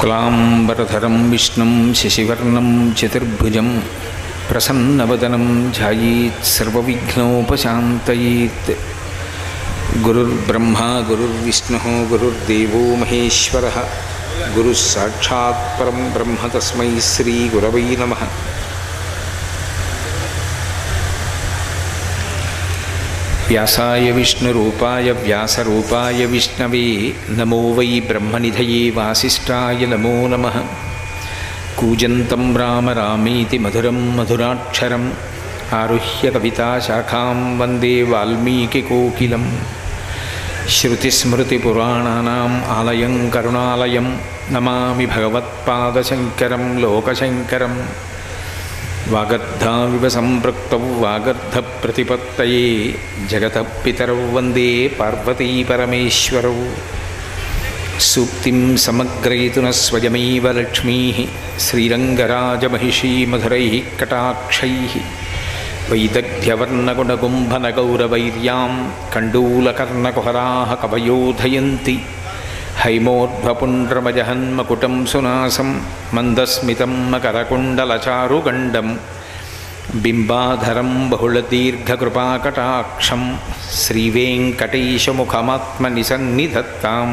शुक्लाम्बरधरं विष्णुं शशिवर्णं चतुर्भुजं प्रसन्नवदनं ध्यायेत् सर्वविघ्नोपशान्तयेत्। गुरुर्ब्रह्मा गुरुर्विष्णुः गुरुर्देवो महेश्वरः गुरुस्साक्षात्परं ब्रह्म तस्मै श्रीगुरवै नमः। व्यासाय विष्णुरूपाय व्यासूपा विष्णवे नमो वै ब्रह्म ब्रह्मनिधये वासिष्ठाय नमो नमः। कूजन्तं राम रामीति मधुरं मधुराक्षर आरुह्य कविताशाखां वंदे वाल्मीकिकोकिलं श्रुतिस्मृतिपुराणानाम् आलयं करुणालयं, नमामि भगवत्पादशङ्करं, लोकशङ्करम्। वागद्धाविव सम्पृक्तौ वागर्धप्रतिपत्तये जगतः पितरौ वन्दे पार्वतीपरमेश्वरौ। सूक्तिं समग्रयितु न स्वयमेव लक्ष्मीः श्रीरङ्गराजमहिषी मधुरैः कटाक्षैः। वैदग्ध्यवर्णगुणगुम्भनगौरवैर्यां कण्डूलकर्णकुहराः कवयोधयन्ति। సునాసం మందస్మితం మకరకుండలచారుగండం బింబాధరం బహుళదీర్ఘకృపాకటాక్షం శ్రీవేంకటేశముఖమాత్మనిసన్నిధత్తాం.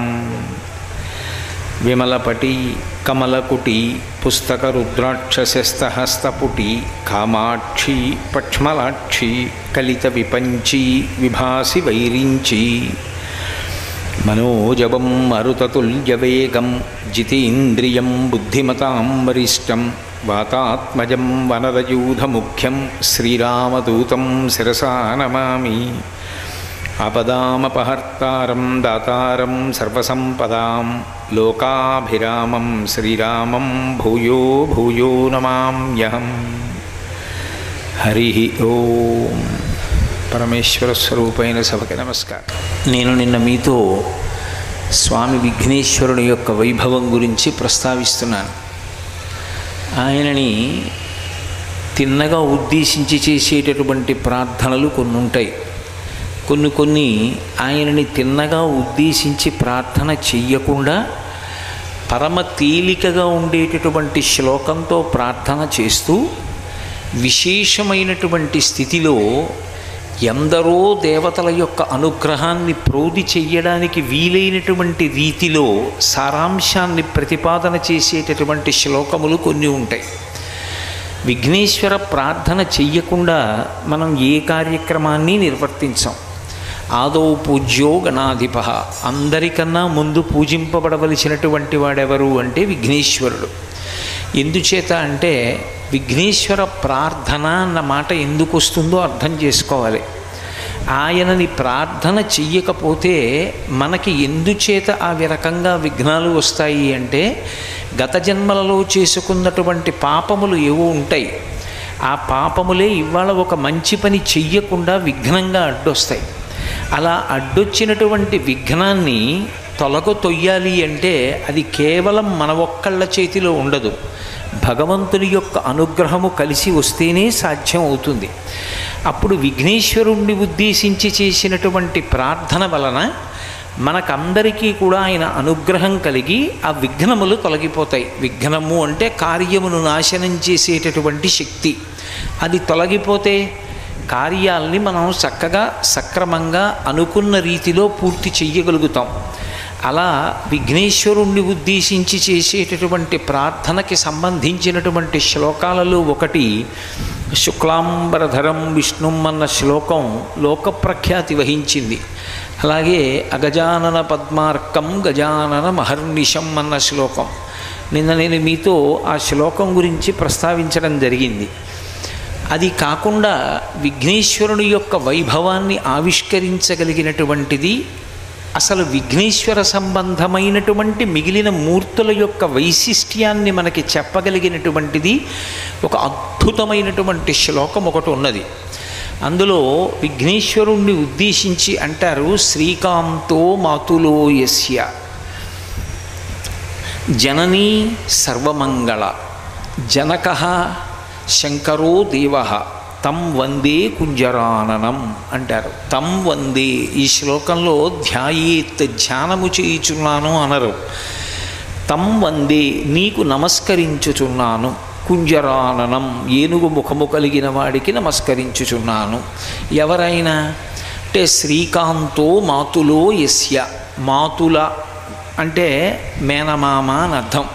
విమలపటి కమలకుటి పుస్తకరుద్రాక్షశస్తహస్తపుటి కామాక్షి పక్ష్మలాక్షి కలిత విపంచి విభాసి వైరించి మనోజవం మరుతతుల్యవేగం జితేంద్రియం బుద్ధిమతాం వరిష్టం వాతాత్మజం వనరయూధముఖ్యం శ్రీరామదూతం శిరసా నమామి ఆపదామపహర్తారం దాతారం సర్వసంపదాం లోకాభిరామం శ్రీరామం భూయో భూయో నమామ్యహం హరి ఓం పరమేశ్వర స్వరూపైన సభకి నమస్కారం. నేను నిన్న మీతో స్వామి విఘ్నేశ్వరుని యొక్క వైభవం గురించి ప్రస్తావిస్తున్నాను. ఆయనని తిన్నగా ఉద్దేశించి చేసేటటువంటి ప్రార్థనలు కొన్ని ఉంటాయి కొన్ని కొన్ని ఆయనని తిన్నగా ఉద్దేశించి ప్రార్థన చెయ్యకుండా పరమ తేలికగా ఉండేటటువంటి శ్లోకంతో ప్రార్థన చేస్తూ విశేషమైనటువంటి స్థితిలో ఎందరో దేవతల యొక్క అనుగ్రహాన్ని ప్రోది చెయ్యడానికి వీలైనటువంటి రీతిలో సారాంశాన్ని ప్రతిపాదన చేసేటటువంటి శ్లోకములు కొన్ని ఉంటాయి. విఘ్నేశ్వర ప్రార్థన చెయ్యకుండా మనం ఏ కార్యక్రమాన్ని నిర్వర్తించాం? ఆదౌ పూజ్యో గణాధిప అందరికన్నా ముందు పూజింపబడవలసినటువంటి వాడెవరు అంటే విఘ్నేశ్వరుడు. ఎందుచేత అంటే విఘ్నేశ్వర ప్రార్థన అన్న మాట ఎందుకు వస్తుందో అర్థం చేసుకోవాలి. ఆయనని ప్రార్థన చెయ్యకపోతే మనకి ఎందుచేత ఆ రకంగా విఘ్నాలు వస్తాయి అంటే గత జన్మలలో చేసుకున్నటువంటి పాపములు ఏవో ఉంటాయి. ఆ పాపములే ఇవాళ ఒక మంచి పని చెయ్యకుండా విఘ్నంగా అడ్డొస్తాయి. అలా అడ్డొచ్చినటువంటి విఘ్నాన్ని తొలగ తొయ్యాలి అంటే అది కేవలం మన ఒక్కళ్ళ చేతిలో ఉండదు. భగవంతుని యొక్క అనుగ్రహము కలిసి వస్తేనే సాధ్యం అవుతుంది. అప్పుడు విఘ్నేశ్వరుణ్ణి ఉద్దేశించి చేసినటువంటి ప్రార్థన వలన మనకందరికీ కూడా ఆయన అనుగ్రహం కలిగి ఆ విఘ్నములు తొలగిపోతాయి. విఘ్నము అంటే కార్యమును నాశనం చేసేటటువంటి శక్తి. అది తొలగిపోతే కార్యాలని మనం చక్కగా సక్రమంగా అనుకున్న రీతిలో పూర్తి చెయ్యగలుగుతాం. అలా విఘ్నేశ్వరుణ్ణి ఉద్దేశించి చేసేటటువంటి ప్రార్థనకి సంబంధించినటువంటి శ్లోకాలలో ఒకటి శుక్లాంబరధరం విష్ణుం అన్న శ్లోకం లోకప్రఖ్యాతి వహించింది. అలాగే అగజానన పద్మార్కం గజానన మహర్నిషం అన్న శ్లోకం. నిన్న నేను మీతో ఆ శ్లోకం గురించి ప్రస్తావించడం జరిగింది. అది కాకుండా విఘ్నేశ్వరుని యొక్క వైభవాన్ని ఆవిష్కరించగలిగినటువంటిది అసలు విఘ్నేశ్వర సంబంధమైనటువంటి మిగిలిన మూర్తుల యొక్క వైశిష్ట్యాన్ని మనకి చెప్పగలిగినటువంటిది ఒక అద్భుతమైనటువంటి శ్లోకం ఒకటి ఉన్నది. అందులో విఘ్నేశ్వరుణ్ణి ఉద్దేశించి అంటారు శ్రీకాంతో మాతులో యస్య. జననీ సర్వమంగళ జనక శంకరో దేవ. తం వందే కుంజరాననం అంటారు. తం వందే ఈ శ్లోకంలో ధ్యాయేత్ ధ్యానము చేయుచున్నాను అనరు. తం వందే నీకు నమస్కరించుచున్నాను. కుంజరాననం ఏనుగు ముఖము కలిగిన వాడికి నమస్కరించుచున్నాను. ఎవరైనా? అంటే శ్రీకాంతో మాతులో యస్య. మాతుల అంటే మేనమామ అని అర్థం.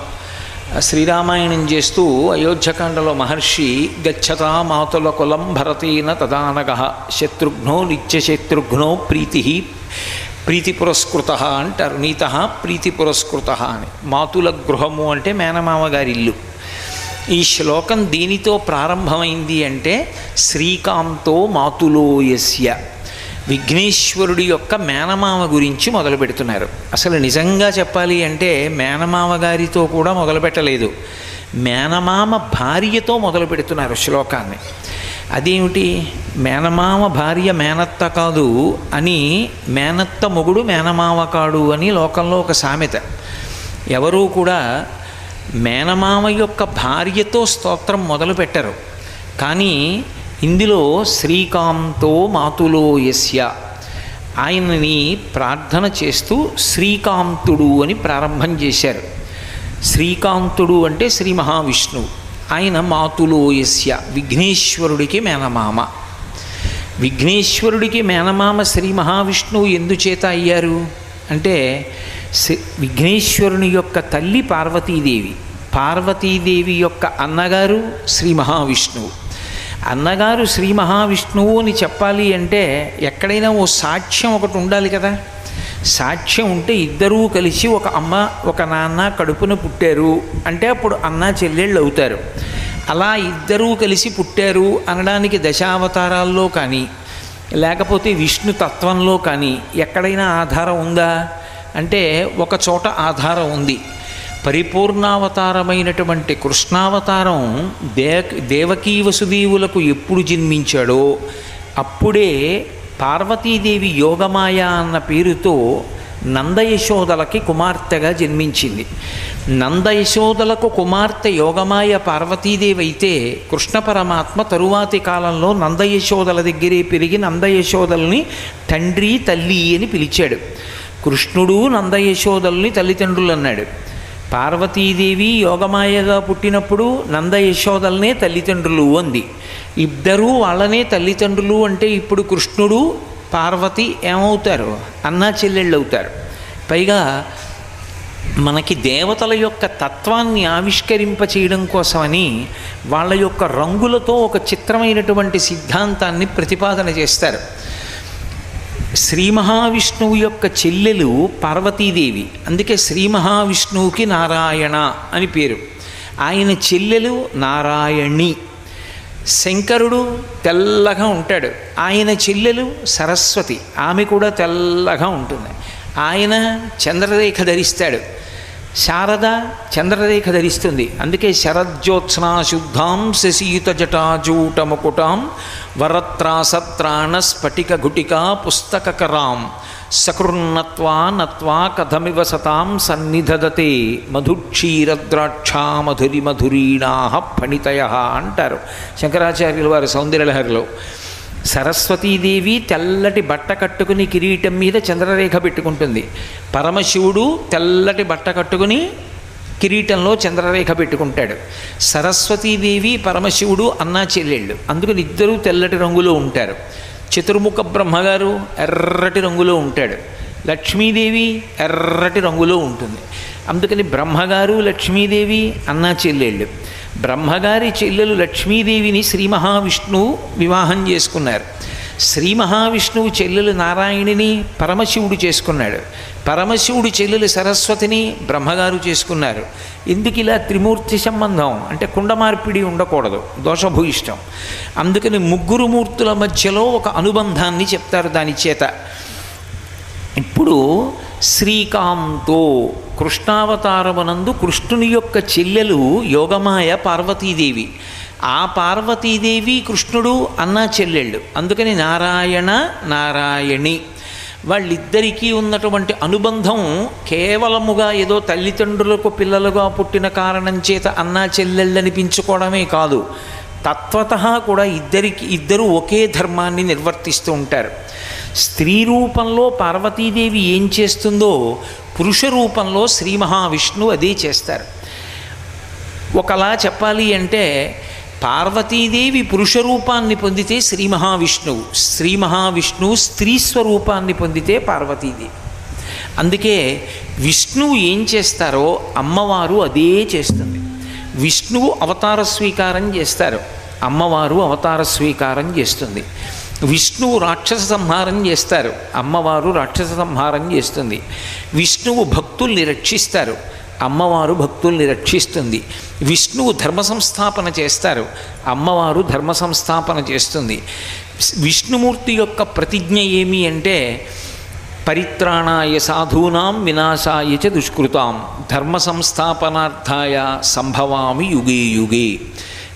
శ్రీరామాయణం చేస్తూ అయోధ్యకాండలో మహర్షి గచ్చతా మాతుల కులం భరతేన తదానగ శత్రుఘ్నో నిత్యశత్రుఘ్నో ప్రీతి ప్రీతి పురస్కృత అంటారు. నీత ప్రీతి పురస్కృత అని. మాతుల గృహము అంటే మేనమామ గారి ఇల్లు ఈ శ్లోకం దీనితో ప్రారంభమైంది అంటే శ్రీకాంతో మాతులోయస్య. విఘ్నేశ్వరుడి యొక్క మేనమామ గురించి మొదలు పెడుతున్నారు. అసలు నిజంగా చెప్పాలి అంటే మేనమామ గారితో కూడా మొదలు పెట్టలేదు. మేనమామ భార్యతో మొదలు పెడుతున్నారు శ్లోకాన్ని. అదేమిటి? మేనమామ భార్య మేనత్త కాదు అని మేనత్త మొగుడు మేనమామ కాడు అని లోకంలో ఒక సామెత. ఎవరూ కూడా మేనమామ యొక్క భార్యతో స్తోత్రం మొదలు పెట్టరు. కానీ ఇందులో శ్రీకాంతో మాతులో యస్య. ఆయనని ప్రార్థన చేస్తూ శ్రీకాంతుడు అని ప్రారంభం చేశారు. శ్రీకాంతుడు అంటే శ్రీ మహావిష్ణువు ఆయన మాతులో యస్య విఘ్నేశ్వరుడికి మేనమామ. విఘ్నేశ్వరుడికి మేనమామ శ్రీ మహావిష్ణువు ఎందుచేత అయ్యారు? అంటే విఘ్నేశ్వరుని యొక్క తల్లి పార్వతీదేవి. పార్వతీదేవి యొక్క అన్నగారు శ్రీ మహావిష్ణువు అన్నగారు శ్రీ మహావిష్ణువు అని చెప్పాలి అంటే ఎక్కడైనా ఓ సాక్ష్యం ఒకటి ఉండాలి కదా. సాక్ష్యం ఉంటే ఇద్దరూ కలిసి ఒక అమ్మ ఒక నాన్న కడుపున పుట్టారు. అంటే అప్పుడు అన్న చెల్లెళ్ళు అవుతారు. అలా ఇద్దరూ కలిసి పుట్టారు అనడానికి దశావతారాల్లో కానీ లేకపోతే విష్ణు తత్వంలో కానీ ఎక్కడైనా ఆధారం ఉందా? అంటే ఒక చోట ఆధారం ఉంది. పరిపూర్ణావతారమైనటువంటి కృష్ణావతారం దే దేవకీ వసుదేవులకు ఎప్పుడు జన్మించాడో అప్పుడే పార్వతీదేవి యోగమాయ అన్న పేరుతో నందయశోదలకి కుమార్తెగా జన్మించింది. నందయశోదలకు కుమార్తె యోగమాయ పార్వతీదేవి అయితే కృష్ణ పరమాత్మ తరువాతి కాలంలో నందయశోదల దగ్గరే పెరిగి నందయశోదల్ని తండ్రి తల్లి అని పిలిచాడు. కృష్ణుడు నందయశోదల్ని తల్లిదండ్రులు అన్నాడు పార్వతీదేవి యోగమాయగా పుట్టినప్పుడు నంద యశోదలనే తల్లిదండ్రులు అంది. ఇద్దరూ వాళ్ళనే తల్లిదండ్రులు అంటే ఇప్పుడు కృష్ణుడు పార్వతి ఏమవుతారు? అన్నా చెల్లెళ్ళు అవుతారు పైగా మనకి దేవతల యొక్క తత్వాన్ని ఆవిష్కరింప చేయడం కోసమని వాళ్ళ యొక్క రంగులతో ఒక చిత్రమైనటువంటి సిద్ధాంతాన్ని ప్రతిపాదన చేస్తారు. శ్రీ మహావిష్ణువు యొక్క చెల్లెలు పార్వతీదేవి. అందుకే శ్రీ మహావిష్ణువుకి నారాయణ అని పేరు. ఆయన చెల్లెలు నారాయణి. శంకరుడు తెల్లగా ఉంటాడు. ఆయన చెల్లెలు సరస్వతి. ఆమె కూడా తెల్లగా ఉంటుంది. ఆయన చంద్రరేఖ ధరిస్తాడు. శారద చంద్రరేఖ ధరిస్తుంది. అందుకే శరజ్యోత్స్నా శుద్ధాం శశీత జటాజూటముకుటాం వరత్రాసత్రాణ స్ఫటిక ఘుటికా పుస్తకరాం సకృన్నత్వా నత్వా కథమివ సతాం సన్నిధదతే మధుక్షీరద్రాక్షా మధురి మధురీణా ఫణితయ అంటారు. శంకరాచార్యుల వారి సౌందర్యలహరిలో సరస్వతీదేవి తెల్లటి బట్ట కట్టుకుని కిరీటం మీద చంద్రరేఖ పెట్టుకుంటుంది. పరమశివుడు తెల్లటి బట్ట కట్టుకుని కిరీటంలో చంద్రరేఖ పెట్టుకుంటాడు. సరస్వతీదేవి పరమశివుడు అన్నా చెల్లెళ్ళు అందుకని ఇద్దరూ తెల్లటి రంగులో ఉంటారు. చతుర్ముఖ బ్రహ్మగారు ఎర్రటి రంగులో ఉంటాడు. లక్ష్మీదేవి ఎర్రటి రంగులో ఉంటుంది. అందుకని బ్రహ్మగారు లక్ష్మీదేవి అన్నా చెల్లెళ్ళు బ్రహ్మగారి చెల్లెలు లక్ష్మీదేవిని శ్రీ మహావిష్ణువు వివాహం చేసుకున్నారు. శ్రీ మహావిష్ణువు చెల్లెలు నారాయణిని పరమశివుడు చేసుకున్నాడు. పరమశివుడు చెల్లెలు సరస్వతిని బ్రహ్మగారు చేసుకున్నారు. ఎందుకు ఇలా త్రిమూర్తి సంబంధం? అంటే కుండ మార్పిడి ఉండకూడదు. దోషభూయిష్టం. అందుకని ముగ్గురు మూర్తుల మధ్యలో ఒక అనుబంధాన్ని చెప్తారు దాని చేత. ఇప్పుడు శ్రీకాంతో కృష్ణావతారమునందు కృష్ణుని యొక్క చెల్లెలు యోగమాయ పార్వతీదేవి. ఆ పార్వతీదేవి కృష్ణుడు అన్న చెల్లెళ్ళు. అందుకని నారాయణ నారాయణి. వాళ్ళిద్దరికీ ఉన్నటువంటి అనుబంధం కేవలముగా ఏదో తల్లిదండ్రులకు పిల్లలుగా పుట్టిన కారణం చేత అన్నా చెల్లెళ్ళనిపించుకోవడమే కాదు. తత్వత కూడా ఇద్దరికి ఇద్దరు ఒకే ధర్మాన్ని నిర్వర్తిస్తూ ఉంటారు. స్త్రీ రూపంలో పార్వతీదేవి ఏం చేస్తుందో పురుష రూపంలో శ్రీ మహావిష్ణువు అదే చేస్తారు. ఒకలా చెప్పాలి అంటే పార్వతీదేవి పురుష రూపాన్ని పొందితే శ్రీ మహావిష్ణువు శ్రీ మహావిష్ణువు స్త్రీ స్వరూపాన్ని పొందితే పార్వతీదేవి. అందుకే విష్ణువు ఏం చేస్తారో అమ్మవారు అదే చేస్తుంది. విష్ణువు అవతార స్వీకారం చేస్తారు. అమ్మవారు అవతార స్వీకారం చేస్తుంది. విష్ణువు రాక్షస సంహారం చేస్తారు. అమ్మవారు రాక్షస సంహారం చేస్తుంది. విష్ణువు భక్తుల్ని రక్షిస్తారు. అమ్మవారు భక్తుల్ని రక్షిస్తుంది. విష్ణువు ధర్మ సంస్థాపన చేస్తారు. అమ్మవారు ధర్మ సంస్థాపన చేస్తుంది. విష్ణుమూర్తి యొక్క ప్రతిజ్ఞ ఏమి అంటే పరిత్రాణాయ సాధూనాం వినాశాయ చ దుష్కృతాం. ధర్మ సంస్థాపనార్థాయ సంభవామి యుగే యుగే.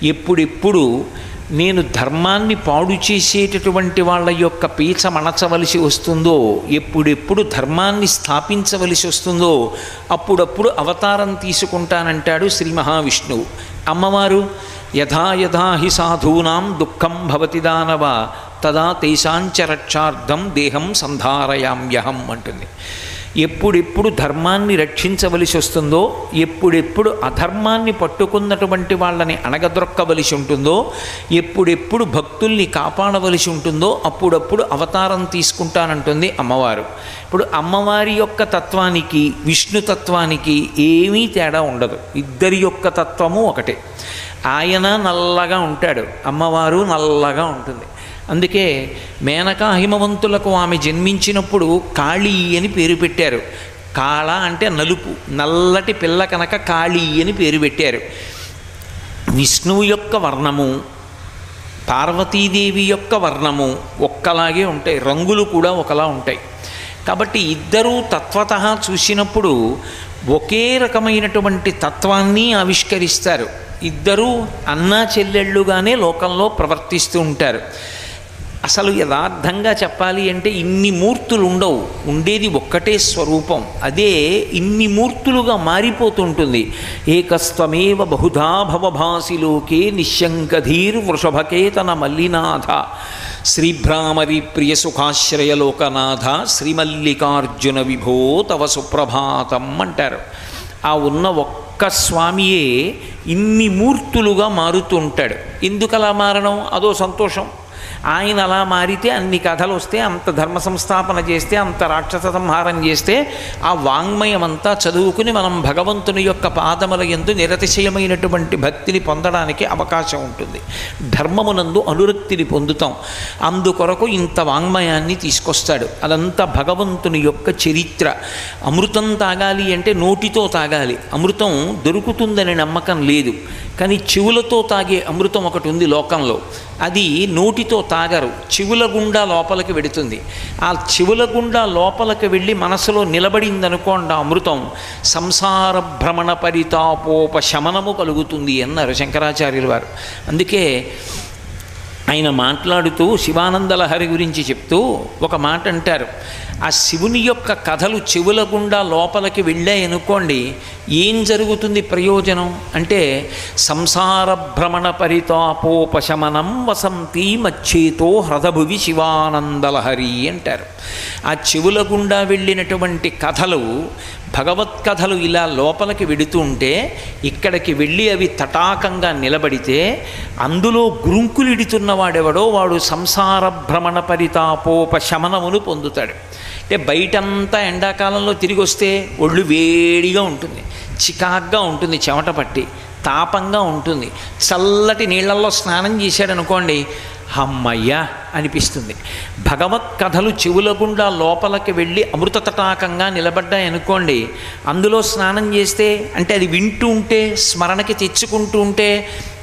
ఎప్పుడెప్పుడు నేను ధర్మాన్ని పాడు చేసేటటువంటి వాళ్ళ యొక్క పీచ మణచవలసి వస్తుందో ఎప్పుడెప్పుడు ధర్మాన్ని స్థాపించవలసి వస్తుందో అప్పుడప్పుడు అవతారం తీసుకుంటానంటాడు శ్రీ మహావిష్ణువు. అమ్మవారు యథా యథా హి సాధూనాం దుఃఖం భవతి దానవ తదా తేషాంచ రక్షార్థం దేహం సంధారయామ్యహం అంటుంది. ఎప్పుడెప్పుడు ధర్మాన్ని రక్షించవలసి వస్తుందో ఎప్పుడెప్పుడు అధర్మాన్ని పట్టుకున్నటువంటి వాళ్ళని అణగదొక్కవలసి ఉంటుందో ఎప్పుడెప్పుడు భక్తుల్ని కాపాడవలసి ఉంటుందో అప్పుడప్పుడు అవతారం తీసుకుంటానంటుంది అమ్మవారు. ఇప్పుడు అమ్మవారి యొక్క తత్వానికి విష్ణు తత్వానికి ఏమీ తేడా ఉండదు. ఇద్దరి యొక్క తత్వము ఒకటే. ఆయన నల్లగా ఉంటాడు అమ్మవారు నల్లగా ఉంటుంది. అందుకే మేనకా హిమవంతులకు ఆమె జన్మించినప్పుడు కాళీ అని పేరు పెట్టారు. కాళ అంటే నలుపు నల్లటి పిల్ల కనుక కాళీ అని పేరు పెట్టారు. విష్ణువు యొక్క వర్ణము పార్వతీదేవి యొక్క వర్ణము ఒక్కలాగే ఉంటాయి రంగులు కూడా ఒకలా ఉంటాయి. కాబట్టి ఇద్దరూ తత్వత చూసినప్పుడు ఒకే రకమైనటువంటి తత్వాన్ని ఆవిష్కరిస్తారు. ఇద్దరూ అన్నా చెల్లెళ్ళుగానే లోకంలో ప్రవర్తిస్తూ ఉంటారు. అసలు యథార్థంగా చెప్పాలి అంటే ఇన్ని మూర్తులు ఉండవు ఉండేది ఒక్కటే స్వరూపం. అదే ఇన్ని మూర్తులుగా మారిపోతుంటుంది. ఏకస్త్వమేవ బహుధా భవభాసిలోకే నిశంకధీర్ వృషభకేతన మల్లినాథ. శ్రీభ్రామరి ప్రియ సుఖాశ్రయలోకనాథ శ్రీమల్లికార్జున విభో తవ సుప్రభాతం అంటారు. ఆ ఉన్న ఒక్క స్వామియే ఇన్ని మూర్తులుగా మారుతుంటాడు. ఎందుకలా మారడం? అదో సంతోషం. ఆయన అలా మారితే అన్ని కథలు వస్తే అంత ధర్మ సంస్థాపన చేస్తే అంత రాక్షస సంహారం చేస్తే ఆ వాంగ్మయం అంతా చదువుకుని మనం భగవంతుని యొక్క పాదముల ఎందు నిరతిశయమైనటువంటి భక్తిని పొందడానికి అవకాశం ఉంటుంది. ధర్మమునందు అనురక్తిని పొందుతాం. అందుకొరకు ఇంత వాంగ్మయాన్ని తీసుకొస్తాడు. అదంతా భగవంతుని యొక్క చరిత్ర. అమృతం తాగాలి అంటే నోటితో తాగాలి. అమృతం దొరుకుతుందని నమ్మకం లేదు. కానీ చెవులతో తాగే అమృతం ఒకటి ఉంది లోకంలో. అది నోటితో తాగరు. చెవుల గుండా లోపలికి వెడుతుంది. ఆ చెవుల గుండా లోపలికి వెళ్ళి మనసులో నిలబడిందనుకోండి ఆ అమృతం. సంసార భ్రమణ పరితాపోపశమనము కలుగుతుంది అన్నారు శంకరాచార్యుల వారు. అందుకే ఆయన మాట్లాడుతూ శివానందలహరి గురించి చెప్తూ ఒక మాట అంటారు. ఆ శివుని యొక్క కథలు చెవుల గుండా లోపలికి వెళ్ళాయనుకోండి ఏం జరుగుతుంది ప్రయోజనం? అంటే సంసార భ్రమణ పరితాపోపశమనం వసంతి మచ్చేతో హ్రదభువి శివానందలహరి అంటారు. ఆ చెవుల గుండా వెళ్ళినటువంటి కథలు భగవత్ కథలు ఇలా లోపలికి వెడుతూ ఉంటే ఇక్కడికి వెళ్ళి అవి తటాకంగా నిలబడితే అందులో గురుంకులిడుతున్నవాడెవడో వాడు సంసార భ్రమణ పరితాపోపశమనమును పొందుతాడు. అంటే బయటంతా ఎండాకాలంలో తిరిగి వస్తే ఒళ్ళు వేడిగా ఉంటుంది చికాగ్గా ఉంటుంది చెమట పట్టి తాపంగా ఉంటుంది. చల్లటి నీళ్ళలో స్నానం చేశాడనుకోండి హమ్మయ్య అనిపిస్తుంది. భగవత్ కథలు చెవుల గుండా లోపలికి వెళ్ళి అమృత తటాకంగా నిలబడ్డాయనుకోండి అందులో స్నానం చేస్తే అంటే అది వింటూ ఉంటే స్మరణకి తెచ్చుకుంటూ ఉంటే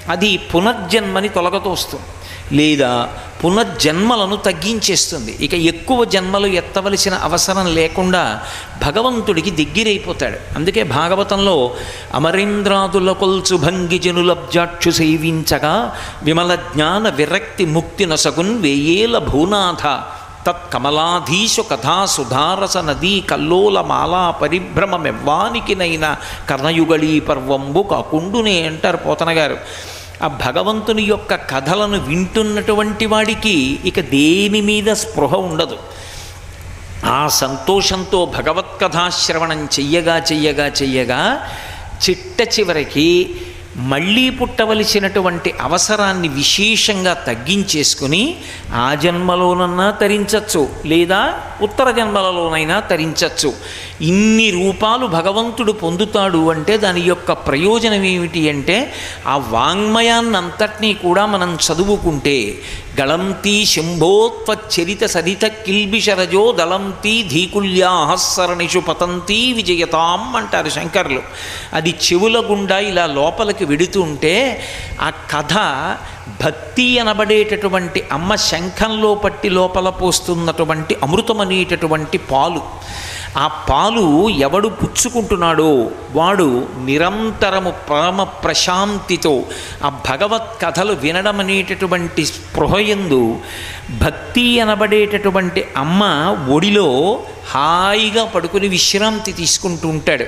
అది పునర్జన్మని తొలగతోస్తుంది లేదా పునర్జన్మలను తగ్గించేస్తుంది. ఇక ఎక్కువ జన్మలు ఎత్తవలసిన అవసరం లేకుండా భగవంతుడికి దగ్గరైపోతాడు. అందుకే భాగవతంలో అమరేంద్రాదుల కొల్చు భంగి జనులబ్జాక్షు సేవించగా విమల జ్ఞాన విరక్తి ముక్తి నసగున్ వేయేల భూనాథ. తత్కమలాధీశు కథా సుధారస నదీ కల్లోల మాలా పరిభ్రమమెవ్వానికినైనా కర్ణయుగళీ పర్వంబు కాకుండునే అంటారు పోతనగారు. ఆ భగవంతుని యొక్క కథలను వింటున్నటువంటి వాడికి ఇక దేని మీద స్పృహ ఉండదు. ఆ సంతోషంతో భగవత్కథాశ్రవణం చెయ్యగా చెయ్యగా చెయ్యగా చిట్ట చివరికి మళ్ళీ పుట్టవలసినటువంటి అవసరాన్ని విశేషంగా తగ్గించేసుకుని ఆ జన్మలోనన్నా తరించచ్చు లేదా ఉత్తర జన్మలలోనైనా తరించచ్చు. ఇన్ని రూపాలు భగవంతుడు పొందుతాడు అంటే దాని యొక్క ప్రయోజనం ఏమిటి అంటే ఆ వాంగ్మయాన్నంతటినీ కూడా మనం చదువుకుంటే గళంతి శంభోత్వచ్చరిత సరిత కిల్బిషరజో దళంతి ధీకుల్యాహస్సరణిషు పతంతి విజయతాం అంటారు శంకర్లు. అది చెవుల గుండా ఇలా లోపలికి వెడుతుంటే ఆ కథ భక్తి అనబడేటటువంటి అమ్మ శంఖంలో పట్టి లోపల పోస్తున్నటువంటి అమృతమనేటటువంటి పాలు. ఆ పాలు ఎవడు పుచ్చుకుంటున్నాడో వాడు నిరంతరము పరమ ప్రశాంతితో ఆ భగవత్ కథలు వినడం అనేటటువంటి స్పృహయందు భక్తి అనబడేటటువంటి అమ్మ ఒడిలో హాయిగా పడుకుని విశ్రాంతి తీసుకుంటూ ఉంటాడు.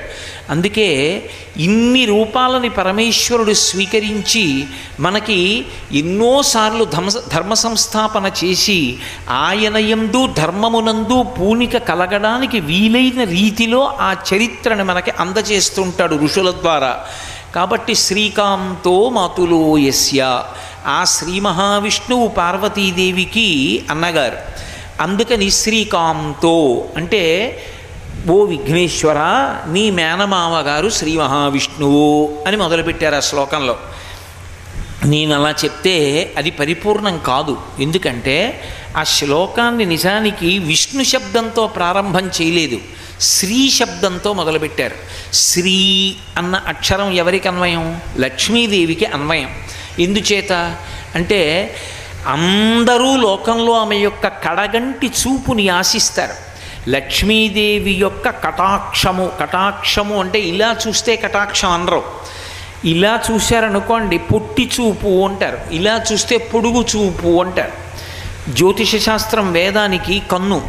అందుకే ఇన్ని రూపాలని పరమేశ్వరుడు స్వీకరించి మనకి ఎన్నోసార్లు ధర్మ ధర్మ సంస్థాపన చేసి ఆయన యందు ధర్మమునందు పూనిక కలగడానికి వీలైన రీతిలో ఆ చరిత్రను మనకి అందజేస్తుంటాడు ఋషుల ద్వారా. కాబట్టి శ్రీకాంతో మాతులో యస్య. ఆ శ్రీ మహావిష్ణువు పార్వతీదేవికి అన్నగారు అందుకని శ్రీకాంతో అంటే ఓ విఘ్నేశ్వర నీ మేనమామ గారు శ్రీ మహావిష్ణువు అని మొదలుపెట్టారు ఆ శ్లోకంలో. నేను అలా చెప్తే అది పరిపూర్ణం కాదు. ఎందుకంటే ఆ శ్లోకాన్ని నిజానికి విష్ణు శబ్దంతో ప్రారంభం చేయలేదు. శ్రీ శబ్దంతో మొదలుపెట్టారు. శ్రీ అన్న అక్షరం ఎవరికి అన్వయం? లక్ష్మీదేవికి అన్వయం. ఎందుచేత? అంటే అందరూ లోకంలో ఆమె యొక్క కడగంటి చూపుని ఆశిస్తారు. లక్ష్మీదేవి యొక్క కటాక్షము కటాక్షము అంటే ఇలా చూస్తే కటాక్షం అనరు. ఇలా చూశారనుకోండి పొట్టి చూపు అంటారు. ఇలా చూస్తే పొడుగు చూపు అంటారు. జ్యోతిష శాస్త్రం వేదానికి కన్ను.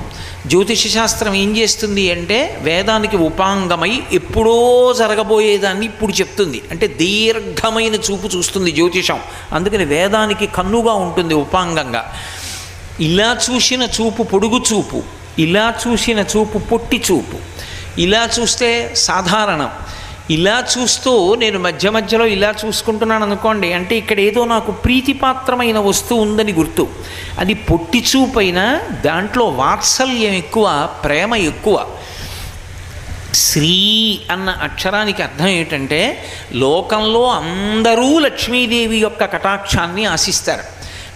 జ్యోతిష శాస్త్రం ఏం చేస్తుంది అంటే వేదానికి ఉపాంగమై ఎప్పుడో జరగబోయేదాన్ని ఇప్పుడు చెప్తుంది. అంటే దీర్ఘమైన చూపు చూస్తుంది జ్యోతిషం. అందుకని వేదానికి కన్నుగా ఉంటుంది ఉపాంగంగా. ఇలా చూసిన చూపు పొడుగు చూపు ఇలా చూసిన చూపు పొట్టి చూపు. ఇలా చూస్తే సాధారణం. ఇలా చూస్తూ నేను మధ్య మధ్యలో ఇలా చూసుకుంటున్నాను అనుకోండి అంటే ఇక్కడ ఏదో నాకు ప్రీతిపాత్రమైన వస్తువు ఉందని గుర్తు. అది పొట్టి చూపైన దాంట్లో వాత్సల్యం ఎక్కువ ప్రేమ ఎక్కువ. శ్రీ అన్న అక్షరానికి అర్థం ఏంటంటే లోకంలో అందరూ లక్ష్మీదేవి యొక్క కటాక్షాన్ని ఆశిస్తారు.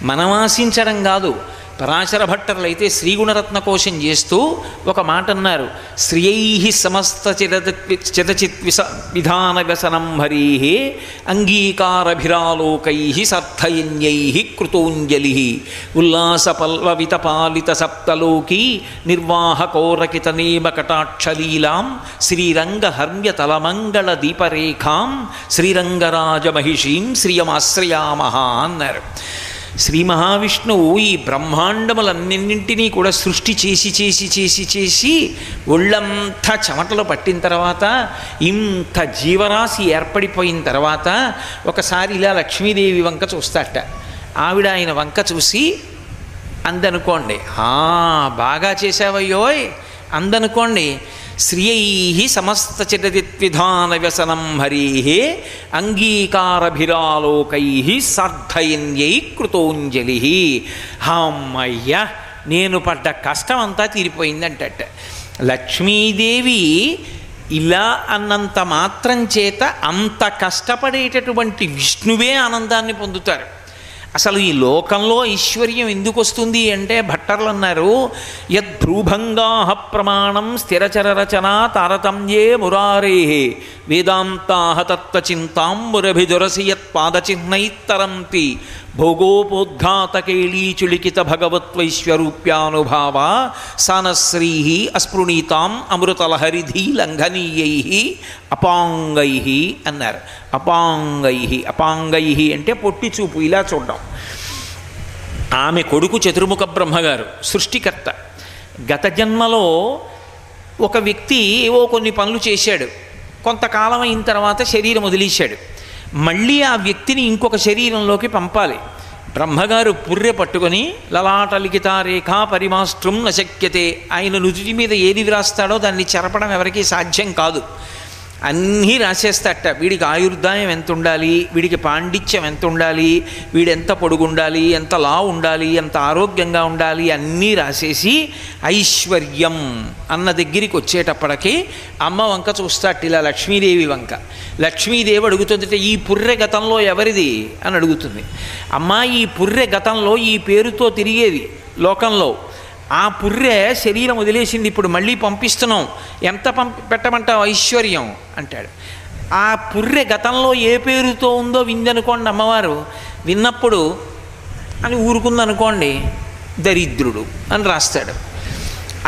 మనం ఆశించడం కాదు పరాశర భట్టర్లు అయితే శ్రీగుణరత్న కోశం చేస్తూ ఒక మాట అన్నారు శ్రియై సమస్త చిరచిత్ విస విధాన వ్యసనం హరీ అంగీకారభిరాలోకై సర్థయన్యై కృతోంజలి ఉల్లాసపల్వవిత పాలిత సప్తలోకి నిర్వాహకోరకిత నేమ కటాక్షలీలాం శ్రీరంగహర్మ్య తలమంగళ దీపరేఖాం శ్రీరంగరాజమహిషీం శ్రియమాశ్రయామహ అన్నారు. శ్రీ మహావిష్ణువు ఈ బ్రహ్మాండములన్నింటినీ కూడా సృష్టి చేసి చేసి చేసి చేసి ఒళ్ళంతా చెమటలో పట్టిన తర్వాత ఇంత జీవరాశి ఏర్పడిపోయిన తర్వాత ఒకసారి ఇలా లక్ష్మీదేవి వంక చూస్తాట ఆవిడ ఆయన వంక చూసి అందనుకోండి బాగా చేసావయ్యోయ్ అందనుకోండి శ్రియై సమస్త వ్యసనం హరీ అంగీకారభిరాలోకై సార్థయన్యై కృతోంజలి అమ్మయ్య నేను పడ్డ కష్టం అంతా తీరిపోయిందంటట. లక్ష్మీదేవి ఇలా అన్నంత మాత్రం చేత అంత కష్టపడేటటువంటి విష్ణువే ఆనందాన్ని పొందుతారు. అసలు ఈ లోకంలో ఐశ్వర్యం ఎందుకు వస్తుంది అంటే భట్టర్లు అన్నారు యద్భ్రూభంగాహ ప్రమాణం స్థిరచర రచనా తారతమ్యే మురారే వేదాంతాహ తత్వచింతాంబురభిదురసి యత్పాదచిహ్నైత్తరంతి భోగోపోద్ఘాతకేళీచులికిత భగవత్వైశ్వరూప్యానుభావ సనశ్రీ అస్పృణీతాం అమృతలహరిధి లంఘనీయై అపాంగై అన్నారు. అపాంగై అపాంగై అంటే పొట్టి చూపు ఇలా చూడడం. ఆమె కొడుకు చతుర్ముఖ బ్రహ్మగారు సృష్టికర్త. గత జన్మలో ఒక వ్యక్తి ఏవో కొన్ని పనులు చేశాడు. కొంతకాలం అయిన తర్వాత శరీరం వదిలేశాడు. మళ్ళీ ఆ వ్యక్తిని ఇంకొక శరీరంలోకి పంపాలి. బ్రహ్మగారు పుర్రె పట్టుకొని లలాటలిఖిత రేఖా పరిమాస్త్రం నశక్యతే ఆయన నుదుటి మీద ఏది వ్రాస్తాడో దాన్ని చెరపడం ఎవరికీ సాధ్యం కాదు. అన్నీ రాసేస్తట వీడికి ఆయుర్దాయం ఎంత ఉండాలి వీడికి పాండిత్యం ఎంత ఉండాలి వీడు ఎంత పొడుగుండాలి? ఎంత లా ఉండాలి ఎంత ఆరోగ్యంగా ఉండాలి? అన్నీ రాసేసి ఐశ్వర్యం అన్న దగ్గరికి వచ్చేటప్పటికి అమ్మ వంక చూస్తాట ఇలా లక్ష్మీదేవి వంక. లక్ష్మీదేవి అడుగుతుందంటే ఈ పుర్రె గతంలో ఎవరిది? అని అడుగుతుంది. అమ్మ ఈ పుర్రె గతంలో ఈ పేరుతో తిరిగేది లోకంలో. ఆ పుర్రె శరీరం వదిలేసింది ఇప్పుడు మళ్ళీ పంపిస్తున్నాం. ఎంత పంపి పెట్టమంటావు ఐశ్వర్యం? అంటాడు. ఆ పుర్రె గతంలో ఏ పేరుతో ఉందో విందనుకోండి అమ్మవారు. విన్నప్పుడు అని ఊరుకుందనుకోండి దరిద్రుడు అని రాస్తాడు.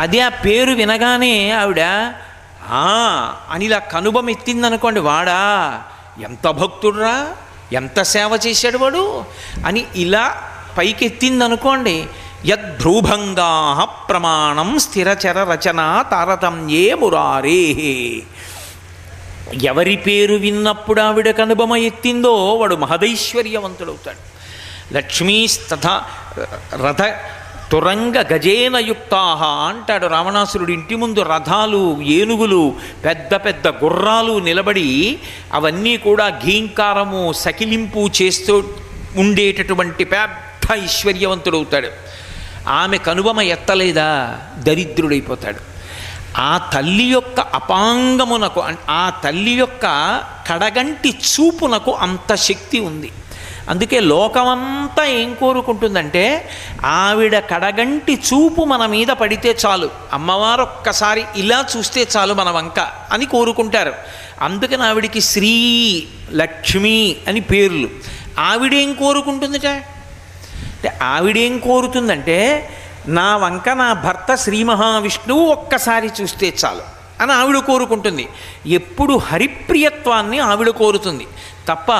అదే ఆ పేరు వినగానే ఆవిడ "ఆ" అని ఇలా కనుబం ఎత్తిందనుకోండి వాడా ఎంత భక్తుడురా ఎంత సేవ చేశాడు వాడు అని ఇలా పైకెత్తిందనుకోండి యద్భ్రూభంగా ప్రమాణం స్థిరచర రచన తారతమ్యే మురారే. ఎవరి పేరు విన్నప్పుడు ఆవిడ కనుబమ ఎత్తిందో వాడు మహదైశ్వర్యవంతుడవుతాడు. లక్ష్మీస్తథ రథ తురంగ గజేనయుక్తా అంటాడు రావణాసురుడు. ఇంటి ముందు రథాలు ఏనుగులు పెద్ద పెద్ద గుర్రాలు నిలబడి అవన్నీ కూడా ఘీంకారము సకిలింపు చేస్తూ ఉండేటటువంటి పెద్ద ఐశ్వర్యవంతుడవుతాడు. ఆమె కనుబమ ఎత్తలేదా? దరిద్రుడైపోతాడు. ఆ తల్లి యొక్క అపాంగమునకు ఆ తల్లి యొక్క కడగంటి చూపునకు అంత శక్తి ఉంది. అందుకే లోకమంతా ఏం కోరుకుంటుందంటే ఆవిడ కడగంటి చూపు మన మీద పడితే చాలు. అమ్మవారు ఒక్కసారి ఇలా చూస్తే చాలు మన వంక అని కోరుకుంటారు. అందుకని ఆవిడికి శ్రీ లక్ష్మి అని పేర్లు. ఆవిడేం కోరుకుంటుందిట? అంటే ఆవిడేం కోరుతుందంటే నా వంక నా భర్త శ్రీ మహావిష్ణువు ఒక్కసారి చూస్తే చాలు అని ఆవిడ కోరుకుంటుంది. ఎప్పుడు హరిప్రియత్వాన్ని ఆవిడ కోరుతుంది. తప్ప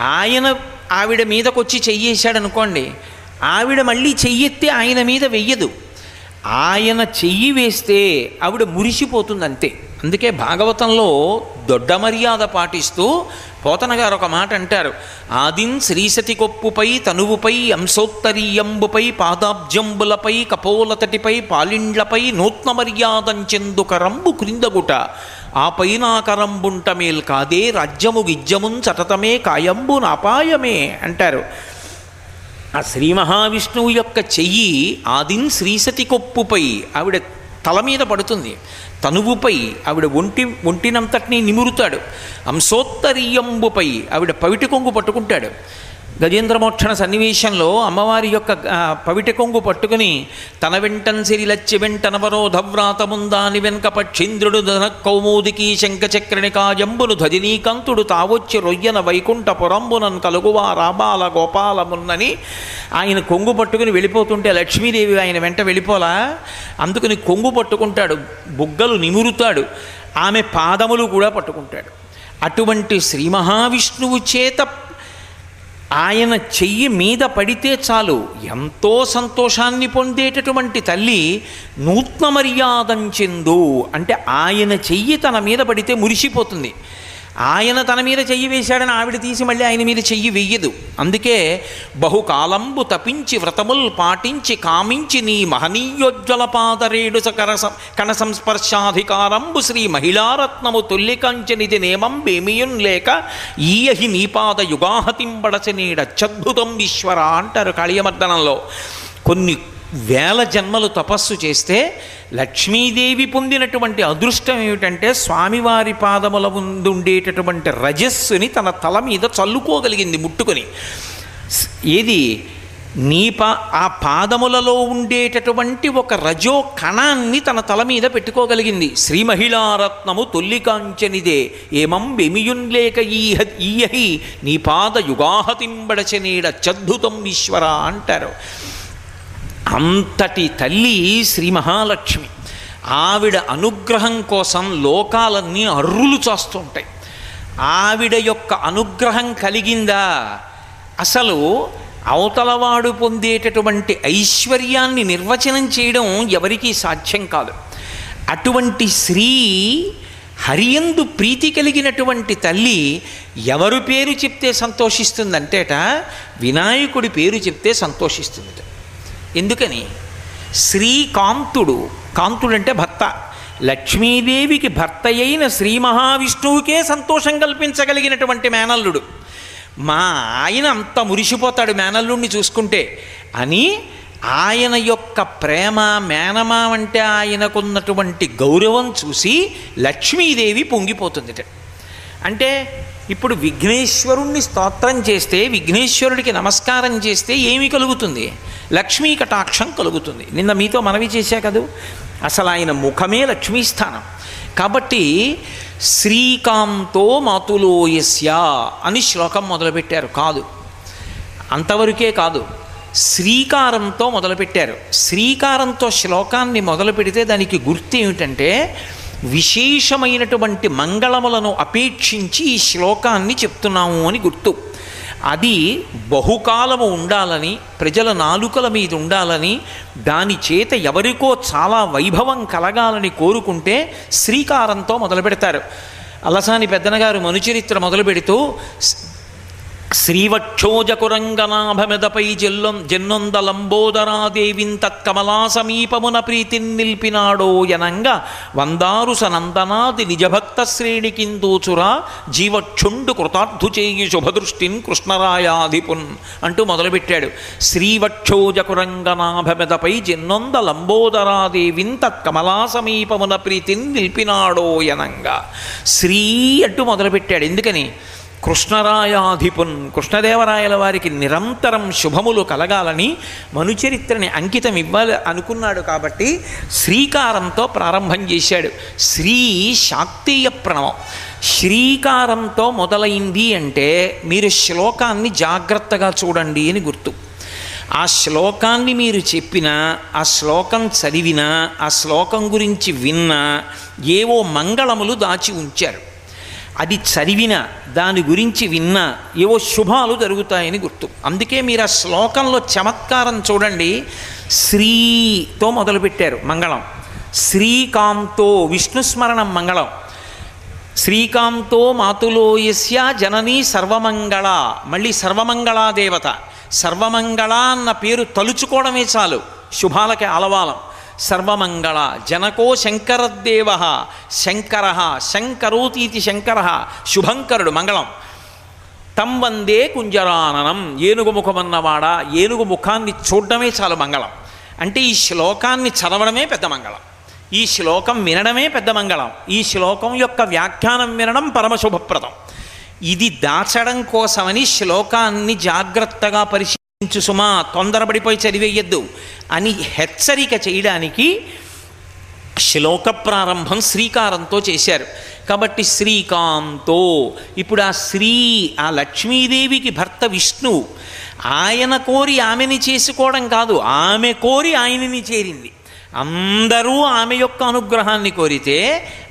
ఆయన ఆవిడ మీదకొచ్చి చెయ్యేశాడు అనుకోండి ఆవిడ మళ్ళీ చెయ్యెత్తి ఆయన మీద వెయ్యదు. ఆయన చెయ్యి వేస్తే ఆవిడ మురిసిపోతుంది అంతే అందుకే భాగవతంలో దొడ్డ మర్యాద పాటిస్తూ పోతన గారు ఒక మాట అంటారు. ఆదిన్ శ్రీసతి కొప్పుపై తనువుపై అంశోత్తరీయంబుపై పాదాబ్జంబులపై కపోలతటిపై పాలిండ్లపై నూత్న మర్యాదంచెందు కరంబు క్రిందగుట. ఆ పైన కరంబుంట మేల్ కాదే రాజ్యము గిజ్జమున్ చటతమే కాయంబు నాపాయమే అంటారు. ఆ శ్రీ మహావిష్ణువు యొక్క చెయ్యి ఆదిన్ శ్రీసతి కొప్పుపై ఆవిడ తల మీద పడుతుంది. తనువుపై ఆవిడ ఒంటి ఒంటినంతటినీ నిమురుతాడు. అంశోత్తరీయంబుపై ఆవిడ పవిటి కొంగు పట్టుకుంటాడు. గజేంద్రమోక్షణ సన్నివేశంలో అమ్మవారి యొక్క పవిట పవిటి కొంగు పట్టుకుని తన వెంటన్ సిరిలచ్చి వెంటనవరోధవ్రాతముందాని వెనక పక్షింద్రుడు ధన కౌమోదికి శంఖచక్రణికాయంబును ధజినీకంతుడు తావొచ్చి రొయ్యన వైకుంఠ పురంబునన్ కలుగువా రాబాల గోపాలమున్నని ఆయన కొంగు పట్టుకుని వెళ్ళిపోతుంటే లక్ష్మీదేవి ఆయన వెంట వెళ్ళిపోలా? అందుకని కొంగు పట్టుకుంటాడు బుగ్గలు నిమురుతాడు ఆమె పాదములు కూడా పట్టుకుంటాడు. అటువంటి శ్రీ మహావిష్ణువు చేత ఆయన చెయ్యి మీద పడితే చాలు ఎంతో సంతోషాన్ని పొందేటటువంటి తల్లి నూత్న మర్యాదంచెందు అంటే ఆయన చెయ్యి తన మీద పడితే మురిసిపోతుంది. ఆయన తన మీద చెయ్యి వేశాడని ఆవిడ తీసి మళ్ళీ ఆయన మీద చెయ్యి వెయ్యదు అందుకే బహుకాలంబు తపించి వ్రతముల్ పాటించి కామించి నీ మహనీయోజ్వల పాదరేడు సకర కణ సంస్పర్శాధికారంబు శ్రీ మహిళారత్నము తొల్లికంచనిది నేమం బేమియున్ లేక ఈయహి నీపాద యుగాహతింబడచ నీడచ్చద్భుతం ఈశ్వర అంటారు కాళీయమర్దనంలో. కొన్ని వేల జన్మలు తపస్సు చేస్తే లక్ష్మీదేవి పొందినటువంటి అదృష్టం ఏమిటంటే స్వామివారి పాదముల ముందు ఉండేటటువంటి రజస్సుని తన తల మీద చల్లుకోగలిగింది ముట్టుకొని. ఏది? నీ పా ఆ పాదములలో ఉండేటటువంటి ఒక రజో కణాన్ని తన తల మీద పెట్టుకోగలిగింది. శ్రీ మహిళారత్నము తొల్లికాంచనిదే ఏమం బెమియున్లేక ఈహ ఈయహి నీ పాద యుగాహతింబడచనీడ చద్భుతం ఈశ్వర అంటారు. అంతటి తల్లి శ్రీ మహాలక్ష్మి. ఆవిడ అనుగ్రహం కోసం లోకాలన్నీ అర్రులు చేస్తుంటాయి. ఆవిడ యొక్క అనుగ్రహం కలిగిందా? అసలు అవతలవాడు పొందేటటువంటి ఐశ్వర్యాన్ని నిర్వచనం చేయడం ఎవరికీ సాధ్యం కాదు. అటువంటి స్త్రీ హరియందు ప్రీతి కలిగినటువంటి తల్లి ఎవరు పేరు చెప్తే సంతోషిస్తుందంటేట? వినాయకుడి పేరు చెప్తే సంతోషిస్తుంది. ఎందుకని? శ్రీకాంతుడు కాంతుడు అంటే భర్త. లక్ష్మీదేవికి భర్త అయిన శ్రీ మహావిష్ణువుకే సంతోషం కల్పించగలిగినటువంటి మేనల్లుడు. మా ఆయన అంత మురిసిపోతాడు మేనల్లుడిని చూసుకుంటే. అని ఆయన యొక్క ప్రేమ మేనమా అంటే ఆయనకున్నటువంటి గౌరవం చూసి లక్ష్మీదేవి పొంగిపోతుంది అంటే ఇప్పుడు విఘ్నేశ్వరుణ్ణి స్తోత్రం చేస్తే విఘ్నేశ్వరుడికి నమస్కారం చేస్తే ఏమి కలుగుతుంది? లక్ష్మీ కటాక్షం కలుగుతుంది. నిన్న మీతో మనవి చేశా కదూ? అసలు ఆయన ముఖమే లక్ష్మీస్థానం కాబట్టి శ్రీకాంతో మాతులోయస్య అని శ్లోకం మొదలుపెట్టారు. కాదు. అంతవరకే కాదు. శ్రీకారంతో మొదలుపెట్టారు. శ్రీకారంతో శ్లోకాన్ని మొదలు పెడితే దానికి గుర్తు ఏమిటంటే విశేషమైనటువంటి మంగళములను అపేక్షించి ఈ శ్లోకాన్ని చెప్తున్నాము అని గుర్తు. అది బహుకాలము ఉండాలని ప్రజల నాలుకల మీద ఉండాలని దాని చేత ఎవరికో చాలా వైభవం కలగాలని కోరుకుంటే శ్రీకారంతో మొదలు పెడతారు అలసాని పెద్దనగారు మనుచరిత్ర మొదలు పెడుతూ శ్రీవక్షోజకురంగనాభమెదపై జెల్లొం జెన్నొందలంబోదరాదేవిన్ తత్కమలా సమీపమున ప్రీతిన్ నిల్పినాడో యనంగా వందారు సనందనాది నిజభక్త శ్రేణికిందూచురా జీవక్షుండు కృతార్థు చేయి శుభదృష్టిన్ కృష్ణరాయాధిపున్ అంటూ మొదలుపెట్టాడు. శ్రీవక్షోజకురంగనాభమెదపై జెన్నొందలంబోదరాదేవిన్ తత్కమలా సమీపమున ప్రీతిని నిల్పినాడో యనంగా. శ్రీ అంటూ మొదలుపెట్టాడు. ఎందుకని? కృష్ణరాయాధిపున్ కృష్ణదేవరాయల వారికి నిరంతరం శుభములు కలగాలని మనుచరిత్రని అంకితం ఇవ్వాలి అనుకున్నాడు కాబట్టి శ్రీకారంతో ప్రారంభం చేశాడు. శ్రీ శాక్తీయ ప్రణవం. శ్రీకారంతో మొదలైంది అంటే మీరు శ్లోకాన్ని జాగ్రత్తగా చూడండి అని గుర్తు. ఆ శ్లోకాన్ని మీరు చెప్పినా ఆ శ్లోకం చదివినా ఆ శ్లోకం గురించి విన్నా ఏవో మంగళములు దాచి ఉంచారు. అది చదివిన దాని గురించి విన్నా ఏవో శుభాలు జరుగుతాయని గుర్తు. అందుకే మీరు ఆ శ్లోకంలో చమత్కారం చూడండి. శ్రీతో మొదలుపెట్టారు మంగళం. శ్రీకాంతో విష్ణుస్మరణం మంగళం. శ్రీకాంతో మాతులోయస్య జననీ సర్వమంగళ. మళ్ళీ సర్వమంగళా దేవత సర్వమంగళ అన్న పేరు తలుచుకోవడమే చాలు. శుభాలకి ఆలవాలం. సర్వమంగళ జనకో శంకరదేవ శంకర శంకరోతీతి శంకర శుభంకరుడు మంగళం. తం వందే కుంజరాననం ఏనుగు ముఖమన్నవాడ ఏనుగు ముఖాన్ని చూడడమే చాలు మంగళం. అంటే ఈ శ్లోకాన్ని చదవడమే పెద్ద మంగళం. ఈ శ్లోకం వినడమే పెద్ద మంగళం. ఈ శ్లోకం యొక్క వ్యాఖ్యానం వినడం పరమశుభప్రదం ఇది దాచడం కోసమని శ్లోకాన్ని జాగ్రత్తగా పరిశీలి సుమా తొందరపడిపోయి చదివేయద్దు అని హెచ్చరిక చేయడానికి శ్లోక ప్రారంభం శ్రీకారంతో చేశారు. కాబట్టి శ్రీకాంతో ఇప్పుడు ఆ శ్రీ ఆ లక్ష్మీదేవికి భర్త విష్ణు ఆయన కోరి ఆమెని చేసుకోవడం కాదు ఆమె కోరి ఆయనని చేరింది. అందరూ ఆమె యొక్క అనుగ్రహాన్ని కోరితే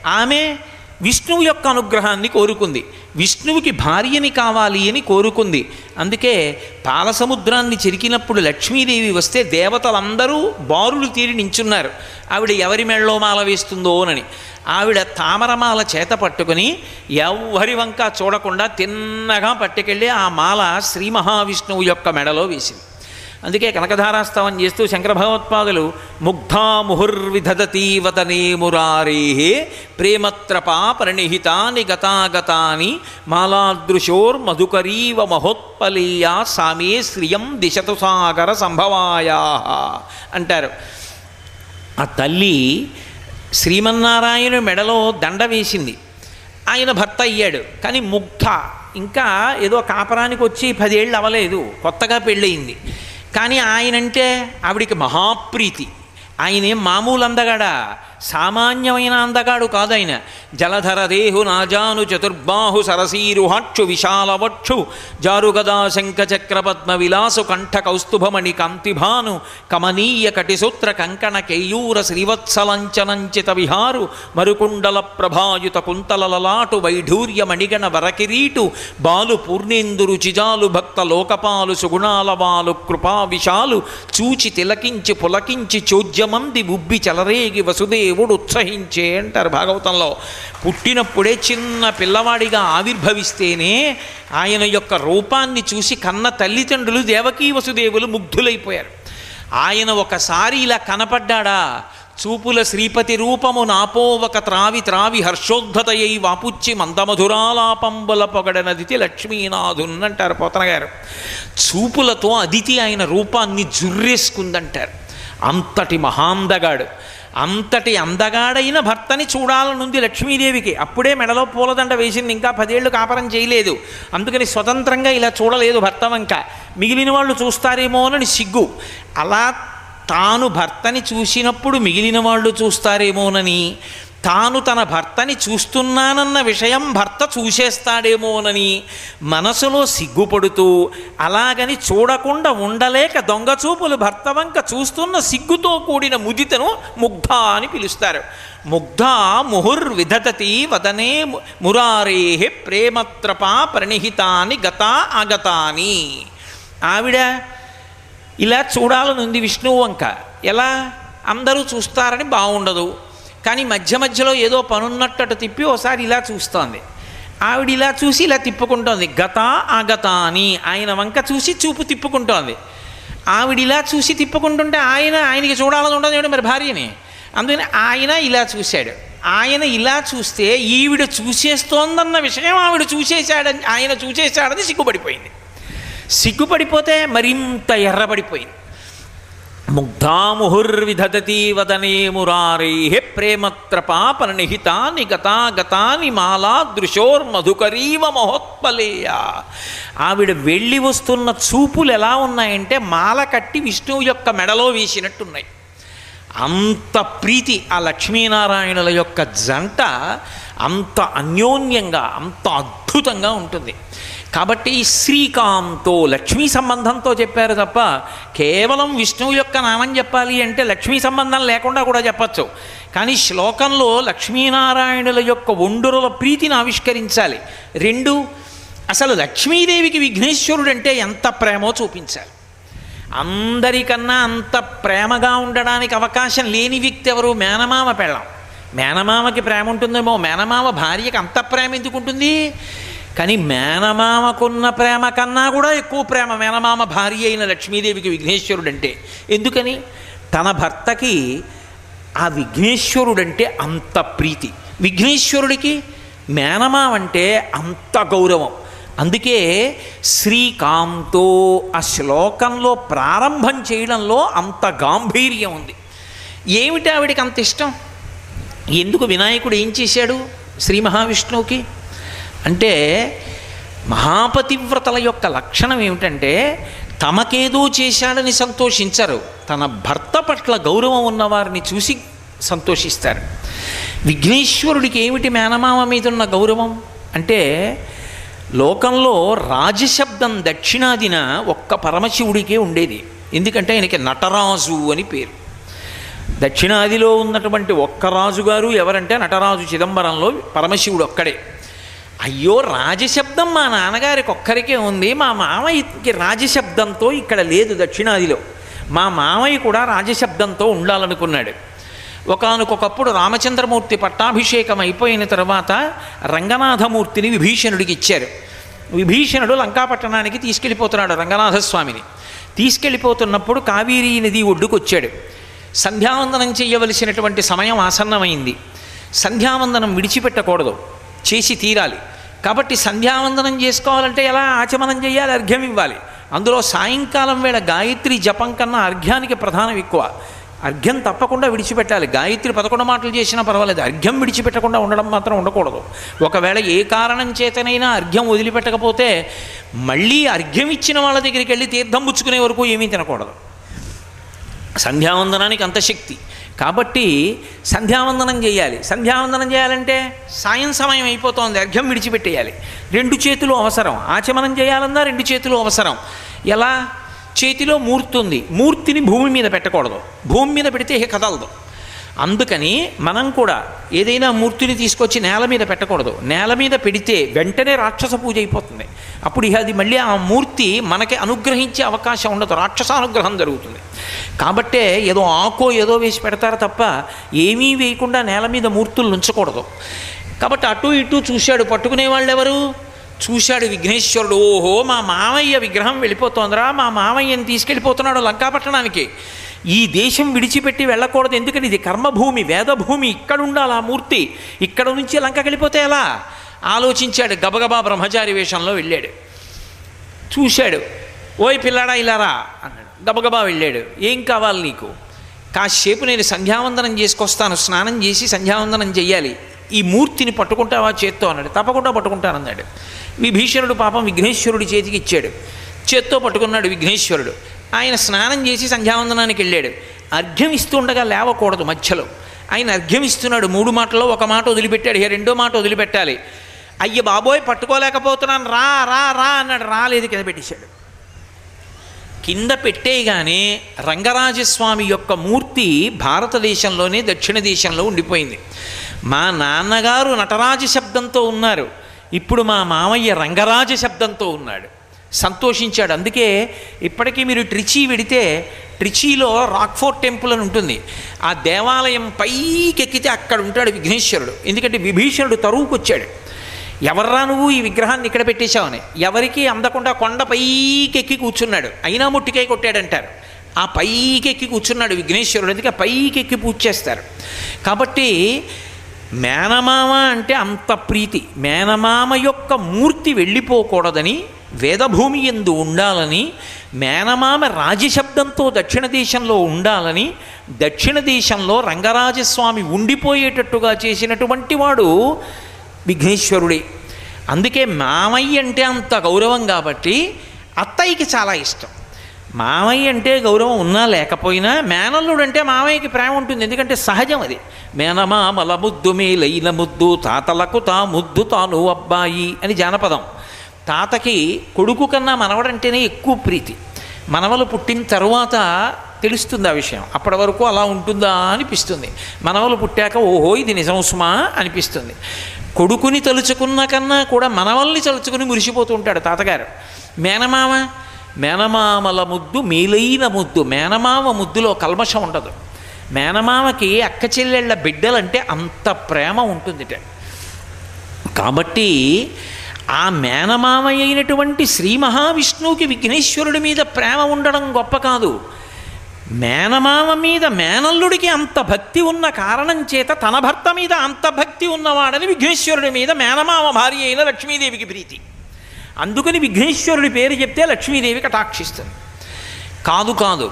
ఆమె విష్ణువు యొక్క అనుగ్రహాన్ని కోరుకుంది. విష్ణువుకి భార్యని కావాలి అని కోరుకుంది. అందుకే పాలసముద్రాన్ని చెరికినప్పుడు లక్ష్మీదేవి వస్తే దేవతలందరూ బారులు తీరి నించున్నారు. ఆవిడ ఎవరి మెళ్ళో మాల వేస్తుందోనని ఆవిడ తామరమాల చేత పట్టుకుని ఎవరి వంక చూడకుండా తిన్నగా పట్టుకెళ్ళి ఆ మాల శ్రీ మహావిష్ణువు యొక్క మెడలో వేసింది. అందుకే కనకధారాస్తవం చేస్తూ శంకర భగవత్పాదులు ముగ్ధా ముహుర్విధదతి మురారే ప్రేమత్రపా పరిణిహితాని గతాగతాని మాలాదృశోర్మధుకరీవ మహోత్పలీయా సామే శ్రియం దిశతు సాగర సంభవాయా అంటారు. ఆ తల్లి శ్రీమన్నారాయణ మెడలో దండ వేసింది. ఆయన భర్త అయ్యాడు. కానీ ముగ్ధ ఇంకా ఏదో కాపరానికి వచ్చి పదేళ్ళు అవ్వలేదు. కొత్తగా పెళ్ళయింది. కానీ ఆయనంటే ఆవిడికి మహాప్రీతి. ఆయన ఏం మామూలు అందగాడా? సామాన్యమైన అందగాడు కాదైన జలధర దేహు నాజాను చతుర్బాహు సరసీరుహక్షు విశాలవక్షు జారుగదా శంఖ పద్మ విలాసు కంఠ కౌస్తుభమణి కాంతిభాను కమనీయ కటిసూత్ర కంకణ కేయూర శ్రీవత్సలంచనంచిత విహారు మరుకుండల ప్రభాయుత కుంతలలలాటు వైఢూర్య మణిగణ వరకిరీటు బాలు పూర్ణేందురు చిజాలు భక్త లోకపాలు సుగుణాల వాలు కృపా విశాలు చూచి తిలకించి పులకించి చోద్యమంది బుబ్బి చలరేగి వసుదేవ వసుదేవుడు ఉత్సహించే అంటారు భాగవతంలో. పుట్టినప్పుడే చిన్న పిల్లవాడిగా ఆవిర్భవిస్తేనే ఆయన యొక్క రూపాన్ని చూసి కన్న తల్లిదండ్రులు దేవకీ వసుదేవులు ముగ్ధులైపోయారు. ఆయన ఒకసారి ఇలా కనపడ్డాడా చూపుల శ్రీపతి రూపము నాపోవక త్రావి త్రావి హర్షోద్ధతయై వాపుచ్చి మందమధురాలాపంబుల పొగడనదితి లక్ష్మీనాథున్ అంటారు పోతన గారు. చూపులతో అదితి ఆయన రూపాన్ని జుర్రేసుకుందంటారు. అంతటి మహాందగాడు. అంతటి అందగాడైన భర్తని చూడాలనుంది లక్ష్మీదేవికి. అప్పుడే మెడలో పూలదండ వేసింది ఇంకా పదేళ్ళు కాపరం చేయలేదు. అందుకని స్వతంత్రంగా ఇలా చూడలేదు భర్త వంక. మిగిలిన వాళ్ళు చూస్తారేమోనని సిగ్గు. అలా తాను భర్తని చూసినప్పుడు మిగిలిన వాళ్ళు చూస్తారేమోనని తాను తన భర్తని చూస్తున్నానన్న విషయం భర్త చూసేస్తాడేమోనని మనసులో సిగ్గుపడుతూ అలాగని చూడకుండా ఉండలేక దొంగ చూపులు భర్త వంక చూస్తున్న సిగ్గుతో కూడిన ముదితను ముగ్ధ అని పిలుస్తారు. ముగ్ధ ముహుర్విధతతి వదనే ము- మురారే ప్రేమత్రప ప్రణిహితాని గత ఆగతాని. ఆవిడ ఇలా చూడాలనుంది విష్ణువు వంక. ఎలా? అందరూ చూస్తారని బాగుండదు కానీ మధ్య మధ్యలో ఏదో పనున్నట్టు తిప్పి ఓసారి ఇలా చూస్తోంది. ఆవిడ ఇలా చూసి ఇలా తిప్పుకుంటోంది. గత ఆగత అని ఆయన వంక చూసి చూపు తిప్పుకుంటోంది. ఆవిడ ఇలా చూసి తిప్పుకుంటుంటే ఆయన ఆయనకి చూడాలని ఉండదు ఏమిటి మరి భార్యని? అందుకని ఆయన ఇలా చూశాడు. ఆయన ఇలా చూస్తే ఈవిడ చూసేస్తోందన్న విషయం ఆవిడ చూసేశాడని ఆయన చూసేశాడని సిగ్గుపడిపోయింది. సిగ్గుపడిపోతే మరింత ఎర్రబడిపోయింది. ముగ్ధాముహుర్విధతీ వదనే మురారే ప్రేమత్రపాపనిహితాని గతాగతాని మాలాదృశోర్మధుకరీవ మహోత్పలేయ ఆవిడ వెళ్ళి వస్తున్న చూపులు ఎలా ఉన్నాయంటే మాల కట్టి విష్ణువు యొక్క మెడలో వేసినట్టున్నాయి. అంత ప్రీతి ఆ లక్ష్మీనారాయణుల యొక్క జంట అంత అన్యోన్యంగా అంత అద్భుతంగా ఉంటుంది. కాబట్టి శ్రీకాంతో లక్ష్మీ సంబంధంతో చెప్పారు తప్ప కేవలం విష్ణువు యొక్క నామం చెప్పాలి అంటే లక్ష్మీ సంబంధం లేకుండా కూడా చెప్పచ్చు. కానీ శ్లోకంలో లక్ష్మీనారాయణుల యొక్క ఒండురుల ప్రీతిని ఆవిష్కరించాలి. రెండు అసలు లక్ష్మీదేవికి విఘ్నేశ్వరుడు అంటే ఎంత ప్రేమో చూపించాలి. అందరికన్నా అంత ప్రేమగా ఉండడానికి అవకాశం లేని వ్యక్తి ఎవరు? మేనమామ పెళ్ళాం. మేనమామకి ప్రేమ ఉంటుందేమో? మేనమామ భార్యకి అంత ప్రేమ ఎందుకు ఉంటుంది? కానీ మేనమామకున్న ప్రేమ కన్నా కూడా ఎక్కువ ప్రేమ మేనమామ భార్య అయిన లక్ష్మీదేవికి విఘ్నేశ్వరుడు అంటే ఎందుకని? తన భర్తకి ఆ విఘ్నేశ్వరుడంటే అంత ప్రీతి. విఘ్నేశ్వరుడికి మేనమామంటే అంత గౌరవం. అందుకే శ్రీకాంతో ఆ శ్లోకంలో ప్రారంభం చేయడంలో అంత గాంభీర్యం ఉంది. ఏమిటి ఆవిడికి అంత ఇష్టం? ఎందుకు వినాయకుడు ఏం చేశాడు శ్రీ మహావిష్ణువుకి? అంటే మహాపతివ్రతల యొక్క లక్షణం ఏమిటంటే తమకేదో చేశాడని సంతోషించరు. తన భర్త పట్ల గౌరవం ఉన్నవారిని చూసి సంతోషిస్తారు. విఘ్నేశ్వరుడికి ఏమిటి మేనమామ మీద ఉన్న గౌరవం? అంటే లోకంలో రాజశబ్దం దక్షిణాదిన ఒక్క పరమశివుడికే ఉండేది. ఎందుకంటే ఆయనకి నటరాజు అని పేరు. దక్షిణాదిలో ఉన్నటువంటి ఒక్క రాజుగారు ఎవరంటే నటరాజు చిదంబరంలో పరమశివుడు ఒక్కడే. అయ్యో రాజశబ్దం మా నాన్నగారికి ఒక్కరికే ఉంది. మా మామయ్యకి రాజశబ్దంతో ఇక్కడ లేదు దక్షిణాదిలో. మా మామయ్య కూడా రాజశబ్దంతో ఉండాలనుకున్నాడు. ఒకనకొకప్పుడు రామచంద్రమూర్తి పట్టాభిషేకం అయిపోయిన తర్వాత రంగనాథమూర్తిని విభీషణుడికి ఇచ్చారు. విభీషణుడు లంకాపట్టణానికి తీసుకెళ్ళిపోతున్నాడు రంగనాథస్వామిని. తీసుకెళ్ళిపోతున్నప్పుడు కావేరీ నది ఒడ్డుకొచ్చాడు. సంధ్యావందనం చేయవలసినటువంటి సమయం ఆసన్నమైంది. సంధ్యావందనం విడిచిపెట్టకూడదు. చేసి తీరాలి. కాబట్టి సంధ్యావందనం చేసుకోవాలంటే ఎలా ఆచమనం చేయాలి అర్ఘ్యం ఇవ్వాలి? అందులో సాయంకాలం వేళ గాయత్రి జపం కన్నా అర్ఘ్యానికి ప్రధానం ఎక్కువ. అర్ఘ్యం తప్పకుండా విడిచిపెట్టాలి. గాయత్రి పదకొండు మాటలు చేసినా పర్వాలేదు. అర్ఘ్యం విడిచిపెట్టకుండా ఉండడం మాత్రం ఉండకూడదు. ఒకవేళ ఏ కారణం చేతనైనా అర్ఘ్యం వదిలిపెట్టకపోతే మళ్ళీ అర్ఘ్యం ఇచ్చిన వాళ్ళ దగ్గరికి వెళ్ళి తీర్థం పుచ్చుకునే వరకు ఏమీ తినకూడదు. సంధ్యావందనానికి అంత శక్తి. కాబట్టి సంధ్యావందనం చేయాలి. సంధ్యావందనం చేయాలంటే సాయం సమయం అయిపోతుంది. అర్ఘ్యం విడిచిపెట్టేయాలి. రెండు చేతులు అవసరం. ఆచమనం చేయాలన్నా రెండు చేతులు అవసరం. ఎలా? చేతిలో మూర్తి ఉంది మూర్తిని భూమి మీద పెట్టకూడదు. భూమి మీద పెడితే ఇక కదలదు. అందుకని మనం కూడా ఏదైనా మూర్తిని తీసుకొచ్చి నేల మీద పెట్టకూడదు. నేల మీద పెడితే వెంటనే రాక్షస పూజ అయిపోతుంది. అప్పుడు ఇక అది మళ్ళీ ఆ మూర్తి మనకి అనుగ్రహించే అవకాశం ఉండదు. రాక్షస అనుగ్రహం జరుగుతుంది. కాబట్టే ఏదో ఆకో ఏదో వేసి పెడతారు తప్ప ఏమీ వేయకుండా నేల మీద మూర్తులు ఉంచకూడదు. కాబట్టి అటు ఇటు చూశాడు. పట్టుకునే వాళ్ళు ఎవరు చూశాడు విఘ్నేశ్వరుడు. ఓహో మా మామయ్య విగ్రహం వెళ్ళిపోతోందిరా. మా మామయ్యని తీసుకెళ్ళిపోతున్నాడు లంకాపట్టణానికి. ఈ దేశం విడిచిపెట్టి వెళ్ళకూడదు. ఎందుకని? ఇది కర్మభూమి వేదభూమి. ఇక్కడ ఉండాలి ఆ మూర్తి? ఇక్కడ నుంచి లంక వెళ్ళిపోతే ఎలా? ఆలోచించాడు గబగబా బ్రహ్మచారి వేషంలో వెళ్ళాడు. చూశాడు. ఓయ్ పిల్లాడా ఇలారా అన్నాడు. గబగబా వెళ్ళాడు. ఏం కావాలి నీకు? కాసేపు నేను సంధ్యావందనం చేసుకొస్తాను. స్నానం చేసి సంధ్యావందనం చెయ్యాలి. ఈ మూర్తిని పట్టుకుంటావా చేత్తో అన్నాడు. తప్పకుండా పట్టుకుంటానన్నాడు. విభీషణుడు పాపం విఘ్నేశ్వరుడి చేతికి ఇచ్చాడు. చేత్తో పట్టుకున్నాడు విఘ్నేశ్వరుడు. ఆయన స్నానం చేసి సంధ్యావందనానికి వెళ్ళాడు. అర్ఘ్యం ఇస్తుండగా లేవకూడదు మధ్యలో. ఆయన అర్ఘ్యం ఇస్తున్నాడు. మూడు మాటల్లో ఒక మాట వదిలిపెట్టాడు. ఇక రెండో మాట వదిలిపెట్టాలి. అయ్య బాబోయ్ పట్టుకోలేకపోతున్నాను. రా రా రా అన్నాడు. రాలేదు కింద పెట్టేశాడు. కింద పెట్టేయగానే రంగరాజస్వామి యొక్క మూర్తి భారతదేశంలోనే దక్షిణ దేశంలో ఉండిపోయింది. మా నాన్నగారు నటరాజ శబ్దంతో ఉన్నారు. ఇప్పుడు మా మామయ్య రంగరాజ శబ్దంతో ఉన్నాడు. సంతోషించాడు. అందుకే ఇప్పటికీ మీరు ట్రిచీ వెడితే ట్రిచీలో రాక్ఫోర్ట్ టెంపుల్ అని ఉంటుంది. ఆ దేవాలయం పైకి ఎక్కితే అక్కడ ఉంటాడు విఘ్నేశ్వరుడు. ఎందుకంటే విభీషణుడు తరువుకొచ్చాడు. ఎవర్రా నువ్వు ఈ విగ్రహాన్ని ఇక్కడ పెట్టేశావని? ఎవరికి అందకుండా కొండ పైకి ఎక్కి కూర్చున్నాడు. అయినా ముట్టికాయ కొట్టాడంటారు. ఆ పైకి ఎక్కి కూర్చున్నాడు విఘ్నేశ్వరుడు. అందుకే పైకెక్కి పూజ చేస్తారు. కాబట్టి మేనమామ అంటే అంత ప్రీతి. మేనమామ యొక్క మూర్తి వెళ్ళిపోకూడదని వేదభూమి ఎందు ఉండాలని మేనమామ రాజశబ్దంతో దక్షిణ దేశంలో ఉండాలని దక్షిణ దేశంలో రంగరాజస్వామి ఉండిపోయేటట్టుగా చేసినటువంటి వాడు విఘ్నేశ్వరుడే. అందుకే మామయ్య అంటే అంత గౌరవం కాబట్టి అత్తయ్యకి చాలా ఇష్టం. మామయ్య అంటే గౌరవం ఉన్నా లేకపోయినా మేనల్లుడు అంటే మామయ్యకి ప్రేమ ఉంటుంది. ఎందుకంటే సహజం అది. మేనమామల ముద్దు మేలైన ముద్దు తాతలకు తా ముద్దు తాను అబ్బాయి అని జానపదం. తాతకి కొడుకు కన్నా మనవడంటేనే ఎక్కువ ప్రీతి. మనవలు పుట్టిన తర్వాత తెలుస్తుంది ఆ విషయం. అప్పటి వరకు అలా ఉంటుందా అనిపిస్తుంది. మనవలు పుట్టాక ఓహో ఇది నిజం సుమా అనిపిస్తుంది. కొడుకుని తలుచుకున్న కన్నా కూడా మనవల్ని తలుచుకుని మురిసిపోతూ ఉంటాడు తాతగారు. మేనమామ మేనమామల ముద్దు మేలైన ముద్దు మేనమామ ముద్దులో కల్మషం ఉండదు. మేనమామకి అక్క చెల్లెళ్ళ బిడ్డలంటే అంత ప్రేమ ఉంటుందిట. కాబట్టి ఆ మేనమామ అయినటువంటి శ్రీ మహావిష్ణువుకి విఘ్నేశ్వరుడి మీద ప్రేమ ఉండడం గొప్ప కాదు. మేనమామ మీద మేనల్లుడికి అంత భక్తి ఉన్న కారణం చేత తన భర్త మీద అంత భక్తి ఉన్నవాడని విఘ్నేశ్వరుడి మీద మేనమామ భార్య అయిన లక్ష్మీదేవికి ప్రీతి. అందుకని విఘ్నేశ్వరుడి పేరు చెప్తే లక్ష్మీదేవి కటాక్షిస్తుంది. కాదు కాదు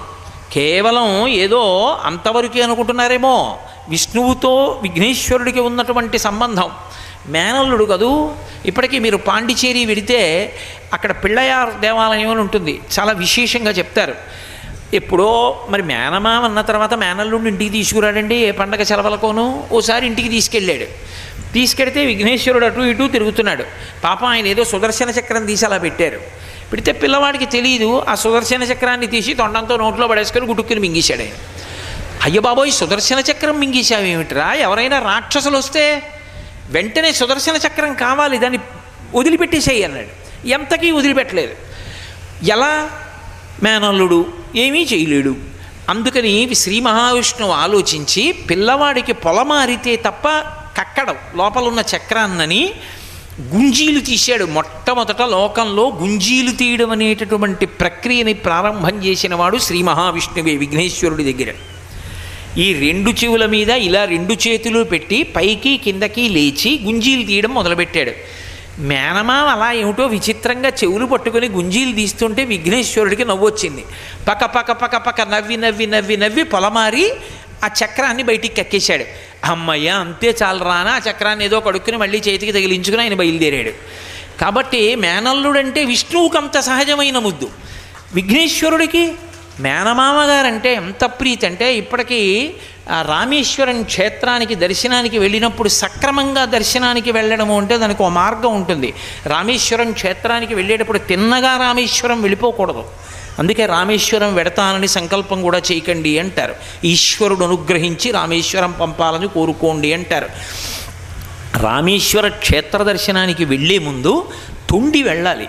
కేవలం ఏదో అంతవరకే అనుకుంటున్నారేమో విష్ణువుతో విఘ్నేశ్వరుడికి ఉన్నటువంటి సంబంధం. మేనల్లుడు కదూ? ఇప్పటికీ మీరు పాండిచేరి వెడితే అక్కడ పిళ్ళయార్ దేవాలయం అని ఉంటుంది. చాలా విశేషంగా చెప్తారు. ఎప్పుడో మరి మేనమామ అన్న తర్వాత మేనల్లుడిని ఇంటికి తీసుకురాడండి. ఏ పండగ సెలవులకోను ఓసారి ఇంటికి తీసుకెళ్ళాడు. తీసుకెడితే విఘ్నేశ్వరుడు అటు ఇటు తిరుగుతున్నాడు. పాపం ఆయన ఏదో సుదర్శన చక్రం తీసి అలా పెట్టారు. పెడితే పిల్లవాడికి తెలియదు ఆ సుదర్శన చక్రాన్ని తీసి తొండంతో నోట్లో పడేసుకొని గుటుక్కుని మింగేశాడు ఆయన. అయ్య బాబోయ్ సుదర్శన చక్రం మింగేశావేమిట్రా? ఎవరైనా రాక్షసులు వస్తే వెంటనే సుదర్శన చక్రం కావాలి దాన్ని వదిలిపెట్టేసేయి అన్నాడు. ఎంతకీ వదిలిపెట్టలేదు. ఎలా? మేనల్లుడు ఏమీ చేయలేడు. అందుకని శ్రీ మహావిష్ణువు ఆలోచించి పిల్లవాడికి పొలమారితే తప్ప కక్కడం లోపల ఉన్న చక్రాన్నని గుంజీలు తీశాడు. మొట్టమొదట లోకంలో గుంజీలు తీయడం అనేటటువంటి ప్రక్రియని ప్రారంభం చేసిన వాడు శ్రీ మహావిష్ణువే విఘ్నేశ్వరుడి దగ్గర. ఈ రెండు చెవుల మీద ఇలా రెండు చేతులు పెట్టి పైకి కిందకి లేచి గుంజీలు తీయడం మొదలుపెట్టాడు. మేనమామ అలా ఏమిటో విచిత్రంగా చెవులు పట్టుకొని గుంజీలు తీస్తుంటే విఘ్నేశ్వరుడికి నవ్వొచ్చింది పక్క పక్క పక్క పక్క నవ్వి నవ్వి నవ్వి నవ్వి పొలమారి ఆ చక్రాన్ని బయటికి కక్కేశాడు అమ్మయ్య అంతే చాలరా అని ఆ చక్రాన్ని ఏదో కడుక్కుని మళ్ళీ చేతికి తగిలించుకుని ఆయన బయలుదేరాడు. కాబట్టి మేనల్లుడంటే విష్ణువుకి అంత సహజమైన ముద్దు. విఘ్నేశ్వరుడికి మేనమామ గారంటే ఎంత ప్రీతి అంటే ఇప్పటికీ రామేశ్వరం క్షేత్రానికి దర్శనానికి వెళ్ళినప్పుడు సక్రమంగా దర్శనానికి వెళ్ళడము అంటే దానికి ఒక మార్గం ఉంటుంది. రామేశ్వరం క్షేత్రానికి వెళ్ళేటప్పుడు తిన్నగా రామేశ్వరం వెళ్ళిపోకూడదు. అందుకే రామేశ్వరం వెడతానని సంకల్పం కూడా చేయకండి అంటారు. ఈశ్వరుడు అనుగ్రహించి రామేశ్వరం పంపాలని కోరుకోండి అంటారు. రామేశ్వర క్షేత్ర దర్శనానికి వెళ్ళే ముందు తొండి వెళ్ళాలి.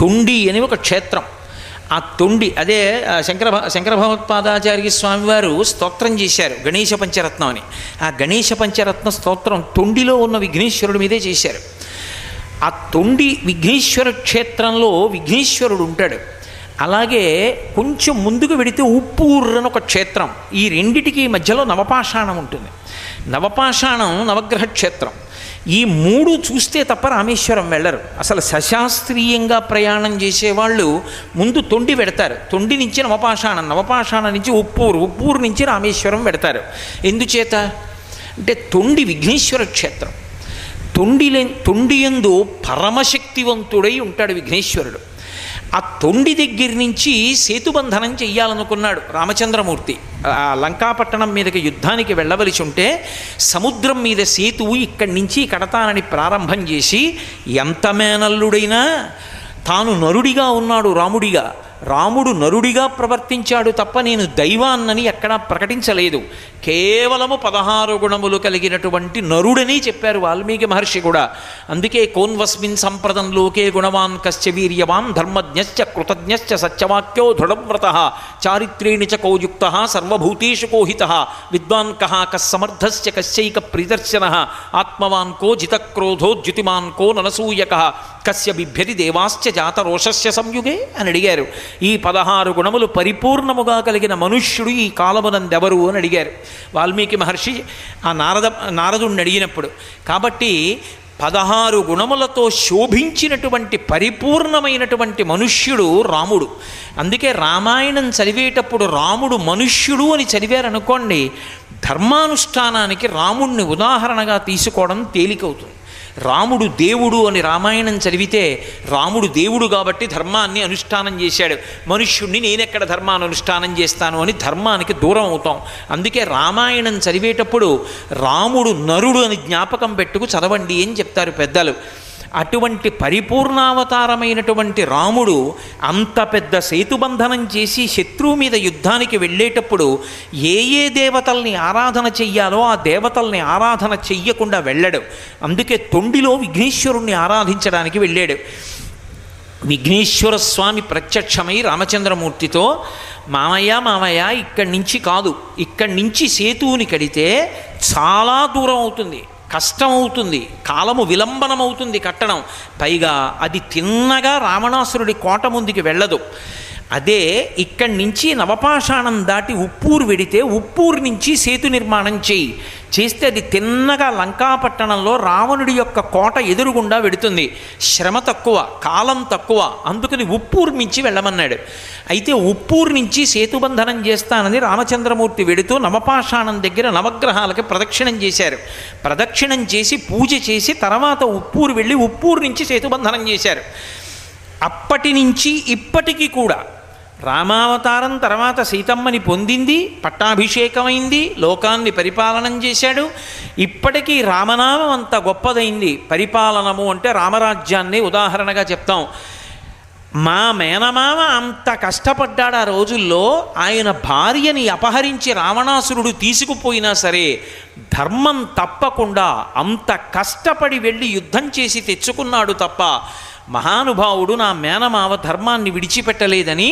తొండి అని ఒక క్షేత్రం. ఆ తొండి అదే శంకర శంకర భగవత్పాదాచార్య స్వామివారు స్తోత్రం చేశారు గణేశ పంచరత్నం అని. ఆ గణేశ పంచరత్న స్తోత్రం తొండిలో ఉన్న విఘ్నేశ్వరుడి మీదే చేశారు. ఆ తొండి విఘ్నేశ్వర క్షేత్రంలో విఘ్నేశ్వరుడు ఉంటాడు. అలాగే కొంచెం ముందుకు వెడితే ఉప్పూర్ అని ఒక క్షేత్రం. ఈ రెండిటికి మధ్యలో నవపాషాణం ఉంటుంది. నవపాషాణం నవగ్రహ క్షేత్రం ఈ మూడు చూస్తే తప్ప రామేశ్వరం వెళ్ళరు. అసలు సశాస్త్రీయంగా ప్రయాణం చేసేవాళ్ళు ముందు తొండి పెడతారు. తొండి నుంచి నవపాషాణం నవపాషాణం నుంచి ఉప్పూరు ఉప్పూరు నుంచి రామేశ్వరం పెడతారు. ఎందుచేత? అంటే తొండి విఘ్నేశ్వర క్షేత్రం. తొండిలే తొండియందు పరమశక్తివంతుడై ఉంటాడు విఘ్నేశ్వరుడు. ఆ తొండి దగ్గర నుంచి సేతుబంధనం చెయ్యాలనుకున్నాడు రామచంద్రమూర్తి. ఆ లంకాపట్టణం మీదకి యుద్ధానికి వెళ్ళవలసి ఉంటే సముద్రం మీద సేతువు ఇక్కడి నుంచి కడతానని ప్రారంభం చేసి ఎంత మేనల్లుడైనా తాను నరుడిగా ఉన్నాడు రాముడిగా. రాముడు నరుడిగా ప్రవర్తించాడు తప్ప నేను దైవాన్నని ఎక్కడా ప్రకటించలేదు. కేవలము పదహారు గుణములు కలిగినటువంటి నరుడని చెప్పారు వాల్మీకి మహర్షి కూడా. అందుకే కోన్వస్మిన్ సంప్రదం లోకే గుణవాన్ కశ్చ వీర్యవాన్ ధర్మజ్ఞశ్చ కృతజ్ఞశ్చ సత్యవాక్యో దృఢవ్రత చారిత్రేణి చ కౌయుక్త సర్వభూతేషు కోహిత విద్వాన్ కహ కస్సమర్థశ్చ కశ్చైక ప్రియదర్శన ఆత్మవాన్ కో జితక్రోధో ద్యుతిమాన్ కో ననసూయక కస్య బిభ్యతి దేవాశ్చ జాతరోషస్య సంయుగే అని అడిగారు. ఈ పదహారు గుణములు పరిపూర్ణముగా కలిగిన మనుష్యుడు ఈ కాలమునందెవరు అని అడిగారు. వాల్మీకి మహర్షి ఆ నారద నారదుణ్ణి అడిగినప్పుడు కాబట్టి పదహారు గుణములతో శోభించినటువంటి పరిపూర్ణమైనటువంటి మనుష్యుడు రాముడు. అందుకే రామాయణం చదివేటప్పుడు రాముడు మనుష్యుడు అని చదివారనుకోండి ధర్మానుష్ఠానానికి రాముణ్ణి ఉదాహరణగా తీసుకోవడం తేలికవుతుంది. రాముడు దేవుడు అని రామాయణం చదివితే రాముడు దేవుడు కాబట్టి ధర్మాన్ని అనుష్ఠానం చేశాడు. మనుష్యుణ్ణి నేనెక్కడ ధర్మాన్ని అనుష్ఠానం చేస్తాను అని ధర్మానికి దూరం అవుతాం. అందుకే రామాయణం చదివేటప్పుడు రాముడు నరుడు అని జ్ఞాపకం పెట్టుకు చదవండి అని చెప్తారు పెద్దలు. అటువంటి పరిపూర్ణావతారమైనటువంటి రాముడు అంత పెద్ద సేతుబంధనం చేసి శత్రువు మీద యుద్ధానికి వెళ్ళేటప్పుడు ఏ ఏ దేవతల్ని ఆరాధన చెయ్యాలో ఆ దేవతల్ని ఆరాధన చెయ్యకుండా వెళ్ళడు. అందుకే తొండిలో విఘ్నేశ్వరుణ్ణి ఆరాధించడానికి వెళ్ళాడు. విఘ్నేశ్వర స్వామి ప్రత్యక్షమై రామచంద్రమూర్తితో మామయ్య మామయ్య ఇక్కడి నుంచి కాదు. ఇక్కడి నుంచి సేతువుని కడితే చాలా దూరం అవుతుంది. కష్టం అవుతుంది కాలము విలంబనమవుతుంది కట్టడం. పైగా అది తిన్నగా రావణాసురుడి కోట ముందుకి వెళ్ళదు. అదే ఇక్కడి నుంచి నవపాషాణం దాటి ఉప్పూరు వెడితే ఉప్పూరు నుంచి సేతు నిర్మాణం చేయి. చేస్తే అది తిన్నగా లంకాపట్టణంలో రావణుడి యొక్క కోట ఎదురుగుండా వెడుతుంది. శ్రమ తక్కువ కాలం తక్కువ. అందుకని ఉప్పూరు నుంచి వెళ్ళమన్నాడు. అయితే ఉప్పూరు నుంచి సేతుబంధనం చేస్తానని రామచంద్రమూర్తి వెడుతూ నవపాషాణం దగ్గర నవగ్రహాలకి ప్రదక్షిణం చేశారు. ప్రదక్షిణం చేసి పూజ చేసి తర్వాత ఉప్పూరు వెళ్ళి ఉప్పూరు నుంచి సేతుబంధనం చేశారు. అప్పటి నుంచి ఇప్పటికీ కూడా రామావతారం తర్వాత సీతమ్మని పొందింది పట్టాభిషేకమైంది లోకాన్ని పరిపాలనం చేశాడు. ఇప్పటికీ రామనామం అంత గొప్పదైంది. పరిపాలనము అంటే రామరాజ్యాన్ని ఉదాహరణగా చెప్తాం. మా మేనమామ అంత కష్టపడ్డాడు ఆ రోజుల్లో. ఆయన భార్యని అపహరించి రావణాసురుడు తీసుకుపోయినా సరే ధర్మం తప్పకుండా అంత కష్టపడి వెళ్ళి యుద్ధం చేసి తెచ్చుకున్నాడు తప్ప మహానుభావుడు నా మేనమావ ధర్మాన్ని విడిచిపెట్టలేదని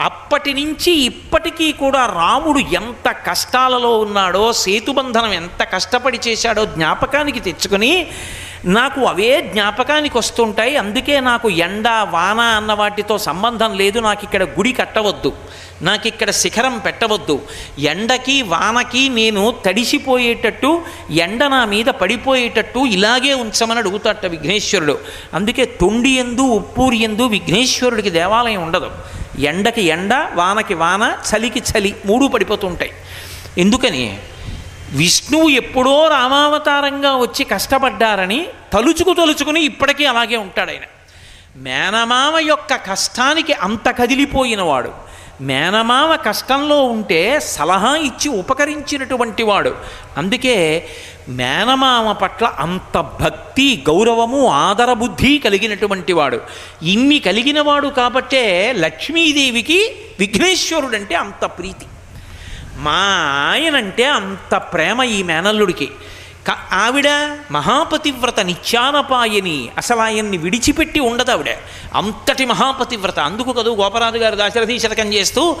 అప్పటి నుంచి ఇప్పటికీ కూడా రాముడు ఎంత కష్టాలలో ఉన్నాడో సేతుబంధనం ఎంత కష్టపడి చేశాడో జ్ఞాపకానికి తెచ్చుకొని నాకు అవే జ్ఞాపకానికి వస్తుంటాయి. అందుకే నాకు ఎండ వాన అన్న వాటితో సంబంధం లేదు. నాకు ఇక్కడ గుడి కట్టవద్దు. నాకు ఇక్కడ శిఖరం పెట్టవద్దు. ఎండకి వానకి నేను తడిసిపోయేటట్టు ఎండ నా మీద పడిపోయేటట్టు ఇలాగే ఉంచమని అడుగుతాట విఘ్నేశ్వరుడు. అందుకే తొండి ఎందు ఉప్పూరి ఎందు విఘ్నేశ్వరుడికి దేవాలయం ఉండదు. ఎండకి ఎండ వానకి వాన చలికి చలి మూడు పడిపోతుంటాయి. ఎందుకని? విష్ణువు ఎప్పుడో రామావతారంగా వచ్చి కష్టపడ్డారని తలుచుకు తలుచుకుని ఇప్పటికీ అలాగే ఉంటాడు ఆయన. మేనమామ యొక్క కష్టానికి అంత కదిలిపోయినవాడు. మేనమామ కష్టంలో ఉంటే సలహా ఇచ్చి ఉపకరించినటువంటి వాడు. అందుకే మేనమామ పట్ల అంత భక్తి గౌరవము ఆదరబుద్ధి కలిగినటువంటి వాడు. ఇన్ని కలిగినవాడు కాబట్టే లక్ష్మీదేవికి విఘ్నేశ్వరుడంటే అంత ప్రీతి. మా ఆయనంటే అంత ప్రేమ ఈ మేనల్లుడికి. క- ఆవిడ మహాపతివ్రత నిత్యానపాయని అసలు ఆయన్ని విడిచిపెట్టి ఉండదు ఆవిడ. అంతటి మహాపతివ్రత. అందుకు కదూ గోపరాజు గారు దాశరథీ శతకం చేస్తూ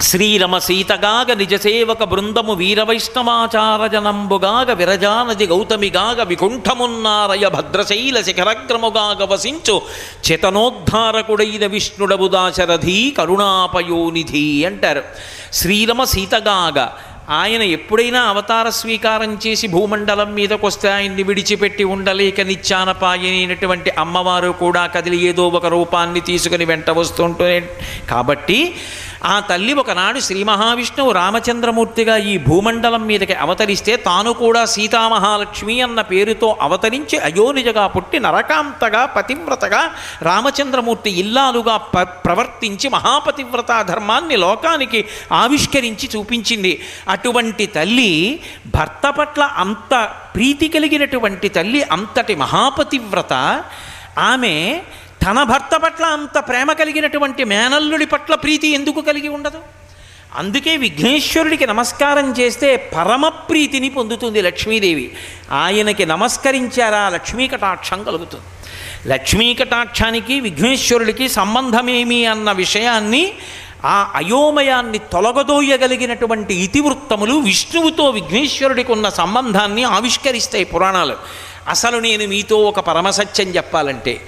శ్రీరమ సీతగాగ నిజసేవక బృందము వీరవైష్ణవాచార జనంబుగాగ విరజానది గౌతమిగాగ వికుంఠమున్నారయ భద్రశైల శిఖరగ్రముగాగ వసించు చేతనోద్ధారకుడైన విష్ణుడవు దాశరథి కరుణాపయోనిధి అంటారు. శ్రీరమ సీతగాగ ఆయన ఎప్పుడైనా అవతార స్వీకారం చేసి భూమండలం మీదకు వస్తే ఆయన్ని విడిచిపెట్టి ఉండలేక నిత్యానపాయనైనటువంటి అమ్మవారు కూడా కదిలి ఏదో ఒక రూపాన్ని తీసుకుని వెంట వస్తుంటే కాబట్టి ఆ తల్లి ఒకనాడు శ్రీ మహావిష్ణువు రామచంద్రమూర్తిగా ఈ భూమండలం మీదకి అవతరిస్తే తాను కూడా సీతామహాలక్ష్మి అన్న పేరుతో అవతరించి అయోనిజగా పుట్టి నరకాంతగా పతివ్రతగా రామచంద్రమూర్తి ఇల్లాలుగా ప ప్రవర్తించి మహాపతివ్రత ధర్మాన్ని లోకానికి ఆవిష్కరించి చూపించింది. అటువంటి తల్లి భర్త పట్ల అంత ప్రీతి కలిగినటువంటి తల్లి అంతటి మహాపతివ్రత ఆమె తన భర్త పట్ల అంత ప్రేమ కలిగినటువంటి మేనల్లుడి పట్ల ప్రీతి ఎందుకు కలిగి ఉండదు? అందుకే విఘ్నేశ్వరుడికి నమస్కారం చేస్తే పరమప్రీతిని పొందుతుంది లక్ష్మీదేవి. ఆయనకి నమస్కరించారా లక్ష్మీ కటాక్షం కలుగుతుంది. లక్ష్మీ కటాక్షానికి విఘ్నేశ్వరుడికి సంబంధమేమి అన్న విషయాన్ని ఆ అయోమయాన్ని తొలగదోయగలిగినటువంటి ఇతివృత్తములు విష్ణువుతో విఘ్నేశ్వరుడికి ఉన్న సంబంధాన్ని ఆవిష్కరిస్తాయి పురాణాలు. అసలు నేను మీతో ఒక పరమసత్యం చెప్పాలంటే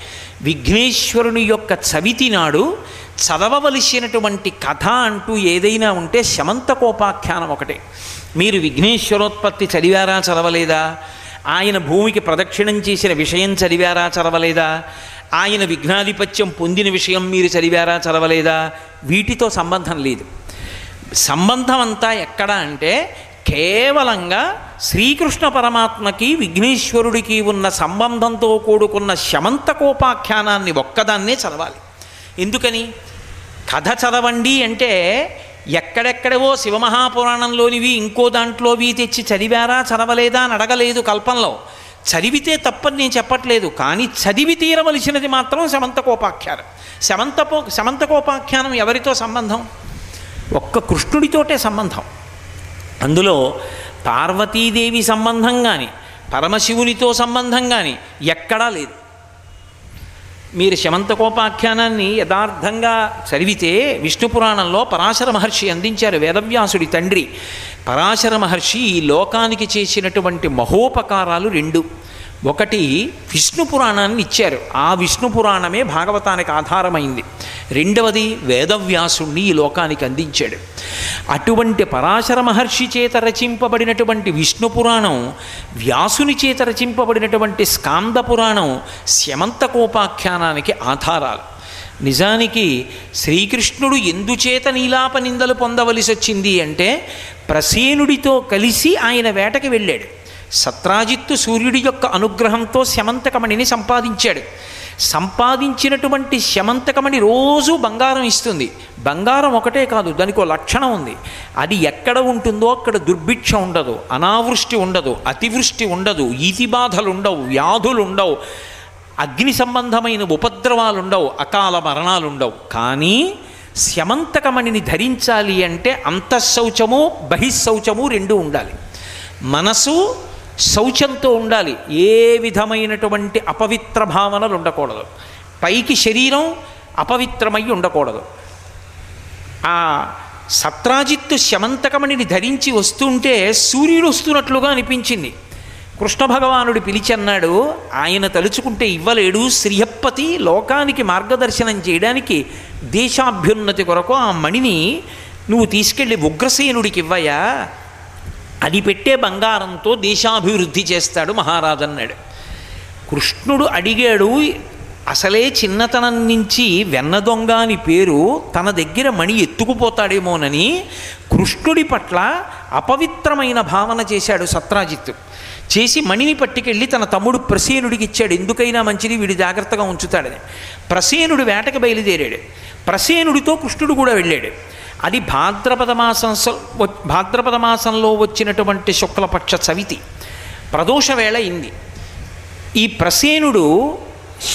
విఘ్నేశ్వరుని యొక్క చవితి నాడు చదవవలసినటువంటి కథ అంటూ ఏదైనా ఉంటే శమంతకోపాఖ్యానం ఒకటే. మీరు విఘ్నేశ్వరోత్పత్తి చదివారా చదవలేదా? ఆయన భూమికి ప్రదక్షిణం చేసిన విషయం చదివారా చదవలేదా? ఆయన విఘ్నాధిపత్యం పొందిన విషయం మీరు చదివారా చదవలేదా? వీటితో సంబంధం లేదు. సంబంధం అంతా ఎక్కడ అంటే కేవలంగా శ్రీకృష్ణ పరమాత్మకి విఘ్నేశ్వరుడికి ఉన్న సంబంధంతో కూడుకున్న శమంతకోపాఖ్యానాన్ని ఒక్కదాన్నే చదవాలి. ఎందుకని? కథ చదవండి అంటే ఎక్కడెక్కడవో శివమహాపురాణంలోనివి ఇంకో దాంట్లోవి తెచ్చి చదివారా చదవలేదా అని అడగలేదు కల్పంలో. చదివితే తప్పని నేను చెప్పట్లేదు కానీ చదివి తీరవలసినది మాత్రం శమంతకోపాఖ్యానం. శమంతపో శమంతకోపాఖ్యానం ఎవరితో సంబంధం? ఒక్క కృష్ణుడితోటే సంబంధం. అందులో పార్వతీదేవి సంబంధం కానీ పరమశివునితో సంబంధం కానీ ఎక్కడా లేదు. మీరు శమంతకోపాఖ్యానాన్ని యథార్థంగా చదివితే విష్ణు పురాణంలో పరాశర మహర్షి అందించారు వేదవ్యాసుడి తండ్రి. పరాశర మహర్షి ఈ లోకానికి చేసినటువంటి మహోపకారాలు రెండు. ఒకటి విష్ణు పురాణాన్ని ఇచ్చారు. ఆ విష్ణు పురాణమే భాగవతానికి ఆధారమైంది. రెండవది వేదవ్యాసుణ్ణి ఈ లోకానికి అందించాడు. అటువంటి పరాశర మహర్షి చేత రచింపబడినటువంటి విష్ణు పురాణం వ్యాసుని చేత రచింపబడినటువంటి స్కాంద పురాణం శమంతకోపాఖ్యానానికి ఆధారాలు. నిజానికి శ్రీకృష్ణుడు ఎందుచేత నీలాప నిందలు పొందవలసి వచ్చింది అంటే ప్రసేనుడితో కలిసి ఆయన వేటకి వెళ్ళాడు. సత్రాజిత్తు సూర్యుడి యొక్క అనుగ్రహంతో శమంతకమణిని సంపాదించాడు. సంపాదించినటువంటి శమంతకమణి రోజు బంగారం ఇస్తుంది. బంగారం ఒకటే కాదు దానికి లక్షణం ఉంది. అది ఎక్కడ ఉంటుందో అక్కడ దుర్భిక్ష ఉండదు అనావృష్టి ఉండదు అతివృష్టి ఉండదు ఈతి బాధలు ఉండవు వ్యాధులు ఉండవు అగ్ని సంబంధమైన ఉపద్రవాలు ఉండవు అకాల మరణాలు ఉండవు. కానీ శమంతకమణిని ధరించాలి అంటే అంతఃశౌచము బహిశౌచము రెండు ఉండాలి. మనసు శౌచంతో ఉండాలి. ఏ విధమైనటువంటి అపవిత్ర భావనలు ఉండకూడదు. పైకి శరీరం అపవిత్రమై ఉండకూడదు. ఆ సత్రాజిత్తు శమంతకమణిని ధరించి వస్తుంటే సూర్యుడు వస్తున్నట్లుగా అనిపించింది. కృష్ణ భగవానుడు పిలిచన్నాడు ఆయన తలుచుకుంటే ఇవ్వలేడు శ్రీహప్పతి లోకానికి మార్గదర్శనం చేయడానికి దేశాభ్యున్నతి కొరకు ఆ మణిని నువ్వు తీసుకెళ్ళి ఉగ్రసేనుడికి ఇవ్వయా అది పెట్టే బంగారంతో దేశాభివృద్ధి చేస్తాడు మహారాజు అన్నాడు. కృష్ణుడు అడిగాడు అసలే చిన్నతనం నుంచి వెన్న దొంగ అని పేరు తన దగ్గర మణి ఎత్తుకుపోతాడేమోనని కృష్ణుడి పట్ల అపవిత్రమైన భావన చేశాడు సత్రాజిత్తు. చేసి మణిని పట్టుకెళ్ళి తన తమ్ముడు ప్రసేనుడికి ఇచ్చాడు ఎందుకైనా మంచిది వీడు జాగ్రత్తగా ఉంచుతాడని. ప్రసేనుడు వేటకి బయలుదేరాడు. ప్రసేనుడితో కృష్ణుడు కూడా వెళ్ళాడు. అది భాద్రపద మాసం భాద్రపద మాసంలో వచ్చినటువంటి శుక్లపక్ష చవితి ప్రదోష వేళ ఈ ప్రసేనుడు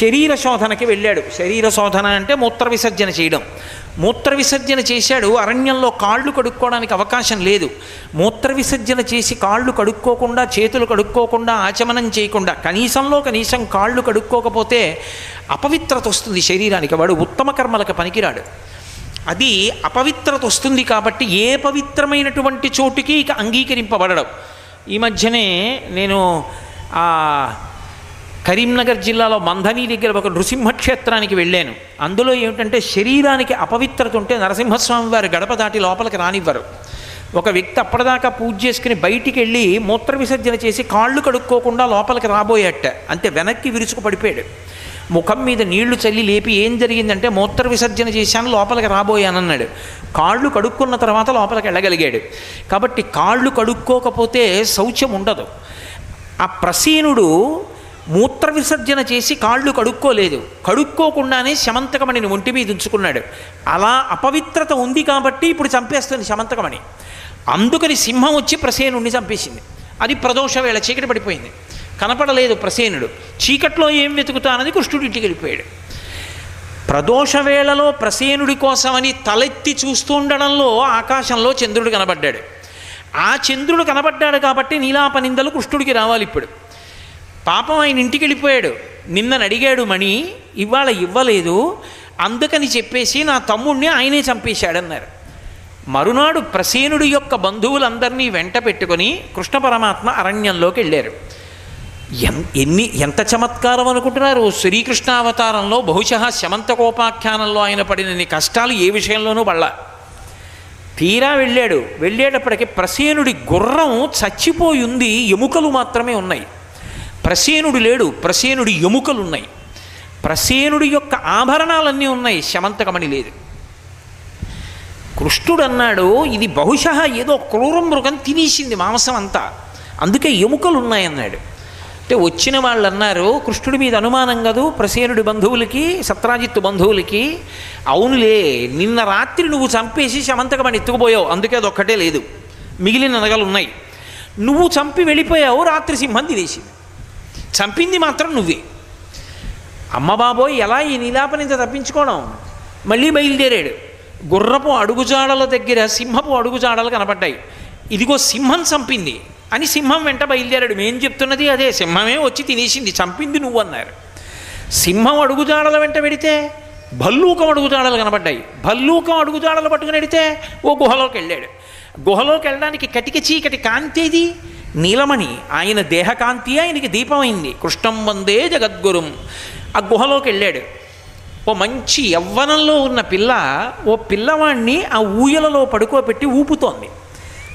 శరీర శోధనకి వెళ్ళాడు. శరీర శోధన అంటే మూత్ర విసర్జన చేయడం. మూత్ర విసర్జన చేశాడు అరణ్యంలో కాళ్ళు కడుక్కోవడానికి అవకాశం లేదు. మూత్ర విసర్జన చేసి కాళ్ళు కడుక్కోకుండా చేతులు కడుక్కోకుండా ఆచమనం చేయకుండా కనీసంలో కనీసం కాళ్ళు కడుక్కోకపోతే అపవిత్రత వస్తుంది శరీరానికి. వాడు ఉత్తమ కర్మలకు పనికిరాడు. అది అపవిత్రత వస్తుంది కాబట్టి ఏ పవిత్రమైనటువంటి చోటుకి ఇక అంగీకరింపబడడం. ఈ మధ్యనే నేను ఆ కరీంనగర్ జిల్లాలో మంధని దగ్గర ఒక నృసింహక్షేత్రానికి వెళ్ళాను. అందులో ఏమిటంటే శరీరానికి అపవిత్రత ఉంటే నరసింహస్వామి వారు గడప దాటి లోపలికి రానివ్వరు. ఒక వ్యక్తి అప్పటిదాకా పూజ చేసుకుని బయటికి వెళ్ళి మూత్ర విసర్జన చేసి కాళ్ళు కడుక్కోకుండా లోపలికి రాబోయేట. అంతే వెనక్కి విరుచుకు పడిపోయాడు. ముఖం మీద నీళ్ళు చల్లి లేపి ఏం జరిగిందంటే మూత్ర విసర్జన చేశాను లోపలికి రాబోయానన్నాడు. కాళ్ళు కడుక్కున్న తర్వాత లోపలికి వెళ్ళగలిగాడు. కాబట్టి కాళ్ళు కడుక్కోకపోతే శౌచ్యం ఉండదు. ఆ ప్రసీనుడు మూత్ర విసర్జన చేసి కాళ్ళు కడుక్కోలేదు. కడుక్కోకుండానే శమంతకమణిని ఒంటి మీద ఉంచుకున్నాడు. అలా అపవిత్రత ఉంది కాబట్టి ఇప్పుడు చంపేస్తుంది శమంతకమణి. అందుకని సింహం వచ్చి ప్రసేనుడిని చంపేసింది. అది ప్రదోష వేళ చీకటి పడిపోయింది. కనపడలేదు ప్రసేనుడు. చీకట్లో ఏం వెతుకుతానని కృష్ణుడు ఇంటికి వెళ్ళిపోయాడు. ప్రదోషవేళలో ప్రసేనుడి కోసమని తలెత్తి చూస్తుండడంలో ఆకాశంలో చంద్రుడు కనబడ్డాడు. ఆ చంద్రుడు కనబడ్డాడు కాబట్టి నీలాపనిందలు కృష్ణుడికి రావాలి ఇప్పుడు. పాపం ఆయన ఇంటికి వెళ్ళిపోయాడు. నిన్నని అడిగాడు మణి ఇవాళ ఇవ్వలేదు. అందుకని చెప్పేసి నా తమ్ముణ్ణి ఆయనే చంపేశాడన్నారు. మరునాడు ప్రసేనుడి యొక్క బంధువులందరినీ వెంట పెట్టుకొని కృష్ణ పరమాత్మ అరణ్యంలోకి వెళ్ళారు. ఎన్ని ఎంత చమత్కారం అనుకుంటున్నారు? శ్రీకృష్ణ అవతారంలో బహుశः శమంతకోపాఖ్యానంలో ఆయన పడినన్ని కష్టాలు ఏ విషయంలోనూ పడలా. తీరా వెళ్ళాడు. వెళ్ళేటప్పటికి ప్రసేనుడి గుర్రం చచ్చిపోయింది. ఎముకలు మాత్రమే ఉన్నాయి. ప్రసేనుడు లేడు. ప్రసేనుడి ఎముకలు ఉన్నాయి ప్రసేనుడి యొక్క ఆభరణాలన్నీ ఉన్నాయి. శమంతకమణి లేదు. కృష్ణుడు అన్నాడు ఇది బహుశ ఏదో క్రూర మృగం తినేసింది మాంసం అంతా అందుకే ఎముకలు ఉన్నాయన్నాడు అంటే వచ్చిన వాళ్ళు అన్నారు కృష్ణుడి మీద అనుమానం కదూ ప్రసేనుడి బంధువులకి సత్రాజిత్తు బంధువులకి? అవునులే నిన్న రాత్రి నువ్వు చంపేసి శమంతకమని ఎత్తుకుపోయావు అందుకే అది ఒక్కటే లేదు. మిగిలిన నగలు ఉన్నాయి నువ్వు చంపి వెళ్ళిపోయావు రాత్రి సింహం తినేసింది. చంపింది మాత్రం నువ్వే. అమ్మ బాబోయ్ ఎలా ఈ నీలాపనింత తప్పించుకోవడం? మళ్ళీ బయలుదేరాడు. గుర్రపు అడుగుజాడల దగ్గర సింహపు అడుగుజాడలు కనపడ్డాయి. ఇదిగో సింహం చంపింది. అని సింహం వెంట బయలుదేరాడు. మేం చెప్తున్నది అదే సింహమే వచ్చి తినేసింది చంపింది నువ్వు అన్నారు. సింహం అడుగుజాడల వెంట పెడితే భల్లూకం అడుగుజాడలు కనబడ్డాయి. భల్లూకం అడుగుజాడలు పట్టుకుని పెడితే ఓ గుహలోకి వెళ్ళాడు. గుహలోకి వెళ్ళడానికి కటిక చీకటి కాంతేది నీలమణి. ఆయన దేహకాంతి ఆయనకి దీపమైంది. కృష్ణం వందే జగద్గురుం. ఆ గుహలోకి వెళ్ళాడు. ఓ మంచి యవ్వనంలో ఉన్న పిల్ల ఓ పిల్లవాణ్ణి ఆ ఊయలలో పడుకోబెట్టి ఊపుతోంది.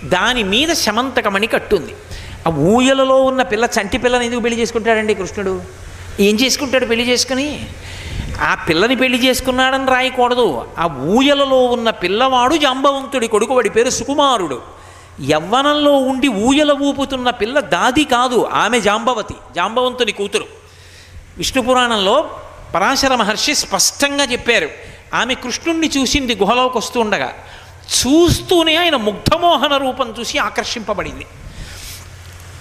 దాని మీద శమంతకమణి కట్టుంది. ఆ ఊయలలో ఉన్న పిల్ల చంటి పిల్లని ఎందుకు పెళ్ళి చేసుకుంటాడండి కృష్ణుడు? ఏం చేసుకుంటాడు పెళ్ళి చేసుకుని? ఆ పిల్లని పెళ్ళి చేసుకున్నాడని రాయకూడదు. ఆ ఊయలలో ఉన్న పిల్లవాడు జాంబవంతుడి కొడుకు వాడి పేరు సుకుమారుడు. యవ్వనంలో ఉండి ఊయల ఊపుతున్న పిల్ల దాది కాదు ఆమె జాంబవతి జాంబవంతుని కూతురు. విష్ణు పురాణంలో పరాశర మహర్షి స్పష్టంగా చెప్పారు ఆమె కృష్ణుణ్ణి చూసింది గుహలోకి వస్తుండగా చూస్తూనే ఆయన ముగ్ధమోహన రూపం చూసి ఆకర్షింపబడింది.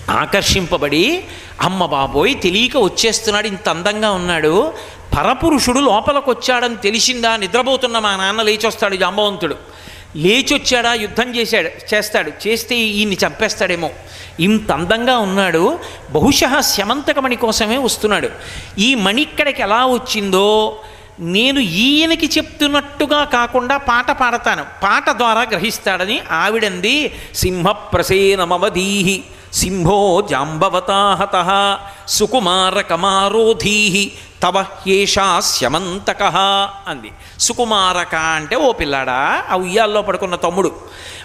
ఆకర్షింపబడి అమ్మ బాబోయ్ తెలియక వచ్చేస్తున్నాడు ఇంత అందంగా ఉన్నాడు. పరపురుషుడు లోపలికి వచ్చాడని తెలిసిందా? నిద్రపోతున్న మా నాన్న లేచొస్తాడు జాంబవంతుడు. లేచొచ్చాడా? యుద్ధం చేశాడు చేస్తాడు. చేస్తే ఈయన్ని చంపేస్తాడేమో. ఇంత అందంగా ఉన్నాడు. బహుశ శమంతకమణి కోసమే వస్తున్నాడు. ఈ మణి ఇక్కడికి ఎలా వచ్చిందో నేను ఈయనకి చెప్తున్నట్టుగా కాకుండా పాట పాడతాను. పాట ద్వారా గ్రహిస్తాడని ఆవిడంది సింహప్రసేనమవధీహి. సింహో జాంబవతాహత సుకుమారకమారోధీ తవ హ్యేషా శమంతక అంది. సుకుమారక అంటే ఓ పిల్లాడా? ఆ ఉయ్యాల్లో పడుకున్న తమ్ముడు.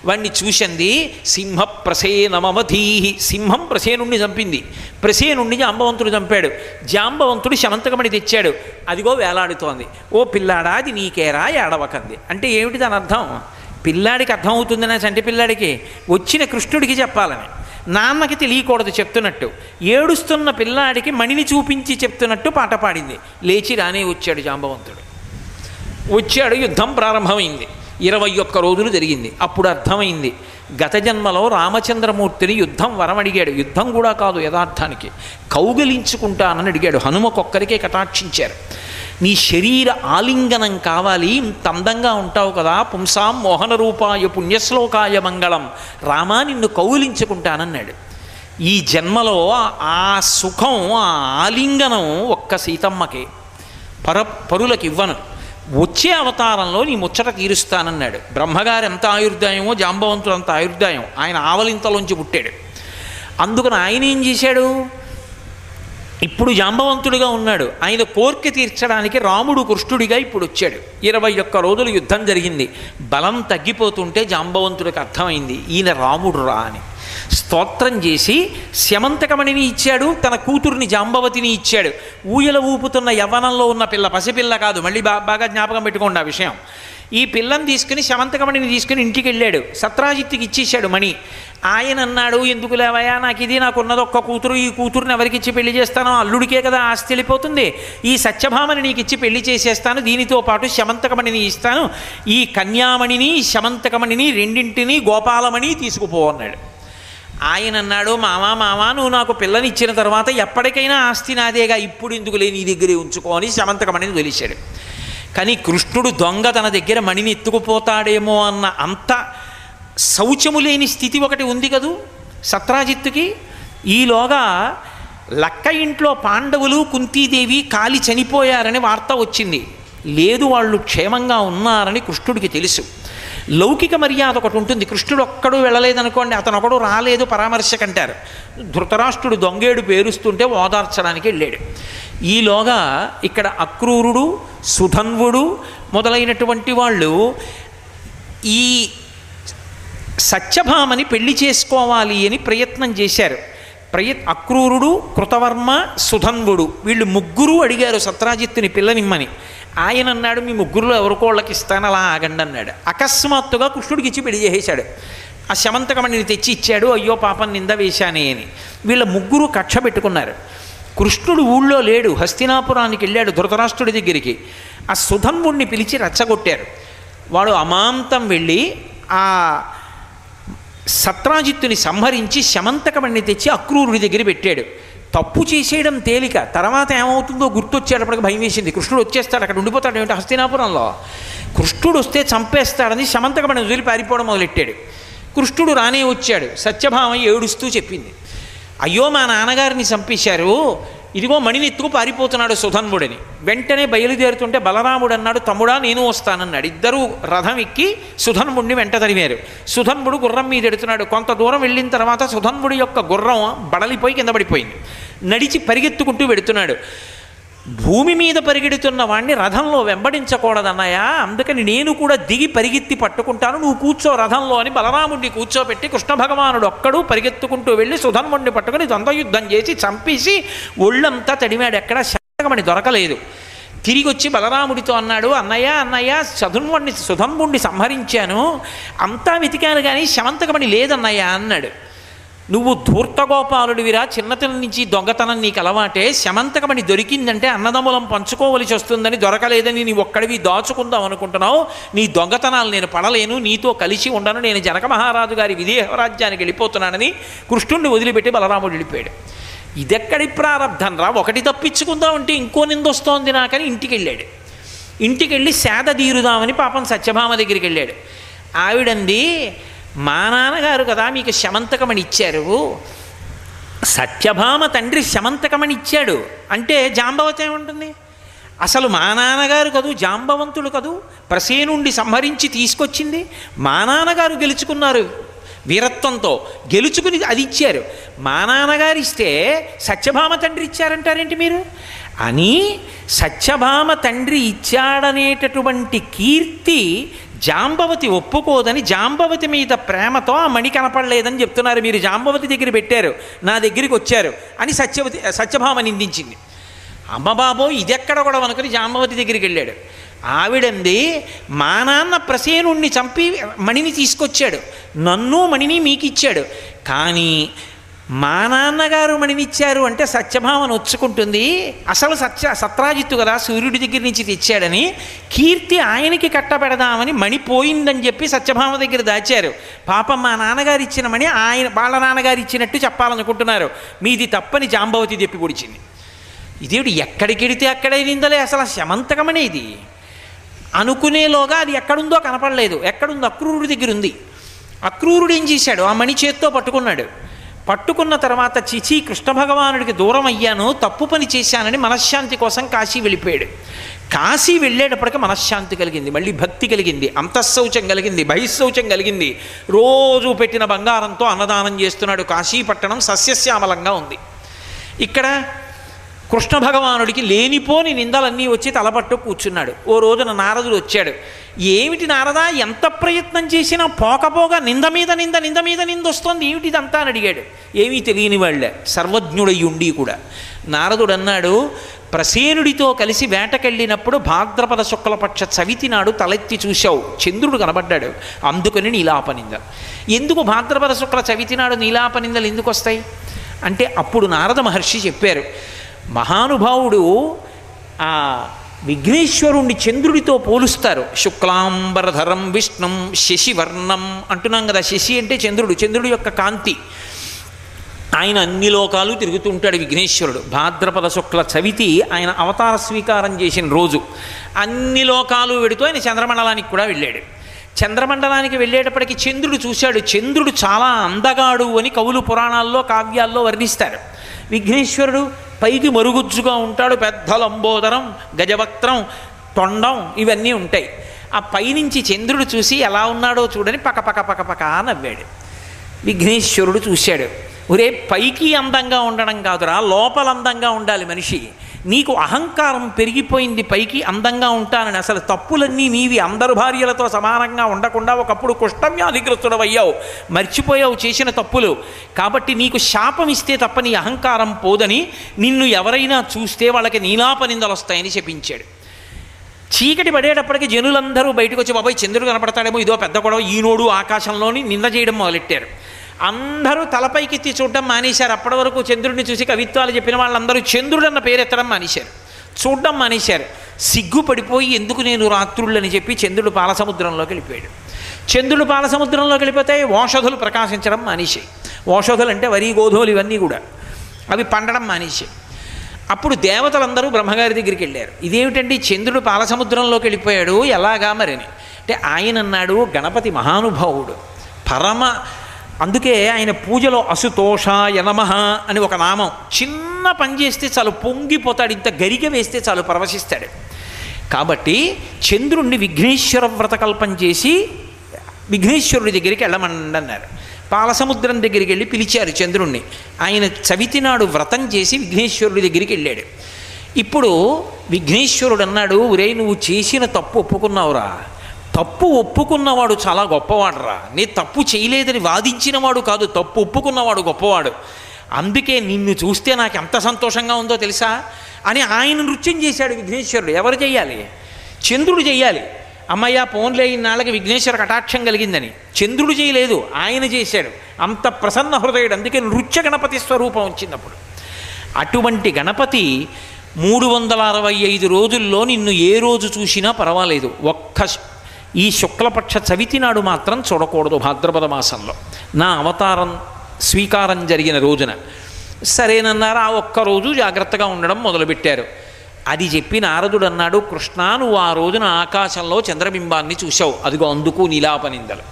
వాణ్ణి చూసింది సింహ ప్రసేనమవధీహి సింహం ప్రసేనుణ్ణి చంపింది. ప్రసేనుణ్ణి జాంబవంతుడు చంపాడు. జాంబవంతుడు శమంతకమణి తెచ్చాడు. అదిగో వేలాడుతోంది. ఓ పిల్లాడా అది నీకేరా? ఏడవకంది. అంటే ఏమిటి దాని అర్థం? పిల్లాడికి అర్థమవుతుంది చంటి పిల్లాడికి. వచ్చిన కృష్ణుడికి చెప్పాలని. నాన్నకి తెలియకూడదు చెప్తున్నట్టు. ఏడుస్తున్న పిల్లాడికి మణిని చూపించి చెప్తున్నట్టు పాట పాడింది. లేచి రానే వచ్చాడు జాంబవంతుడు. వచ్చాడు యుద్ధం ప్రారంభమైంది. ఇరవై ఒక్క రోజులు జరిగింది. అప్పుడు అర్థమైంది. గత జన్మలో రామచంద్రమూర్తిని యుద్ధం వరమడిగాడు. యుద్ధం కూడా కాదు యథార్థానికి. కౌగిలించుకుంటానని అడిగాడు. హనుమకొక్కరికే కటాక్షించారు. నీ శరీర ఆలింగనం కావాలి ఇంత అందంగా ఉంటావు కదా పుంసాం మోహన రూపాయ పుణ్యశ్లోకాయ మంగళం. రామా నిన్ను కౌగిలించుకుంటానన్నాడు. ఈ జన్మలో ఆ సుఖం ఆ ఆలింగనం ఒక్క సీతమ్మకే. పర పరులకు ఇవ్వను వచ్చే అవతారంలో నీ ముచ్చట తీరుస్తానన్నాడు. బ్రహ్మగారు ఎంత ఆయుర్దాయమో జాంబవంతుడు అంత ఆయుర్దాయం. ఆయన ఆవలింతలోంచి పుట్టాడు. అందుకని ఆయన ఏం చేశాడు? ఇప్పుడు జాంబవంతుడిగా ఉన్నాడు. ఆయన కోరిక తీర్చడానికి రాముడు కృష్ణుడిగా ఇప్పుడు వచ్చాడు. ఇరవై ఒక్క రోజులు యుద్ధం జరిగింది. బలం తగ్గిపోతుంటే జాంబవంతుడికి అర్థమైంది ఈయన రాముడు రా అని. స్తోత్రం చేసి శమంతకమణిని ఇచ్చాడు తన కూతురిని జాంబవతిని ఇచ్చాడు. ఊయల ఊపుతున్న యవ్వనంలో ఉన్న పిల్ల పసిపిల్ల కాదు. మళ్ళీ బాగా జ్ఞాపకం పెట్టుకోండి ఆ విషయం. ఈ పిల్లని తీసుకుని శమంతకమణిని తీసుకుని ఇంటికి వెళ్ళాడు. సత్రాజిత్తుకి ఇచ్చేశాడు మణి. ఆయన అన్నాడు ఎందుకు లేవయా నాకు ఇది నాకున్నది ఒక్క కూతురు. ఈ కూతురుని ఎవరికి ఇచ్చి పెళ్ళి చేస్తానో? అల్లుడికే కదా ఆస్తి వెళ్ళిపోతుంది. ఈ సత్యభామని నీకు ఇచ్చి పెళ్ళి చేసేస్తాను. దీనితో పాటు శమంతకమణిని ఇస్తాను. ఈ కన్యామణిని శమంతకమణిని రెండింటిని గోపాలమణి తీసుకుపో అన్నాడు. ఆయన అన్నాడు మామా మామా నువ్వు నాకు పిల్లని ఇచ్చిన తర్వాత ఎప్పటికైనా ఆస్తి నాదేగా. ఇప్పుడు ఎందుకు లేని నీ దగ్గరే ఉంచుకోని శమంతకమణిని తెలిసాడు కానీ కృష్ణుడు దొంగ తన దగ్గర మణిని ఎత్తుకుపోతాడేమో అన్న అంత శౌచము లేని స్థితి ఒకటి ఉంది కదూ సత్రాజిత్తుకి? ఈలోగా లక్క ఇంట్లో పాండవులు కుంతీదేవి కాలి చనిపోయారని వార్త వచ్చింది. లేదు వాళ్ళు క్షేమంగా ఉన్నారని కృష్ణుడికి తెలుసు. లౌకిక మర్యాద ఒకటి ఉంటుంది. కృష్ణుడు ఒక్కడు వెళ్ళలేదనుకోండి అతను ఒకడు రాలేదు పరామర్శకంటారు. ధృతరాష్ట్రుడు దొంగేడు పేరుస్తుంటే ఓదార్చడానికి వెళ్ళాడు. ఈలోగా ఇక్కడ అక్రూరుడు సుధన్వుడు మొదలైనటువంటి వాళ్ళు ఈ సత్యభామని పెళ్ళి చేసుకోవాలి అని ప్రయత్నం చేశారు. ప్రయత్ అక్రూరుడు కృతవర్మ సుధన్వుడు వీళ్ళు ముగ్గురు అడిగారు సత్రాజిత్తుని పిల్లనిమ్మని. ఆయన అన్నాడు మీ ముగ్గురులో ఎవరికోళ్ళకి ఇస్తాను అలా ఆగండి అన్నాడు. అకస్మాత్తుగా కృష్ణుడికి ఇచ్చి పెళ్ళి చేసేశాడు. ఆ శమంతకమణిని తెచ్చి ఇచ్చాడు అయ్యో పాపం నింద వేశానే అని. వీళ్ళ ముగ్గురు కక్ష పెట్టుకున్నారు. కృష్ణుడు ఊళ్ళో లేడు హస్తినాపురానికి వెళ్ళాడు ధృతరాష్ట్రుడి దగ్గరికి. ఆ సుధన్వుణ్ణి పిలిచి రచ్చగొట్టారు. వాడు అమాంతం వెళ్ళి ఆ సత్రాజిత్తుని సంహరించి శమంతకమణ్ణి తెచ్చి అక్రూరుడి దగ్గర పెట్టాడు. తప్పు చేసేయడం తేలిక. తర్వాత ఏమవుతుందో గుర్తొచ్చేటప్పటికి భయం వేసింది. కృష్ణుడు వచ్చేస్తాడు. అక్కడ ఉండిపోతాడు. ఏమిటి? హస్తినాపురంలో. కృష్ణుడు వస్తే చంపేస్తాడని శమంతకమణి వదిలి పారిపోవడం మొదలెట్టాడు. కృష్ణుడు రానే వచ్చాడు. సత్యభామ ఏడుస్తూ చెప్పింది. అయ్యో మా నాన్నగారిని చంపేశారు. ఇదిగో మణిని ఎత్తుకు పారిపోతున్నాడు సుధన్వుడని వెంటనే బయలుదేరుతుంటే బలరాముడు అన్నాడు తమ్ముడా నేను వస్తానన్నాడు. ఇద్దరూ రథం ఎక్కి సుధన్వుడిని వెంట తరిమారు. సుధన్వుడు గుర్రం మీద ఎడుతున్నాడు. కొంత దూరం వెళ్ళిన తర్వాత సుధన్వుడి యొక్క గుర్రం బడలిపోయి కింద పడిపోయింది. నడిచి పరిగెత్తుకుంటూ వెడుతున్నాడు. భూమి మీద పరిగెడుతున్న వాణ్ణి రథంలో వెంబడించకూడదన్నయ్యా. అందుకని నేను కూడా దిగి పరిగెత్తి పట్టుకుంటాను. నువ్వు కూర్చో రథంలో అని బలరాముడిని కూర్చోబెట్టి కృష్ణ భగవానుడు ఒక్కడు పరిగెత్తుకుంటూ వెళ్ళి సుధన్ముడిని పట్టుకుని ద్వంద్వయుద్ధం చేసి చంపేసి ఒళ్ళంతా తడిమాడు. ఎక్కడ శతకమని దొరకలేదు. తిరిగి వచ్చి బలరాముడితో అన్నాడు అన్నయ్య అన్నయ్య చదున్ముడిని సుధంబుణ్ణి సంహరించాను. అంతా వెతికాను కానీ శమంతకమణి లేదన్నయ్య అన్నాడు. నువ్వు ధూర్తగోపాలుడివిరా చిన్నతనం నుంచి దొంగతనం నీకు అలవాటే శమంతకమణి దొరికిందంటే అన్నదమ్ములం పంచుకోవలసి వస్తుందని దొరకలేదని నీ ఒక్కడివి దాచుకుందాం అనుకుంటున్నావు. నీ దొంగతనాలు నేను పడలేను నీతో కలిసి ఉండను నేను జనక మహారాజు గారి విదేహరాజ్యానికి వెళ్ళిపోతున్నానని కృష్ణుణ్ణి వదిలిపెట్టి బలరాముడు వెళ్ళిపోయాడు. ఇదెక్కడి ప్రారంధం రా? ఒకటి తప్పించుకుందామంటే ఇంకో నిందొస్తోంది నాకని ఇంటికి వెళ్ళాడు. ఇంటికి వెళ్ళి సేద తీరుదామని పాపం సత్యభామ దగ్గరికి వెళ్ళాడు. ఆవిడంది మా నాన్నగారు కదా మీకు శమంతకమని ఇచ్చారు సత్యభామ తండ్రి శమంతకమని ఇచ్చాడు అంటే జాంబవతి ఏముంటుంది? అసలు మా నాన్నగారు కదూ జాంబవంతుడు కదూ ప్రసేనుండి సంహరించి తీసుకొచ్చింది. మా నాన్నగారు గెలుచుకున్నారు వీరత్వంతో. గెలుచుకుని అది ఇచ్చారు. మా నాన్నగారు ఇస్తే సత్యభామ తండ్రి ఇచ్చారంటారేంటి మీరు? అని సత్యభామ తండ్రి ఇచ్చాడనేటటువంటి కీర్తి జాంబవతి ఒప్పుకోదని జాంబవతి మీద ప్రేమతో ఆ మణి కనపడలేదని చెప్తున్నారు. మీరు జాంబవతి దగ్గర పెట్టారు నా దగ్గరికి వచ్చారు అని సత్యవతి సత్యభామ నిందించింది. అమ్మబాబో ఇదెక్కడ కూడా అనుకుని జాంబవతి దగ్గరికి వెళ్ళాడు. ఆవిడంది మా నాన్న ప్రసేనుణ్ణి చంపి మణిని తీసుకొచ్చాడు. నన్ను మణిని మీకు ఇచ్చాడు కానీ మా నాన్నగారు మణినిచ్చారు అంటే సత్యభామ నొచ్చుకుంటుంది అసలు సత్య సత్రాజిత్తు కదా సూర్యుడి దగ్గర నుంచి తెచ్చాడని కీర్తి ఆయనకి కట్టబెడదామని మణి పోయిందని చెప్పి సత్యభామ దగ్గర దాచారు. పాపం మా నాన్నగారు ఇచ్చిన మణి ఆయన వాళ్ళ నాన్నగారు ఇచ్చినట్టు చెప్పాలనుకుంటున్నారు. మీది తప్పని జాంబవతి చెప్పి పొడిచింది. ఇదేడు ఎక్కడికెడితే అక్కడే నిందలే అసలు శమంతకమనే ఇది అనుకునేలోగా అది ఎక్కడుందో కనపడలేదు. ఎక్కడుందో అక్రూరుడి దగ్గర ఉంది. అక్రూరుడు ఏం చేశాడు? ఆ మణి చేత్తో పట్టుకున్నాడు. పట్టుకున్న తర్వాత చిచి కృష్ణ భగవానుడికి దూరం అయ్యాను తప్పు పని చేశానని మనశ్శాంతి కోసం కాశీ వెళ్ళిపోయాడు. కాశీ వెళ్ళేటప్పటికి మనశ్శాంతి కలిగింది మళ్ళీ భక్తి కలిగింది అంతఃశౌచం కలిగింది బహిశౌచం కలిగింది. రోజు పెట్టిన బంగారంతో అన్నదానం చేస్తున్నాడు కాశీ పట్టణం సస్యశ్యామలంగా ఉంది. ఇక్కడ కృష్ణ భగవానుడికి లేనిపోని నిందలన్నీ వచ్చి తలపట్టు కూర్చున్నాడు. ఓ రోజున నారదుడు వచ్చాడు. ఏమిటి నారదా ఎంత ప్రయత్నం చేసినా పోకపోగా నింద మీద నింద నింద మీద నింద వస్తుంది. ఏమిటి ఇదంతా అని అడిగాడు. ఏమీ తెలియని వాళ్ళే సర్వజ్ఞుడై ఉండి కూడా. నారదుడు అన్నాడు ప్రసేనుడితో కలిసి వేటకెళ్ళినప్పుడు భాద్రపద శుక్లపక్ష చవితి నాడు తలెత్తి చూశావు. చంద్రుడు కనబడ్డాడు. అందుకని నీలాపనిందలు ఎందుకు భాద్రపద శుక్ల చవితి నాడు నీలాపనిందలు ఎందుకు వస్తాయి? అంటే అప్పుడు నారద మహర్షి చెప్పారు మహానుభావుడు ఆ విఘ్నేశ్వరుణ్ణి చంద్రుడితో పోలుస్తారు. శుక్లాంబరధరం విష్ణం శశివర్ణం అంటున్నాం కదా. శశి అంటే చంద్రుడు చంద్రుడి యొక్క కాంతి. ఆయన అన్ని లోకాలు తిరుగుతూ ఉంటాడు విఘ్నేశ్వరుడు. భాద్రపద శుక్ల చవితి ఆయన అవతార స్వీకారం చేసిన రోజు. అన్ని లోకాలు వెడుతూ ఆయన చంద్రమండలానికి కూడా వెళ్ళాడు. చంద్రమండలానికి వెళ్ళేటప్పటికి చంద్రుడు చూశాడు. చంద్రుడు చాలా అందగాడు అని కవులు పురాణాల్లో కావ్యాల్లో వర్ణిస్తారు. విఘ్నేశ్వరుడు పైకి మరుగుజ్జుగా ఉంటాడు పెద్ద లంబోదరం గజవక్త్రం తొండం ఇవన్నీ ఉంటాయి. ఆ పైనుంచి చంద్రుడు చూసి ఎలా ఉన్నాడో చూడని పక పక పక పక నవ్వాడు. విఘ్నేశ్వరుడు చూశాడు. ఒరే పైకి అందంగా ఉండడం కాదురా లోపల అందంగా ఉండాలి మనిషి. నీకు అహంకారం పెరిగిపోయింది పైకి అందంగా ఉంటానని. అసలు తప్పులన్నీ నీవి అందరు భార్యలతో సమానంగా ఉండకుండా ఒకప్పుడు కుష్ఠవ్యాధిగ్రస్తుడు అయ్యావు మర్చిపోయావు చేసిన తప్పులు. కాబట్టి నీకు శాపం ఇస్తే తప్ప నీ అహంకారం పోదని నిన్ను ఎవరైనా చూస్తే వాళ్ళకి నీలాపనిందలు వస్తాయని చెప్పించాడు. చీకటి పడేటప్పటికి జనులందరూ బయటకు వచ్చి బాబాయ్ చంద్రుడు కనపడతాడేమో ఇదో పెద్ద గొడవ ఈనోడు ఆకాశంలోని నింద చేయడం మొదలెట్టారు. అందరూ తలపైకెత్తి చూడడం మానేశారు. అప్పటి వరకు చంద్రుడిని చూసి కవిత్వాలు చెప్పిన వాళ్ళందరూ చంద్రుడు అన్న పేరెత్తడం మానేశారు. చూడడం మానేశారు. సిగ్గుపడిపోయి ఎందుకు నేను రాత్రుళ్ళని చెప్పి చంద్రుడు పాలసముద్రంలోకి వెళ్ళిపోయాడు. చంద్రుడు పాలసముద్రంలోకి వెళ్ళిపోతే ఓషధులు ప్రకాశించడం మానేశాయి. ఓషధులు అంటే వరి గోధుమలు ఇవన్నీ కూడా. అవి పండడం మానేశాయి. అప్పుడు దేవతలందరూ బ్రహ్మగారి దగ్గరికి వెళ్ళారు. ఇదేమిటండి? చంద్రుడు పాలసముద్రంలోకి వెళ్ళిపోయాడు. ఎలాగా మరని? అంటే ఆయన అన్నాడు గణపతి మహానుభావుడు. పరమ అందుకే ఆయన పూజలో అసుతోషాయ యనమహ అని ఒక నామం. చిన్న పని చేస్తే చాలు పొంగిపోతాడు ఇంత గరిక వేస్తే చాలు పరవశిస్తాడు. కాబట్టి చంద్రుణ్ణి విఘ్నేశ్వర వ్రతకల్పం చేసి విఘ్నేశ్వరుడి దగ్గరికి వెళ్ళమండి అన్నారు. పాలసముద్రం దగ్గరికి వెళ్ళి పిలిచారు చంద్రుణ్ణి. ఆయన చవితి నాడు వ్రతం చేసి విఘ్నేశ్వరుడి దగ్గరికి వెళ్ళాడు. ఇప్పుడు విఘ్నేశ్వరుడు అన్నాడు ఒరే నువ్వు చేసిన తప్పు ఒప్పుకున్నావురా. తప్పు ఒప్పుకున్నవాడు చాలా గొప్పవాడురా. నీ తప్పు చేయలేదని వాదించినవాడు కాదు తప్పు ఒప్పుకున్నవాడు గొప్పవాడు. అందుకే నిన్ను చూస్తే నాకు ఎంత సంతోషంగా ఉందో తెలుసా? అని ఆయన నృత్యం చేశాడు విఘ్నేశ్వరుడు. ఎవరు చేయాలి? చంద్రుడు చేయాలి. అమ్మయ్య పోన్లే ఇన్నాళ్ళకి విఘ్నేశ్వర కటాక్షం కలిగిందని. చంద్రుడు చేయలేదు ఆయన చేశాడు. అంత ప్రసన్న హృదయుడు. అందుకే నృత్య గణపతి స్వరూపం వచ్చినప్పుడు అటువంటి గణపతి మూడు వందల అరవై ఐదు రోజుల్లో నిన్ను ఏ రోజు చూసినా పర్వాలేదు. ఒక్క ఈ శుక్లపక్ష చవితి నాడు మాత్రం చూడకూడదు భాద్రపద మాసంలో. నా అవతారం స్వీకారం జరిగిన రోజున. సరేనన్నారు ఆ ఒక్క రోజు జాగ్రత్తగా ఉండడం మొదలుపెట్టారు. అది చెప్పి నారదుడు అన్నాడు కృష్ణ నువ్వు ఆ రోజున ఆకాశంలో చంద్రబింబాన్ని చూశావు. అదిగో అందుకు నీలాపనిందలు.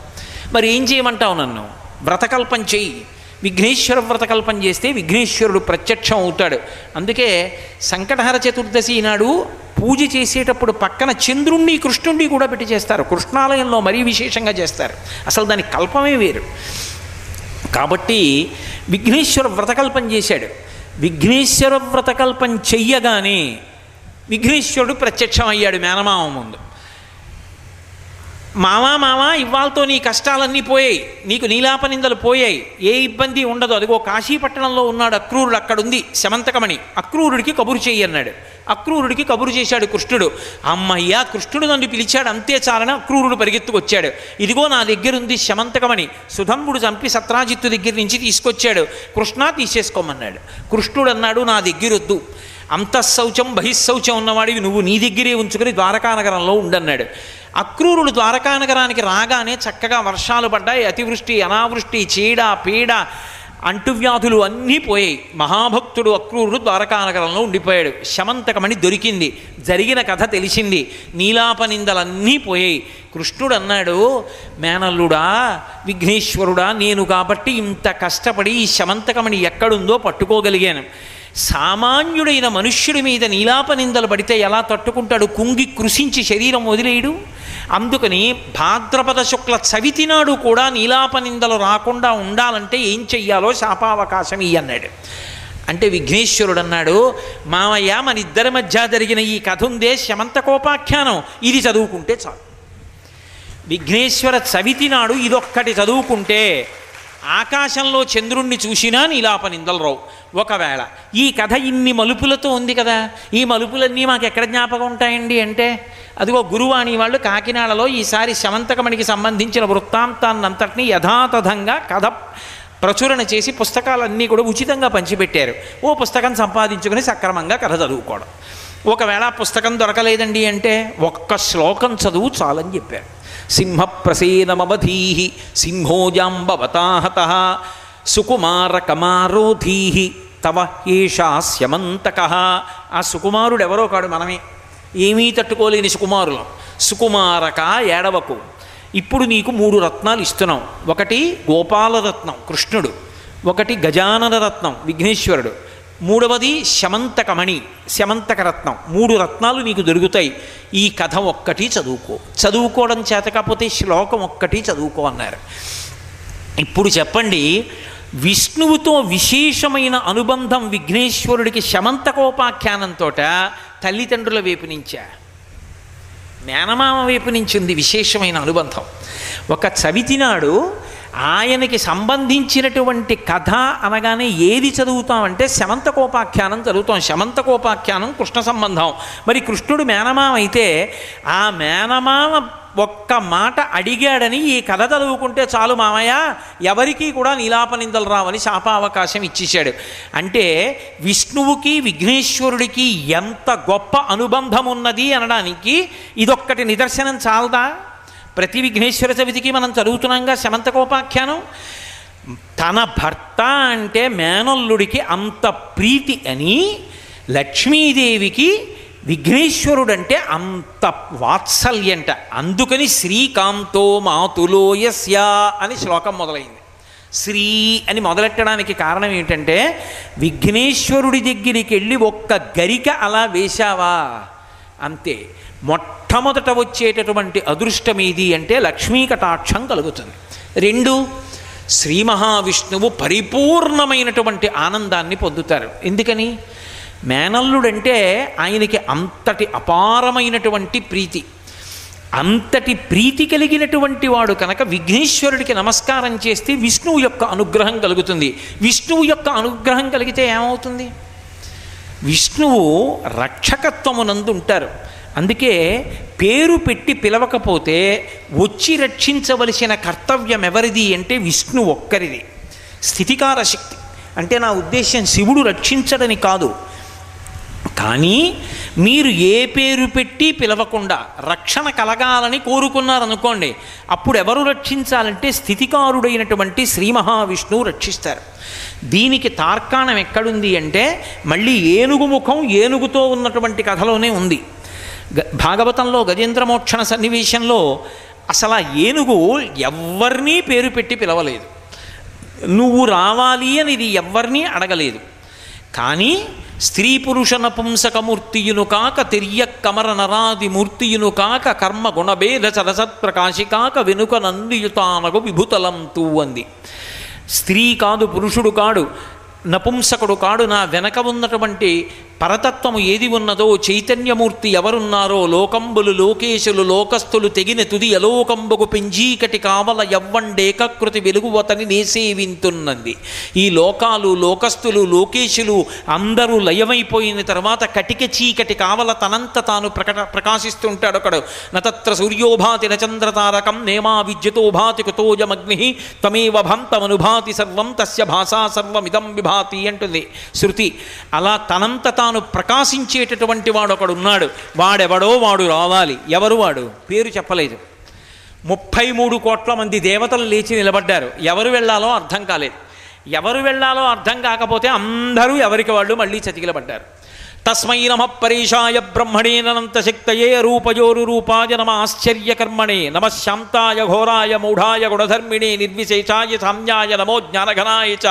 మరి ఏం చేయమంటావు నన్ను? వ్రతకల్పం చెయ్యి. విఘ్నేశ్వర వ్రతకల్పం చేస్తే విఘ్నేశ్వరుడు ప్రత్యక్షం అవుతాడు. అందుకే సంకటహర చతుర్దశి నాడు పూజ చేసేటప్పుడు పక్కన చంద్రుణ్ణి కృష్ణుణ్ణి కూడా పెట్టి చేస్తారు. కృష్ణాలయంలో మరీ విశేషంగా చేస్తారు. అసలు దాని కల్పమే వేరు. కాబట్టి విఘ్నేశ్వర వ్రతకల్పం చేశాడు. విఘ్నేశ్వర వ్రతకల్పం చెయ్యగానే విఘ్నేశ్వరుడు ప్రత్యక్షం అయ్యాడు మేనమామ ముందు. మావా మావా ఇవాళతో నీ కష్టాలన్నీ పోయాయి. నీకు నీలాపనిందలు పోయాయి. ఏ ఇబ్బంది ఉండదు. అదిగో కాశీపట్టణంలో ఉన్నాడు అక్రూరుడు అక్కడుంది శమంతకమణి. అక్రూరుడికి కబురు చేయన్నాడు అన్నాడు. అక్రూరుడికి కబురు చేశాడు కృష్ణుడు. అమ్మయ్యా కృష్ణుడు నన్ను పిలిచాడు. అంతే చాలని అక్రూరుడు పరిగెత్తుకొచ్చాడు. ఇదిగో నా దగ్గరుంది శమంతకమణి. సుధంబుడు చంపి సత్రాజిత్తు దగ్గర నుంచి తీసుకొచ్చాడు. కృష్ణ తీసేసుకోమన్నాడు. కృష్ణుడు అన్నాడు నా దగ్గరొద్దు. అంతఃశౌచం బహిశౌచం ఉన్నవాడివి నువ్వు నీ దగ్గరే ఉంచుకొని ద్వారకానగరంలో ఉండన్నాడు. అక్రూరుడు ద్వారకానగరానికి రాగానే చక్కగా వర్షాలు పడ్డాయి. అతివృష్టి అనావృష్టి చీడ పీడ అంటువ్యాధులు అన్నీ పోయాయి. మహాభక్తుడు అక్రూరుడు ద్వారకానగరంలో ఉండిపోయాడు. శమంతకమణి దొరికింది. జరిగిన కథ తెలిసింది. నీలాపనిందలన్నీ పోయాయి. కృష్ణుడు అన్నాడు మేనల్లుడా విఘ్నేశ్వరుడా నేను కాబట్టి ఇంత కష్టపడి ఈ శమంతకమణి ఎక్కడుందో పట్టుకోగలిగాను. సామాన్యుడైన మనుష్యుడి మీద నీలాప నిందలు పడితే ఎలా తట్టుకుంటాడు? కుంగి కృషించి శరీరం వదిలేయడు? అందుకని భాద్రపద శుక్ల చవితి నాడు కూడా నీలాపనిందలు రాకుండా ఉండాలంటే ఏం చెయ్యాలో శాపావకాశం ఇయ్యన్నాడు అంటే విఘ్నేశ్వరుడు అన్నాడు మామయ్య మన ఇద్దరి మధ్య జరిగిన ఈ కథ ఉందే శమంతకోపాఖ్యానం ఇది చదువుకుంటే చాలు. విఘ్నేశ్వర చవితి నాడు ఇదొక్కటి చదువుకుంటే ఆకాశంలో చంద్రుణ్ణి చూసినా నీలాప నిందలరావు ఒకవేళ ఈ కథ ఇన్ని మలుపులతో ఉంది కదా ఈ మలుపులన్నీ మాకు ఎక్కడ జ్ఞాపకం ఉంటాయండి అంటే అదిగో గురువాణి వాళ్ళు కాకినాడలో ఈసారి శమంతకమణికి సంబంధించిన వృత్తాంతాన్నంతటినీ యథాతథంగా కథ ప్రచురణ చేసి పుస్తకాలన్నీ కూడా ఉచితంగా పంచిపెట్టారు. ఓ పుస్తకం సంపాదించుకుని సక్రమంగా కథ చదువుకోవడం. ఒకవేళ పుస్తకం దొరకలేదండి అంటే ఒక్క శ్లోకం చదువు చాలని చెప్పారు. సింహప్రసేనమవధీ సింహోజాంబవతాహత సుకుమారకమారోధీ తవ ఏషాస్యమంతక ఆ సుకుమారుడు ఎవరో కాడు మనమే. ఏమీ తట్టుకోలేని సుకుమారులం. సుకుమారక ఏడవకు. ఇప్పుడు నీకు మూడు రత్నాలు ఇస్తున్నాం. ఒకటి గోపాలరత్నం కృష్ణుడు. ఒకటి గజానన రత్నం విఘ్నేశ్వరుడు. మూడవది శమంతకమణి శమంతక రత్నం మూడు రత్నాలు నీకు దొరుకుతాయి. ఈ కథ ఒక్కటి చదువుకో. చదువుకోవడం చేత కాకపోతే శ్లోకం ఒక్కటి చదువుకో అన్నారు. ఇప్పుడు చెప్పండి విష్ణువుతో విశేషమైన అనుబంధం విఘ్నేశ్వరుడికి శమంతకోపాఖ్యానంతో తల్లిదండ్రుల వైపు నుంచా? మేనమామ వైపు నుంచి ఉంది విశేషమైన అనుబంధం. ఒక చవితి నాడు ఆయనకి సంబంధించినటువంటి కథ అనగానే ఏది చదువుతామంటే శమంతకోపాఖ్యానం చదువుతాం. శమంతకోపాఖ్యానం కృష్ణ సంబంధం. మరి కృష్ణుడు మేనమామ అయితే ఆ మేనమామ ఒక్క మాట అడిగాడని ఈ కథ చదువుకుంటే చాలు మామయ్య ఎవరికీ కూడా నీలాపనిందలు రావని శాపావకాశం ఇచ్చేశాడు. అంటే విష్ణువుకి విఘ్నేశ్వరుడికి ఎంత గొప్ప అనుబంధం ఉన్నది అనడానికి ఇదొక్కటి నిదర్శనం చాలదా? ప్రతి విఘ్నేశ్వర చవితికి మనం చదువుతున్నాంగా శమంతకోపాఖ్యానం. తన భర్త అంటే మేనల్లుడికి అంత ప్రీతి అని లక్ష్మీదేవికి విఘ్నేశ్వరుడంటే అంత వాత్సల్యంట. అందుకని శ్రీకాంతో మాతులోయస్య అని శ్లోకం మొదలైంది. శ్రీ అని మొదలెట్టడానికి కారణం ఏంటంటే విఘ్నేశ్వరుడి దగ్గరికి వెళ్ళి ఒక్క గరిక అలా వేశావా? అంతే. మొట్టమొదట వచ్చేటటువంటి అదృష్టం ఏది అంటే లక్ష్మీ కటాక్షం కలుగుతుంది. రెండు శ్రీ మహావిష్ణువు పరిపూర్ణమైనటువంటి ఆనందాన్ని పొందుతారు. ఎందుకని? మేనల్లుడంటే ఆయనకి అంతటి అపారమైనటువంటి ప్రీతి. అంతటి ప్రీతి కలిగినటువంటి వాడు కనుక విఘ్నేశ్వరుడికి నమస్కారం చేస్తే విష్ణువు యొక్క అనుగ్రహం కలుగుతుంది. విష్ణువు యొక్క అనుగ్రహం కలిగితే ఏమవుతుంది? విష్ణువు రక్షకత్వమునందు ఉంటారు అందుకే పేరు పెట్టి పిలవకపోతే వచ్చి రక్షించవలసిన కర్తవ్యం ఎవరిది అంటే విష్ణు ఒక్కరిది. స్థితికార శక్తి. అంటే నా ఉద్దేశ్యం శివుడు రక్షించడని కాదు. కానీ మీరు ఏ పేరు పెట్టి పిలవకుండా రక్షణ కలగాలని కోరుకున్నారనుకోండి అప్పుడు ఎవరు రక్షించాలంటే స్థితికారుడైనటువంటి శ్రీ మహావిష్ణువు రక్షిస్తారు. దీనికి తార్కాణం ఎక్కడుంది అంటే మళ్ళీ ఏనుగు ముఖం ఏనుగుతో ఉన్నటువంటి కథలోనే ఉంది. భాగవతంలో గజేంద్రమోక్షణ సన్నివేశంలో అసలు ఆ ఏనుగు ఎవ్వరినీ పేరు పెట్టి పిలవలేదు. నువ్వు రావాలి అని ఇది ఎవరినీ అడగలేదు. కానీ స్త్రీ పురుష నపుంసకమూర్తియును కాక తిర్య కమర నరాది మూర్తియును కాక కర్మ గుణభేద సరసత్ప్రకాశి కాక వెనుక నందియుతానగు విభుతలంతూ అంది. స్త్రీ కాదు పురుషుడు కాడు నపుంసకుడు కాడు నా వెనక ఉన్నటువంటి పరతత్వము ఏది ఉన్నదో చైతన్యమూర్తి ఎవరున్నారో లోకంబులు లోకేశులు లోకస్థులు తెగిన తుది అలోకంబుకు పెంజీకటి కావల ఎవ్వండేకృతి వెలుగువతని నేసేవింతున్నది ఈ లోకాలు లోకస్థులు లోకేశులు అందరూ లయమైపోయిన తర్వాత కటిక చీకటి కావల తనంత తాను ప్రకట ప్రకాశిస్తుంటాడు ఒకడు. నతత్ర సూర్యోభాతి నచంద్రతారకం నేమా విద్యుతో భాతి కుతోజమగ్ని తమేవ భంతమనుభాతి సర్వం తస్య భాషా సర్వమిదం విభాతి అంటుంది. శృతి అలా తనంత తాను ప్రకాశించేటటువంటి వాడు ఒకడు ఉన్నాడు. వాడెవడో వాడు రావాలి. ఎవరు వాడు? పేరు చెప్పలేదు. ముప్పై మూడు కోట్ల మంది దేవతలు లేచి నిలబడ్డారు. ఎవరు వెళ్ళాలో అర్థం కాలేదు. ఎవరు వెళ్ళాలో అర్థం కాకపోతే అందరూ ఎవరికి వాళ్ళు మళ్ళీ చతికిలబడ్డారు. तस्मै नम परेशाय ब्रह्मणे ननन्तसिक्तये रूपयोरुरूपाय नम आश्चर्यकर्मणे नमः शान्ताय घोराय मूढाय गुणधर्मिणे निर्विशेषाय साम्याय नमो ज्ञानघनाय च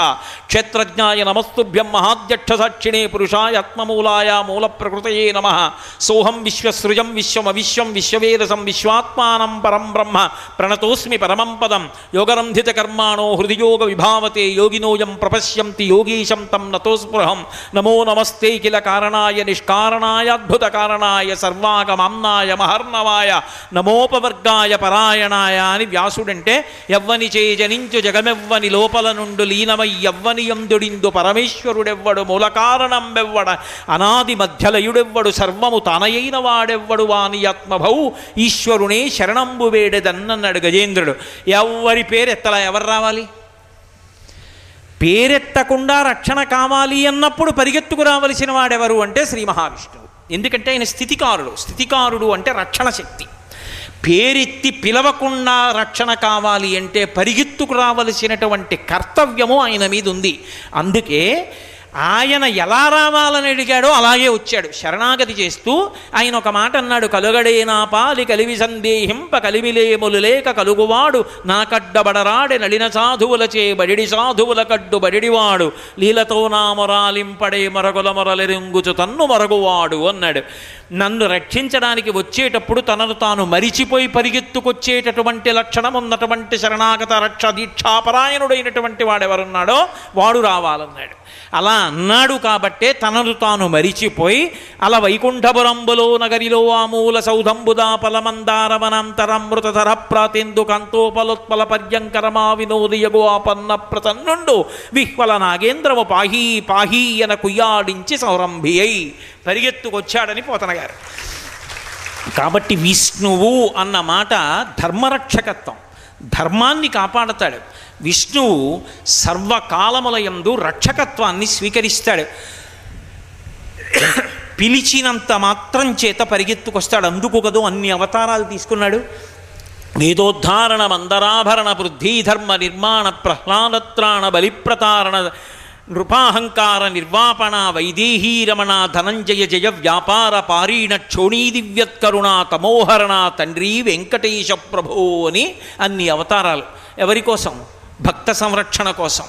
क्षेत्रज्ञाय नमस्तुभ्यं महाध्यक्षसाक्षिणे पुरुषाय आत्ममूलाय मूलप्रकृतये नमः सोऽहं विश्वसृजं विश्वमविश्वं विश्ववेदसं विश्वात्मानं परं ब्रह्म प्रणतोऽस्मि परमं पदं योगरन्धितकर्माणो हृदियोगविभावते योगिनोऽयं प्रपश्यन्ति योगीशं तं नतोस्पृहं नमो नमस्ते किल कारणा నతోస్పృహం కారణాయ నిష్కారణాయ అద్భుత కారణాయ సర్వాగమామ్నాయ మహర్ణవాయ నమోపవర్గాయ పరాయణాయ అని వ్యాసుడంటే ఎవ్వని చేజనించు జగమెవ్వని లోపల నుండు లీనమై ఎవ్వని యందుడిందు పరమేశ్వరుడెవ్వడు మూల కారణం అనాది మధ్యలయుడెవ్వడు సర్వము తనయైన వాడెవ్వడు వాని ఆత్మభౌ ఈశ్వరునే శరణంబు వేడెదన్నన్నాడు గజేంద్రుడు ఎవరి పేరు ఎత్తలా ఎవరు రావాలి పేరెత్తకుండా రక్షణ కావాలి అన్నప్పుడు పరిగెత్తుకు రావలసిన వాడెవరు అంటే శ్రీ మహావిష్ణువు. ఎందుకంటే ఆయన స్థితికారుడు. స్థితికారుడు అంటే రక్షణ శక్తి. పేరెత్తి పిలవకుండా రక్షణ కావాలి అంటే పరిగెత్తుకు రావలసినటువంటి కర్తవ్యము ఆయన మీద ఉంది అందుకే ఆయన ఎలా రావాలని అడిగాడో అలాగే వచ్చాడు. శరణాగతి చేస్తూ ఆయన ఒక మాట అన్నాడు కలుగడే నా పాలి కలివి సందేహింప కలివిలేములు లేక కలుగువాడు నా కడ్డబడరాడె నడిన సాధువులచే బడిడి సాధువుల కడ్డు బడిడివాడు లీలతో నా మొరాలింపడే మరగుల మొరలెరింగుచు తన్ను మరగువాడు అన్నాడు. నన్ను రక్షించడానికి వచ్చేటప్పుడు తనను తాను మరిచిపోయి పరిగెత్తుకొచ్చేటటువంటి లక్షణం ఉన్నటువంటి శరణాగత రక్ష దీక్షాపరాయణుడైనటువంటి వాడెవరున్నాడో వాడు రావాలన్నాడు. అలా అన్నాడు కాబట్టే తనను తాను మరిచిపోయి అలా వైకుంఠపురంబులో నగరిలో ఆమూల సౌధంబుదా పలమందారవనంతరమృతధర ప్రాతిందు కంతోపలోత్పల పర్యంకరమా వినోదయగు ఆపన్న ప్రసన్నుండు విహ్వల నాగేంద్రము పాహీ పాహీ అన కుయ్యాడించి సౌరంభి అయి పరిగెత్తుకొచ్చాడని పోతనగారు కాబట్టి విష్ణువు అన్న మాట ధర్మరక్షకత్వం. ధర్మాన్ని కాపాడతాడు. విష్ణువు సర్వకాలములయందు రక్షకత్వాన్ని స్వీకరిస్తాడు. పిలిచినంత మాత్రం చేత పరిగెత్తుకొస్తాడు. అందుకు కదో అన్ని అవతారాలు తీసుకున్నాడు. వేదోద్ధారణ మందరాభరణ వృద్ధిధర్మ నిర్మాణ ప్రహ్లాదత్రాణ బలిప్రతారణ నృపాహంకార నిర్వాపణ వైదేహీరమణ ధనంజయ జయ వ్యాపార పారీణ క్షోణీదివ్యత్కరుణ తమోహరణ తండ్రి వెంకటేశ ప్రభో అని అన్ని అవతారాలు. ఎవరి కోసం? భక్త సంరక్షణ కోసం.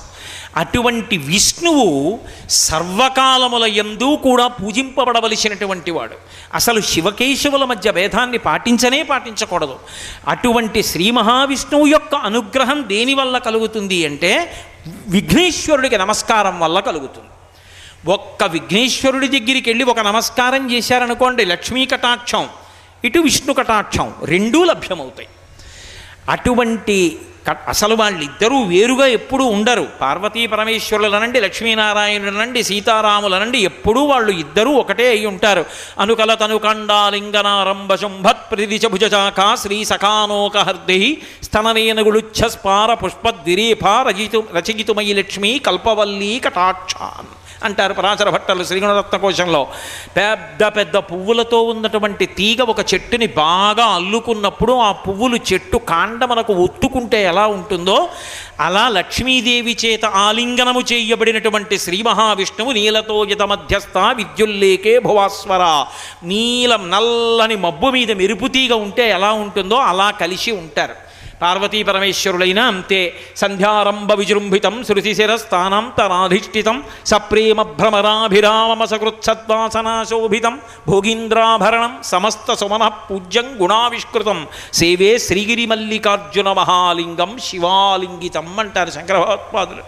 అటువంటి విష్ణువు సర్వకాలముల ఎందు కూడా పూజింపబడవలసినటువంటి వాడు. అసలు శివకేశవుల మధ్య భేదాన్ని పాటించనే పాటించకూడదు. అటువంటి శ్రీ మహావిష్ణువు యొక్క అనుగ్రహం దేనివల్ల కలుగుతుంది అంటే విఘ్నేశ్వరుడికి నమస్కారం వల్ల కలుగుతుంది. ఒక్క విఘ్నేశ్వరుడి దగ్గరికి వెళ్ళి ఒక నమస్కారం చేశారనుకోండి లక్ష్మీ కటాక్షం ఇటు విష్ణు కటాక్షం రెండూ లభ్యమవుతాయి. అటువంటి అసలు వాళ్ళిద్దరూ వేరుగా ఎప్పుడూ ఉండరు. పార్వతీ పరమేశ్వరులనండి లక్ష్మీనారాయణులనండి సీతారాములనండి ఎప్పుడూ వాళ్ళు ఇద్దరూ ఒకటే అయి ఉంటారు. అనుకల తనుకండాలింగనారంభ శుంభత్ ప్రతిచభుజాక శ్రీ సఖానోకహర్ది స్తననేనగుళుచ్ఛ స్పార పుష్పద్విరేఫ రచితు రచయితుమయి లక్ష్మీ కల్పవల్లీ కటాక్షాన్ అంటారు పరాశర భట్టలు శ్రీగుణరత్న కోశంలో. పెద్ద పెద్ద పువ్వులతో ఉన్నటువంటి తీగ ఒక చెట్టుని బాగా అల్లుకున్నప్పుడు ఆ పువ్వులు చెట్టు కాండమనకు ఒత్తుకుంటే ఎలా ఉంటుందో అలా లక్ష్మీదేవి చేత ఆలింగనము చేయబడినటువంటి శ్రీ మహావిష్ణువు నీలతో యత మధ్యస్థ విద్యుల్లేకే భువాస్వర. నీలం నల్లని మబ్బు మీద మెరుపు తీగ ఉంటే ఎలా ఉంటుందో అలా కలిసి ఉంటారు. పార్వతీ పరమేశ్వరులైన అంతే సంధ్యారంభ విజృంభితం శృతిశిరస్థానాంతరాధిష్ఠితం సప్రేమ భ్రమరాభిరామసకృత్సద్వాసనాశోభితం భోగీంద్రాభరణం సమస్త సుమన పూజ్యం గుణావిష్కృతం. సేవే శ్రీగిరి మల్లికార్జున మహాలింగం శివాలింగితం అంటారు శంకర తెల్లమద్ది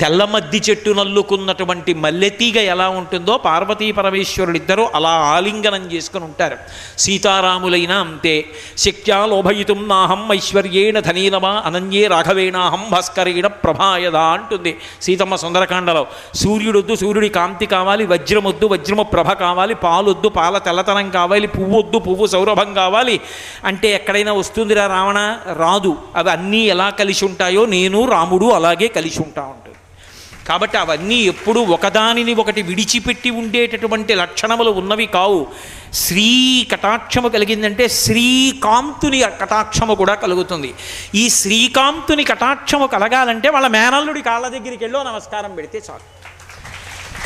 తెల్ల మద్ది చెట్టు నల్లుకున్నటువంటి మల్లెతీగ ఎలా ఉంటుందో పార్వతీ పరమేశ్వరుడిద్దరూ అలా ఆలింగనం చేసుకుని ఉంటారు. సీతారాములైన అంతే శక్త్యాలోభయితుం నాహం ఐశ్వర్యే ఐశ్వర్యేణ ధనీనమా అనన్యే రాఘవేణాహం భాస్కరేణ ప్రభాయద అంటుంది. సీతమ్మ సుందరకాండలో సూర్యుడొద్దు సూర్యుడి కాంతి కావాలి వజ్రమొద్దు వజ్రము ప్రభ కావాలి పాలొద్దు పాల తెల్లతనం కావాలి పువ్వొద్దు పువ్వు సౌరభం కావాలి. అంటే ఎక్కడైనా వస్తుందిరా రావణ? రాదు. అవి అన్నీ ఎలా కలిసి ఉంటాయో నేను రాముడు అలాగే కలిసి ఉంటా ఉంటుంది కాబట్టి అవన్నీ ఎప్పుడూ ఒకదానిని ఒకటి విడిచిపెట్టి ఉండేటటువంటి లక్షణములు ఉన్నవి కావు. శ్రీ కటాక్షము కలిగిందంటే శ్రీకాంతుని కటాక్షము కూడా కలుగుతుంది. ఈ శ్రీకాంతుని కటాక్షము కలగాలంటే వాళ్ళ మేనల్లుడి కాళ్ళ దగ్గరికి వెళ్ళో నమస్కారం పెడితే చాలు.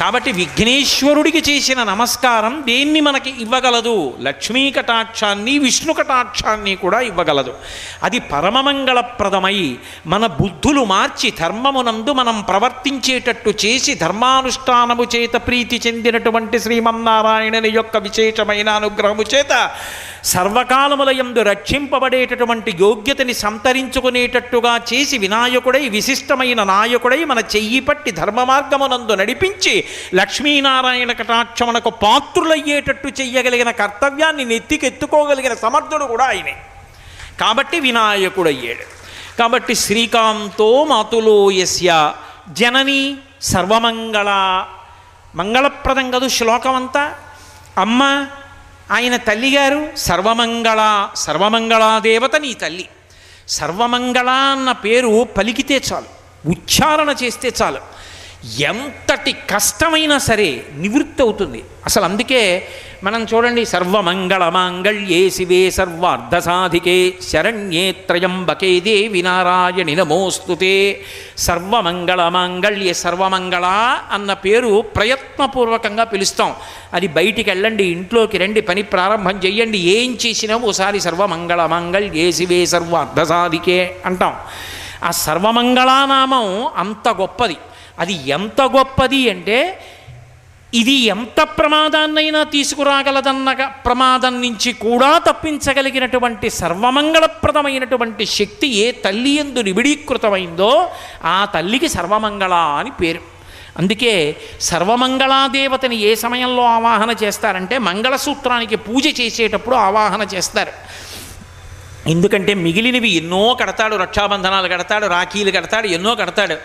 కాబట్టి విఘ్నేశ్వరుడికి చేసిన నమస్కారం దేన్ని మనకి ఇవ్వగలదు? లక్ష్మీ కటాక్షాన్ని విష్ణు కటాక్షాన్ని కూడా ఇవ్వగలదు. అది పరమమంగళప్రదమై మన బుద్ధులు మార్చి ధర్మమునందు మనం ప్రవర్తించేటట్టు చేసి ధర్మానుష్ఠానము చేత ప్రీతి చెందినటువంటి శ్రీమన్నారాయణుని యొక్క విశేషమైన అనుగ్రహము చేత సర్వకాలములయందు రక్షింపబడేటటువంటి యోగ్యతని సంతరించుకునేటట్టుగా చేసి వినాయకుడై విశిష్టమైన నాయకుడై మన చెయ్యి పట్టి ధర్మ మార్గమునందు నడిపించి లక్ష్మీనారాయణ కటాక్షమునకు పాత్రులయ్యేటట్టు చెయ్యగలిగిన కర్తవ్యాన్ని నెత్తికెత్తుకోగలిగిన సమర్థుడు కూడా ఆయనే. కాబట్టి వినాయకుడయ్యాడు. కాబట్టి శ్రీకాంతో మాతులో యస్య జనని సర్వమంగళ మంగళప్రదం కదూ శ్లోకం అంతా అమ్మ ఆయన తల్లిగారు సర్వమంగళ సర్వమంగళాదేవత నీ తల్లి. సర్వమంగళ అన్న పేరు పలికితే చాలు ఉచ్చారణ చేస్తే చాలు. ఎంతటి కష్టమైనా సరే నివృత్తి అవుతుంది. అసలు అందుకే మనం చూడండి సర్వమంగళ మాంగళ్యే శివే సర్వార్ధ సాధికే శరణ్యే త్రయంబకే దేవి నారాయణి నమోస్తుతే సర్వమంగళ మాంగళ్యే సర్వమంగళ అన్న పేరు ప్రయత్నపూర్వకంగా పిలుస్తాం. అది బయటికి వెళ్ళండి ఇంట్లోకి రండి పని ప్రారంభం చెయ్యండి ఏం చేసినా ఓసారి సర్వమంగళ మాంగళ్యే శివే సర్వార్ధ సాధికే అంటాం. ఆ సర్వమంగళానామం అంత గొప్పది. అది ఎంత గొప్పది అంటే ఇది ఎంత ప్రమాదాన్నైనా తీసుకురాగలదన్న ప్రమాదం నుంచి కూడా తప్పించగలిగినటువంటి సర్వమంగళప్రదమైనటువంటి శక్తి ఏ తల్లి ఎందు నిబిడీకృతమైందో ఆ తల్లికి సర్వమంగళ అని పేరు. అందుకే సర్వమంగళాదేవతని ఏ సమయంలో ఆవాహన చేస్తారంటే మంగళసూత్రానికి పూజ చేసేటప్పుడు ఆవాహన చేస్తారు. ఎందుకంటే మిగిలినవి ఎన్నో కడతాడు రక్షాబంధనాలు కడతాడు రాఖీలు కడతాడు ఎన్నో కడతాడు.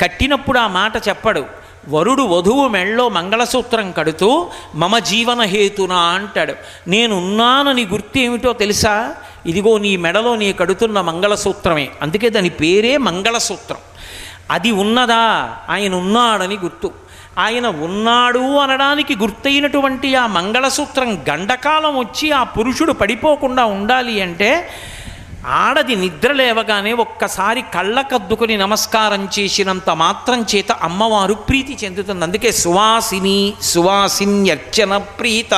కట్టినప్పుడు ఆ మాట చెప్పడు. వరుడు వధువు మెళ్ళో మంగళసూత్రం కడుతూ మమ జీవన హేతున అంటాడు. నేనున్నానని గుర్తు ఏమిటో తెలుసా? ఇదిగో నీ మెడలో నీ కడుతున్న మంగళసూత్రమే. అందుకే దాని పేరే మంగళసూత్రం. అది ఉన్నదా? ఆయన ఉన్నాడని గుర్తు. ఆయన ఉన్నాడు అనడానికి గుర్తయినటువంటి ఆ మంగళసూత్రం గండకాలం వచ్చి ఆ పురుషుడు పడిపోకుండా ఉండాలి అంటే ఆడది నిద్ర లేవగానే ఒక్కసారి కళ్ళకద్దుకుని నమస్కారం చేసినంత మాత్రం చేత అమ్మవారు ప్రీతి చెందుతుంది. అందుకే సువాసిని సువాసిన్యర్చన ప్రీత.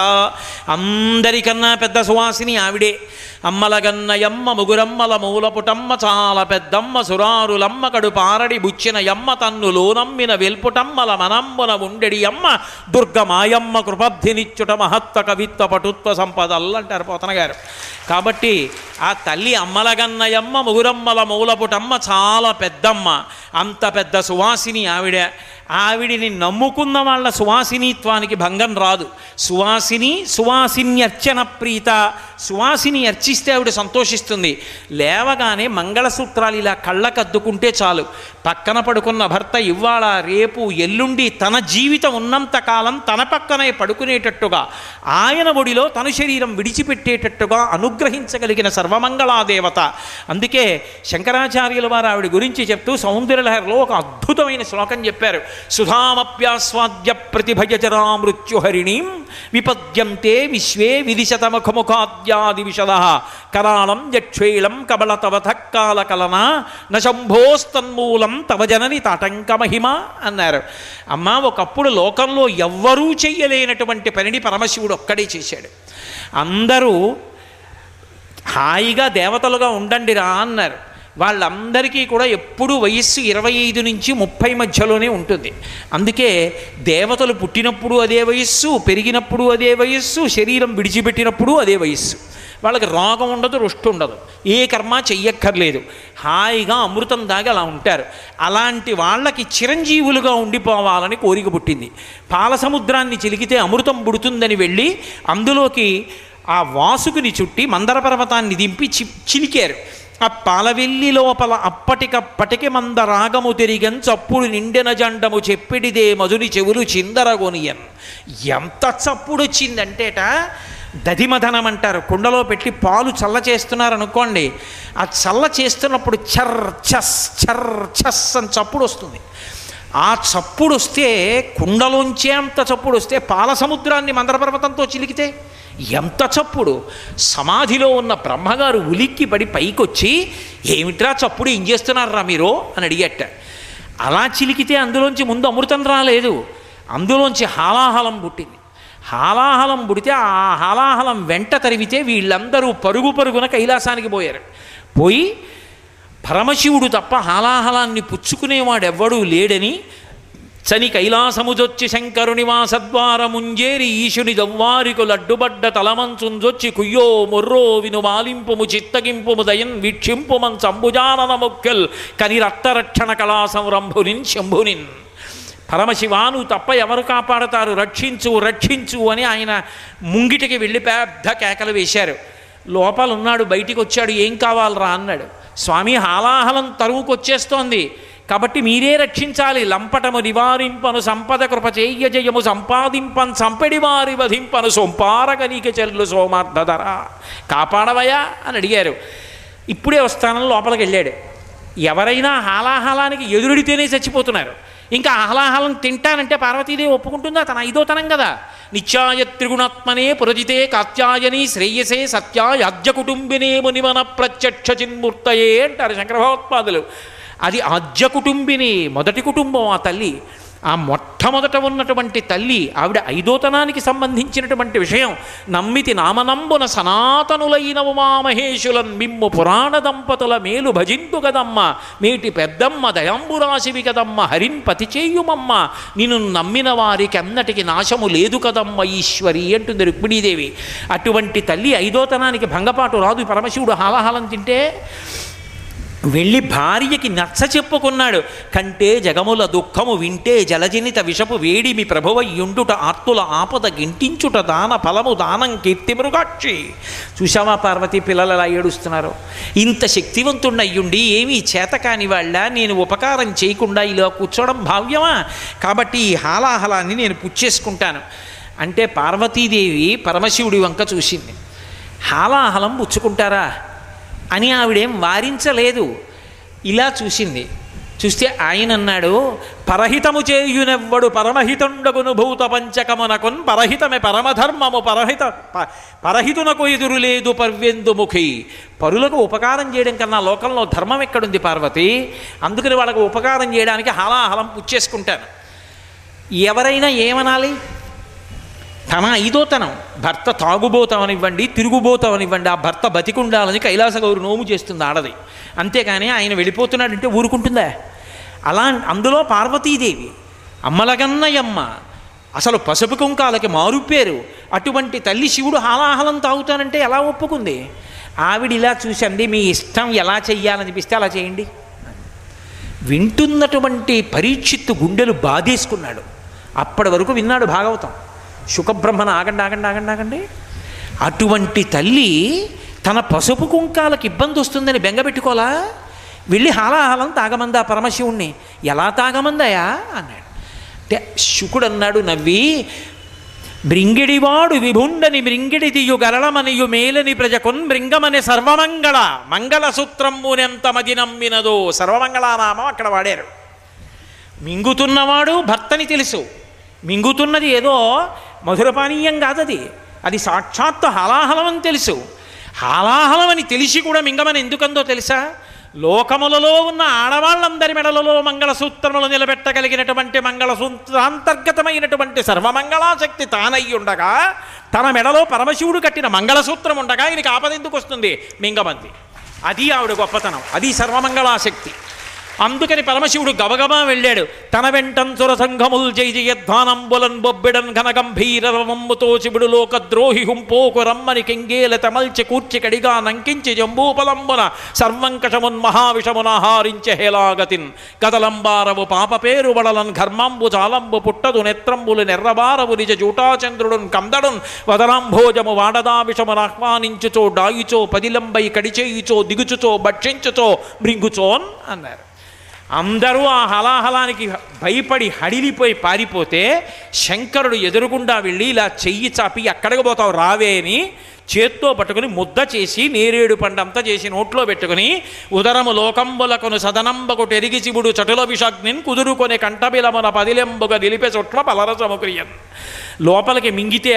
అందరికన్నా పెద్ద సువాసిని ఆవిడే. అమ్మలగన్నయమ్మ ముగురమ్మల మూలపుటమ్మ చాలా పెద్దమ్మ సురారులమ్మ కడు పారడి బుచ్చిన యమ్మ తన్ను లోనమ్మిన వెల్పుటమ్మల మనంబున ఉండెడి అమ్మ దుర్గమాయమ్మ కృపబ్ధినిచ్చుట మహత్వ కవిత్వ పటుత్వ సంపదలు అంటారు పోతన గారు. కాబట్టి ఆ తల్లి అమ్మలగన్నయమ్మ ముగురమ్మల మూలపుటమ్మ చాలా పెద్దమ్మ. అంత పెద్ద సువాసిని ఆవిడ. ఆవిడిని నమ్ముకున్న వాళ్ళ సువాసినిత్వానికి భంగం రాదు. సువాసిని సువాసిని అర్చన ప్రీత సువాసిని అర్చిస్తే ఆవిడ సంతోషిస్తుంది. లేవగానే మంగళసూత్రాలు ఇలా కళ్ళకద్దుకుంటే చాలు. పక్కన పడుకున్న భర్త ఇవాళ రేపు ఎల్లుండి తన జీవితం ఉన్నంతకాలం తన పక్కనే పడుకునేటట్టుగా ఆయన ఒడిలో తన శరీరం విడిచిపెట్టేటట్టుగా అనుగ్రహించగలిగిన సర్వమంగళాదేవత. అందుకే శంకరాచార్యుల వారు ఆవిడ గురించి చెప్తూ సౌందర్యలహరిలో ఒక అద్భుతమైన శ్లోకం చెప్పారు. సుధామప్యాస్వాద్య ప్రతిభయచరా మృత్యుహరిణీం విపద్యంతే విశ్వే విదిశతముఖముఖాద్యాది విశద కరాళం యక్షేళం కబళతవధక్కాల కలన నశంభోస్తన్మూలం తవ జనని తాటంకమహిమ అన్నారు. అమ్మ ఒకప్పుడు లోకంలో ఎవ్వరూ చెయ్యలేనటువంటి పనిని పరమశివుడు ఒక్కడే చేశాడు. అందరూ హాయిగా దేవతలుగా ఉండండిరా అన్నారు. వాళ్ళందరికీ కూడా ఎప్పుడూ వయస్సు ఇరవై ఐదు నుంచి ముప్పై మధ్యలోనే ఉంటుంది. అందుకే దేవతలు పుట్టినప్పుడు అదే వయస్సు పెరిగినప్పుడు అదే వయస్సు శరీరం విడిచిపెట్టినప్పుడు అదే వయస్సు. వాళ్ళకి రోగం ఉండదు రుష్టి ఉండదు. ఏ కర్మ చెయ్యక్కర్లేదు. హాయిగా అమృతం దాగి అలా ఉంటారు. అలాంటి వాళ్ళకి చిరంజీవులుగా ఉండిపోవాలని కోరిక పుట్టింది. పాల సముద్రాన్ని చిలికితే అమృతం పుడుతుందని వెళ్ళి అందులోకి ఆ వాసుకుని చుట్టి మందర పర్వతాన్ని దింపి చి చిలికారు. ఆ పాలవెల్లి లోపల అప్పటికప్పటికి మంద రాగము తిరిగన్ చప్పుడు నిండిన జండము చెప్పిడిదే మధుని చెవులు చిందరగొనియన్. ఎంత చప్పుడు వచ్చిందంటేట దధిమధనం అంటారు కుండలో పెట్టి పాలు చల్ల చేస్తున్నారు అనుకోండి ఆ చల్ల చేస్తున్నప్పుడు చర్ చస్ చర్ చస్ అని చప్పుడు వస్తుంది. ఆ చప్పుడు వస్తే కుండలోంచే అంత చప్పుడు వస్తే పాల సముద్రాన్ని మందర పర్వతంతో చిలికితే ఎంత చప్పుడు. సమాధిలో ఉన్న బ్రహ్మగారు ఉలిక్కి పడి పైకొచ్చి ఏమిట్రా చప్పుడు ఏం చేస్తున్నారా మీరు? అని అడిగట. అలా చిలికితే అందులోంచి ముందు అమృతం రాలేదు. అందులోంచి హాలాహలం పుట్టింది. హాలాహలం పుడితే ఆ హాలాహలం వెంట తరివితే వీళ్ళందరూ పరుగు పరుగున కైలాసానికి పోయారు. పోయి పరమశివుడు తప్ప హాలాహలాన్ని పుచ్చుకునేవాడెవ్వడూ లేడని చని కైలాసముజొచ్చి శంకరుని వాసద్వారముంజేరి ఈశుని దవ్వారికు లడ్డుబడ్డ తలమంచుంజొచ్చి కుయ్యో మొర్రో విను మాలింపుము చిత్తగింపుము దయన్ వీక్షింపుమన్ సంభుజానన మొక్కల్ కని రక్తరక్షణ కళా సంరంభునిన్ శంభునిన్. పరమశివాను తప్ప ఎవరు కాపాడతారు? రక్షించు రక్షించు అని ఆయన ముంగిటికి వెళ్ళి పెద్ద కేకలు వేశారు. లోపలున్నాడు బయటికి వచ్చాడు ఏం కావాలరా అన్నాడు. స్వామి హాలాహలం తరువుకొచ్చేస్తోంది. కాబట్టి మీరే రక్షించాలి. లంపటము నివారింపను సంపద కృప చెయ్య జయము సంపాదింపన్ సంపెడి వారి వధింపను సొంపారగనీక చెల్లు సోమార్థధర కాపాడవయా అని అడిగారు. ఇప్పుడే వస్తానని లోపలికి వెళ్ళాడు. ఎవరైనా హాలాహలానికి ఎదురుడితేనే చచ్చిపోతున్నారు. ఇంకా ఆహ్లాహలం తింటానంటే పార్వతీదేవి ఒప్పుకుంటుందా? తన ఐదోతనం కదా. నిత్యాయ త్రిగుణాత్మనే పురజితే కాత్యాయని శ్రేయసే సత్యాయ అద్య కుటుంబినే మునిమన ప్రత్యక్ష చిన్మూర్తయే అంటారు శంకరభగవత్పాదులు. అది ఆద్య కుటుంబిని మొదటి కుటుంబం ఆ తల్లి. ఆ మొట్టమొదట ఉన్నటువంటి తల్లి ఆవిడ ఐదోతనానికి సంబంధించినటువంటి విషయం. నమ్మితి నామనంబున సనాతనులైన ఉమామహేశులన్ మిమ్ము పురాణ దంపతుల మేలు భజింతు కదమ్మ మేటి పెద్దమ్మ దయాంబురాశివి కదమ్మ హరిన్ పతి చేయుమమ్మ. నిన్ను నమ్మిన వారికి అన్నటికి నాశము లేదు కదమ్మ ఈశ్వరి అంటుంది రుక్మిణీదేవి. అటువంటి తల్లి ఐదోతనానికి భంగపాటు రాదు. పరమశివుడు హాలహాలం తింటే వెళ్ళి భార్యకి నచ్చ చెప్పుకున్నాడు. కంటే జగముల దుఃఖము వింటే జలజనిత విషపు వేడిమి ప్రభువయ్యుండుట ఆత్తుల ఆపద గింటించుట దాన ఫలము దానం కీర్తి మృగాక్షి. చూశావా పార్వతి పిల్లలు ఎలా ఏడుస్తున్నారు? ఇంత శక్తివంతుణ్ణి అయ్యుండి ఏమీ చేత కాని వాళ్ళ నేను ఉపకారం చేయకుండా ఇలా కూర్చోవడం భావ్యమా? కాబట్టి ఈ హాలాహలాన్ని నేను పుచ్చేసుకుంటాను. అంటే పార్వతీదేవి పరమశివుడి వంక చూసింది. హాలాహలం పుచ్చుకుంటారా? అని ఆవిడేం వారించలేదు. ఇలా చూసింది. చూస్తే ఆయన అన్నాడు పరహితము చేయునెవ్వడు పరమహితుండగును భూత పంచకమునకున్ పరహితమే పరమధర్మము పరహిత ప- పరహితునకు ఎదురు లేదు పర్వెందు ముఖి. పరులకు ఉపకారం చేయడం కన్నా లోకంలో ధర్మం ఎక్కడుంది పార్వతి? అందుకని వాళ్ళకు ఉపకారం చేయడానికి హలాహలం పుచ్చేసుకుంటాను. ఎవరైనా ఏమనాలి? తన ఐదోతనం భర్త తాగుబోతామనివ్వండి తిరుగుబోతామనివ్వండి ఆ భర్త బతికుండాలని కైలాస గౌరు నోము చేస్తుంది ఆడది. అంతేకాని ఆయన వెళ్ళిపోతున్నాడంటే ఊరుకుంటుందా? అలా అందులో పార్వతీదేవి అమ్మలగన్నయమ్మ అసలు పసుపు కుంకాలకి మారుపేరు అటువంటి తల్లి శివుడు హాలాహలం తాగుతానంటే ఎలా ఒప్పుకుంది? ఆవిడ ఇలా చూసండి మీ ఇష్టం ఎలా చెయ్యాలనిపిస్తే అలా చేయండి. వింటున్నటువంటి పరీక్షిత్తు గుండెలు బాధేసుకున్నాడు. అప్పటి వరకు విన్నాడు భాగవతం. శుకబ్రహ్మణ ఆగండి ఆగండి ఆగండి ఆగండి. అటువంటి తల్లి తన పసుపు కుంకాలకు ఇబ్బంది వస్తుందని బెంగపెట్టుకోలా వెళ్ళి హాలాహలం తాగమందా పరమశివుణ్ణి? ఎలా తాగమందాయా అన్నాడు. అంటే శుకుడు అన్నాడు నవ్వి మృంగిడివాడు విభుండని మృంగిడి తీయు గరళమనియు మేలని ప్రజకున్ మృంగమని సర్వమంగళ మంగళసూత్రమునెంత మది నమ్మినదో. సర్వమంగళానామం అక్కడ వాడారు. మింగుతున్నవాడు భర్తని తెలుసు. మింగుతున్నది ఏదో మధురపానీయం కాదది. అది సాక్షాత్తు హలాహలమని తెలుసు. హాలాహలమని తెలిసి కూడా మింగమని ఎందుకందో తెలుసా? లోకములలో ఉన్న ఆడవాళ్ళందరి మెడలలో మంగళసూత్రములు నిలబెట్టగలిగినటువంటి మంగళసూత్రాంతర్గతమైనటువంటి సర్వమంగళాశక్తి తానై ఉండగా తన మెడలో పరమశివుడు కట్టిన మంగళసూత్రం ఉండగా ఈయనకి ఆపదెందుకు వస్తుంది? మింగమంది. అది ఆవిడ గొప్పతనం. అది సర్వమంగళాశక్తి. అందుకని పరమశివుడు గబగబా వెళ్ళాడు. తన వెంటం సంఘముల్ జై జయధ్వానంబులన్ బొబ్బిడన్ ఘనగంభీర రవమ్ముతో శివుడు లోక ద్రోహి హుంపోకు రమ్మని కింగేల తమల్చి కూర్చి కడిగా నంకించి జంబూపలంబున సర్వంకషమున్ మహావిషమున హారించె హేలాగతిన్ కదలంబారవు పాప పేరు వడలన్ ఘర్మాంబు జాలంబు పుట్టదు నెత్రంబులు నెర్రబారవు నిజ జూటాచంద్రుడున్ కందడున్ వదనాంభోజము వాడదా విషమున ఆహ్వానించుచో డాయిచో పదిలంబై కడిచేయుచో దిగుచుచో భక్షించుచో మృంగుచోన్ అన్నారు. అందరూ ఆ హలాహలానికి భయపడి హడిలిపోయి పారిపోతే శంకరుడు ఎదురుగుండా వెళ్ళి ఇలా చెయ్యి చాపి ఎక్కడికి పోతావు రావే అని చేత్తో పట్టుకుని ముద్ద చేసి నేరేడు పండంతా చేసి నోట్లో పెట్టుకుని ఉదరము లోకంబులకును సదనంబకు టెరిగి శివుడు చటుల విషాగ్నిన్ కుదురుకొని కంఠబిలమున పదిలెంబుగా నిలిపే చుట్ల పలరసము క్రియన్. లోపలికి మింగితే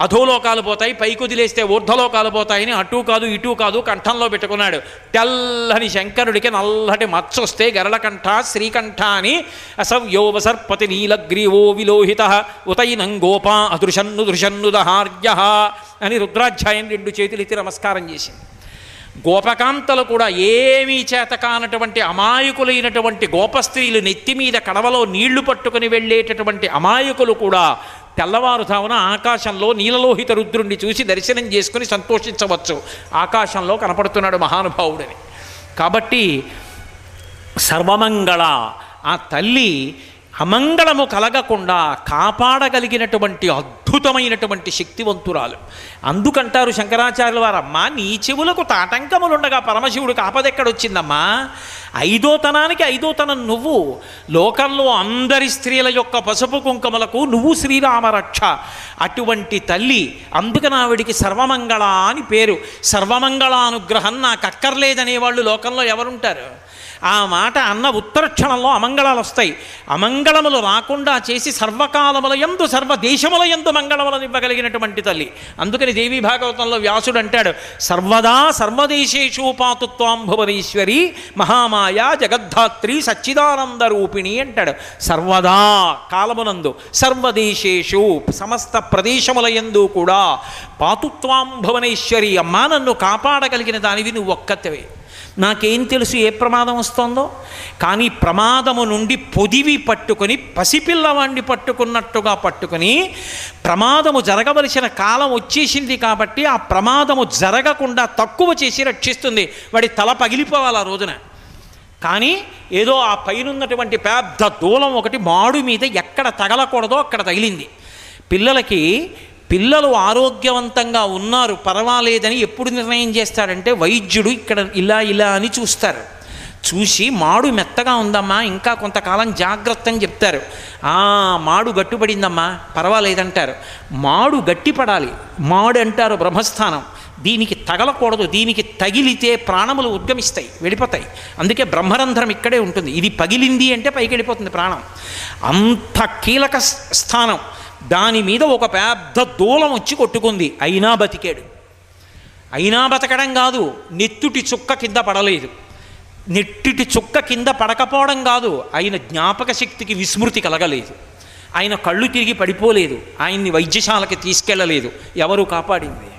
అధోలోకాలు పోతాయి పైకి వదిలేస్తే ఊర్ధలోకాలు పోతాయని అటు కాదు ఇటు కాదు కంఠంలో పెట్టుకున్నాడు. తెల్లని శంకరుడికి నల్లటి మచ్చొస్తే గరళకంఠ శ్రీకంఠ అని అసవ్యోవ సర్పతి నీలగ్రీవో విలోహిత ఉతైనం గోపా అదృశన్ను దృశన్ను దహార్య అని రుద్రాధ్యాయం రెండు చేతులెత్తి నమస్కారం చేసింది. గోపకాంతలు కూడా ఏమీ చేత కానటువంటి అమాయకులైనటువంటి గోపస్త్రీలు నెత్తి మీద కడవలో నీళ్ళు పట్టుకుని వెళ్ళేటటువంటి అమాయకులు కూడా తెల్లవారుజామున ఆకాశంలో నీలలోహిత రుద్రుణ్ణి చూసి దర్శనం చేసుకుని సంతోషించవచ్చు. ఆకాశంలో కనపడుతున్నాడు మహానుభావుడని. కాబట్టి సర్వమంగళ ఆ తల్లి అమంగళము కలగకుండా కాపాడగలిగినటువంటి అద్భుతమైనటువంటి శక్తివంతురాలు. అందుకంటారు శంకరాచార్యుల వారమ్మా నీ చెవులకు తాటంకములుండగా పరమశివుడికి ఆపదెక్కడొచ్చిందమ్మా ఐదోతనానికి ఐదోతనం నువ్వు. లోకంలో అందరి స్త్రీల యొక్క పసుపు కుంకుమలకు నువ్వు శ్రీరామరక్ష. అటువంటి తల్లి అందుకని ఆవిడికి సర్వమంగళ అని పేరు. సర్వమంగళానుగ్రహం నాకు అక్కర్లేదనే వాళ్ళు లోకంలో ఎవరుంటారు? ఆ మాట అన్న ఉత్తర క్షణంలో అమంగళాలు వస్తాయి. అమంగళములు రాకుండా చేసి సర్వకాలముల ఎందు సర్వదేశముల ఎందు మంగళములను ఇవ్వగలిగినటువంటి తల్లి. అందుకని దేవీ భాగవతంలో వ్యాసుడు అంటాడు సర్వదా సర్వదేశేషు పాతుత్వాం భువనేశ్వరి మహామాయ జగద్ధాత్రి సచ్చిదానంద రూపిణి అంటాడు. సర్వదా కాలమునందు సర్వదేశేషు సమస్త ప్రదేశముల ఎందు కూడా పాతుత్వాం భువనేశ్వరి అమ్మా నన్ను కాపాడగలిగిన దానివి నువ్వు ఒక్కతవే నాకేం తెలుసు ఏ ప్రమాదం వస్తుందో? కానీ ప్రమాదము నుండి పొదివి పట్టుకొని పసిపిల్లవాణ్ణి పట్టుకున్నట్టుగా పట్టుకొని ప్రమాదము జరగవలసిన కాలం వచ్చేసింది కాబట్టి ఆ ప్రమాదము జరగకుండా తక్కువ చేసి రక్షిస్తుంది. వాడి తల పగిలిపోవాలి ఆ రోజున. కానీ ఏదో ఆ పైనున్నటువంటి పెద్ద దూలం ఒకటి మాడు మీద ఎక్కడ తగలకూడదో అక్కడ తగిలింది. పిల్లలకి పిల్లలు ఆరోగ్యవంతంగా ఉన్నారు పర్వాలేదని ఎప్పుడు నిర్ణయం చేస్తాడంటే వైద్యుడు ఇక్కడ ఇలా ఇలా అని చూస్తారు. చూసి మాడు మెత్తగా ఉందమ్మా ఇంకా కొంతకాలం జాగ్రత్త అని చెప్తారు. ఆ మాడు గట్టుపడిందమ్మా పర్వాలేదంటారు. మాడు గట్టిపడాలి మాడు అంటారు బ్రహ్మస్థానం. దీనికి తగలకూడదు దీనికి తగిలితే ప్రాణములు ఉద్గమిస్తాయి వెళ్ళిపోతాయి. అందుకే బ్రహ్మరంధ్రం ఇక్కడే ఉంటుంది. ఇది పగిలింది అంటే పైకి వెళ్ళిపోతుంది ప్రాణం. అంత కీలక స్థానం. దాని మీద ఒక పెద్ద దూలం వచ్చి కొట్టుకుంది. అయినా బతికాడు. అయినా బతకడం కాదు నెత్తుటి చుక్క కింద పడలేదు. నెట్టిటి చుక్క కింద పడకపోవడం కాదు ఆయన జ్ఞాపక శక్తికి విస్మృతి కలగలేదు. ఆయన కళ్ళు తిరిగి పడిపోలేదు. ఆయన్ని వైద్యశాలకి తీసుకెళ్ళలేదు ఎవరు కాపాడింది?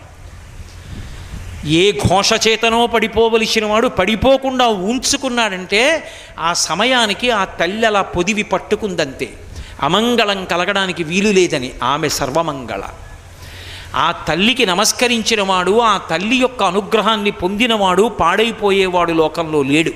ఏ ఘోష చేతనో పడిపోవలసిన వాడు పడిపోకుండా ఉంచుకున్నాడంటే ఆ సమయానికి ఆ తల్లి అలా పొదివి పట్టుకుందంతే. అమంగళం కలగడానికి వీలు లేదని ఆమె సర్వమంగళ. ఆ తల్లికి నమస్కరించిన వాడు ఆ తల్లి యొక్క అనుగ్రహాన్ని పొందినవాడు పాడైపోయేవాడు లోకంలో లేడు.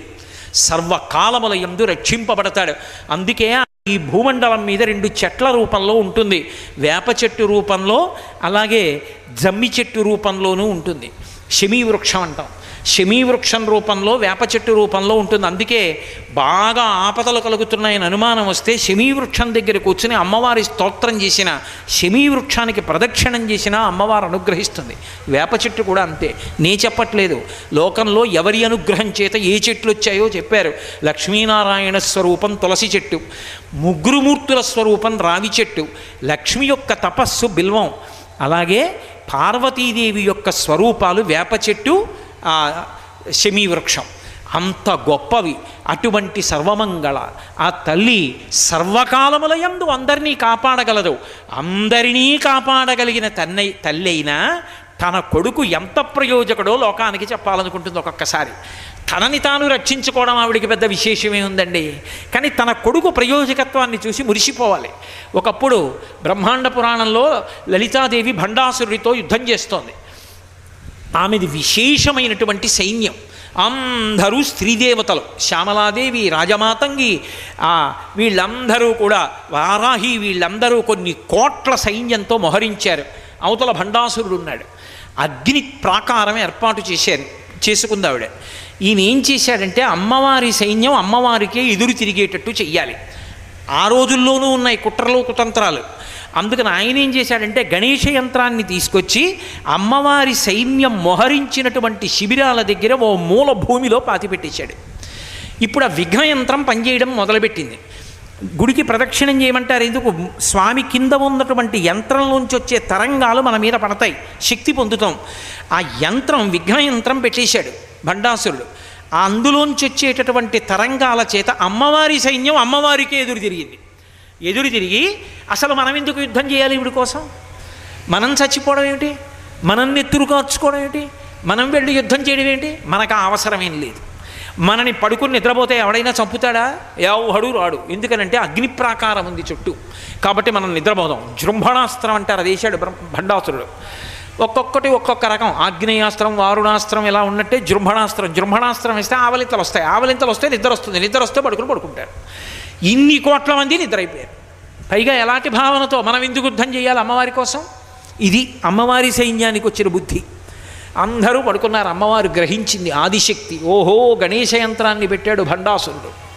సర్వకాలముల ఎందు రక్షింపబడతాడు. అందుకే ఈ భూమండలం మీద రెండు చెట్ల రూపంలో ఉంటుంది. వేప చెట్టు రూపంలో అలాగే జమ్మి చెట్టు రూపంలోనూ ఉంటుంది. శమీ వృక్షం అంటాం. శమీవృక్షం రూపంలో వేప చెట్టు రూపంలో ఉంటుంది. అందుకే బాగా ఆపదలు కలుగుతున్నాయని అనుమానం వస్తే శమీవృక్షం దగ్గర కూర్చుని అమ్మవారి స్తోత్రం చేసిన శమీవృక్షానికి ప్రదక్షిణం చేసినా అమ్మవారు అనుగ్రహిస్తుంది. వేప చెట్టు కూడా అంతే. నే చెప్పట్లేదు. లోకంలో ఎవరి అనుగ్రహం చేత ఏ చెట్లు వచ్చాయో చెప్పారు. లక్ష్మీనారాయణ స్వరూపం తులసి చెట్టు ముగ్గురుమూర్తుల స్వరూపం రావి చెట్టు లక్ష్మి యొక్క తపస్సు బిల్వం అలాగే పార్వతీదేవి యొక్క స్వరూపాలు వేప చెట్టు ఆ అంత గొప్పవి. అటువంటి సర్వమంగళ. ఆ తల్లి సర్వకాలములయందు అందరినీ కాపాడగలదు. అందరినీ కాపాడగలిగిన తన్నై తల్లి అయినా తన కొడుకు ఎంత ప్రయోజకుడో లోకానికి చెప్పాలనుకుంటుంది ఒక్కొక్కసారి. తనని తాను రక్షించుకోవడం ఆవిడికి పెద్ద విశేషమే ఉందండి. కానీ తన కొడుకు ప్రయోజకత్వాన్ని చూసి మురిసిపోవాలి. ఒకప్పుడు బ్రహ్మాండ పురాణంలో లలితాదేవి భండాసురుడితో యుద్ధం చేస్తోంది. ఆమెది విశేషమైనటువంటి సైన్యం. అందరూ స్త్రీదేవతలు శ్యామలాదేవి రాజమాతంగి వీళ్ళందరూ కూడా వారాహి వీళ్ళందరూ కొన్ని కోట్ల సైన్యంతో మోహరించారు. అవతల భండాసురుడు ఉన్నాడు. అగ్ని ప్రాకారం ఏర్పాటు చేశారు చేసుకుంది ఆవిడ. ఈయన ఏం చేశాడంటే అమ్మవారి సైన్యం అమ్మవారికే ఎదురు తిరిగేటట్టు చెయ్యాలి. ఆ రోజుల్లోనూ ఉన్నాయి కుట్రలు కుతంత్రాలు. అందుకని ఆయన ఏం చేశాడంటే గణేష యంత్రాన్ని తీసుకొచ్చి అమ్మవారి సైన్యం మొహరించినటువంటి శిబిరాల దగ్గర ఓ మూల భూమిలో పాతిపెట్టేశాడు. ఇప్పుడు ఆ విఘ్న యంత్రం పనిచేయడం మొదలుపెట్టింది. గుడికి ప్రదక్షిణం చేయమంటారు ఎందుకు? స్వామి కింద ఉన్నటువంటి యంత్రంలోంచి వచ్చే తరంగాలు మన మీద పడతాయి. శక్తి పొందుతాం. ఆ యంత్రం విఘ్న యంత్రం పెట్టేశాడు భండాసురుడు ఆ అందులోంచి వచ్చేటటువంటి తరంగాల చేత అమ్మవారి సైన్యం అమ్మవారికే ఎదురు తిరిగింది. ఎదురు తిరిగి అసలు మనం ఎందుకు యుద్ధం చేయాలి ఇవిడి కోసం? మనం చచ్చిపోవడం ఏమిటి మనం నెత్తురు కార్చుకోవడం ఏమిటి మనం వెళ్ళి యుద్ధం చేయడం ఏంటి? మనకు ఆ అవసరమేం లేదు. మనని పడుకుని నిద్రపోతే ఎవడైనా చంపుతాడా? ఎవడు రాడు. ఎందుకనంటే అగ్ని ప్రాకారం ఉంది చుట్టూ. కాబట్టి మనం నిద్రపోదాం. జృంభణాస్త్రం అంటారు. అదేశాడు బ్రహ్మ- భండాసురుడు. ఒక్కొక్కటి ఒక్కొక్క రకం. ఆగ్నేయాస్త్రం వారుణాస్త్రం ఇలా ఉన్నట్టే జృంభణాస్త్రం. జృంభణాస్త్రం ఇస్తే ఆవలింతలు వస్తాయి. ఆవలింతలు వస్తే నిద్ర వస్తుంది. నిద్ర వస్తే పడుకుని పడుకుంటారు ఇన్ని కోట్ల మంది నిద్రైపోయారు. పైగా ఎలాంటి భావనతో మనం ఎందుకు యుద్ధం చేయాలి అమ్మవారి కోసం? ఇది అమ్మవారి సైన్యానికి వచ్చిన బుద్ధి. అందరూ పడుకున్నారు అమ్మవారు గ్రహించింది ఆదిశక్తి. ఓహో గణేశ యంత్రాన్ని పెట్టాడు భండాసురుడు.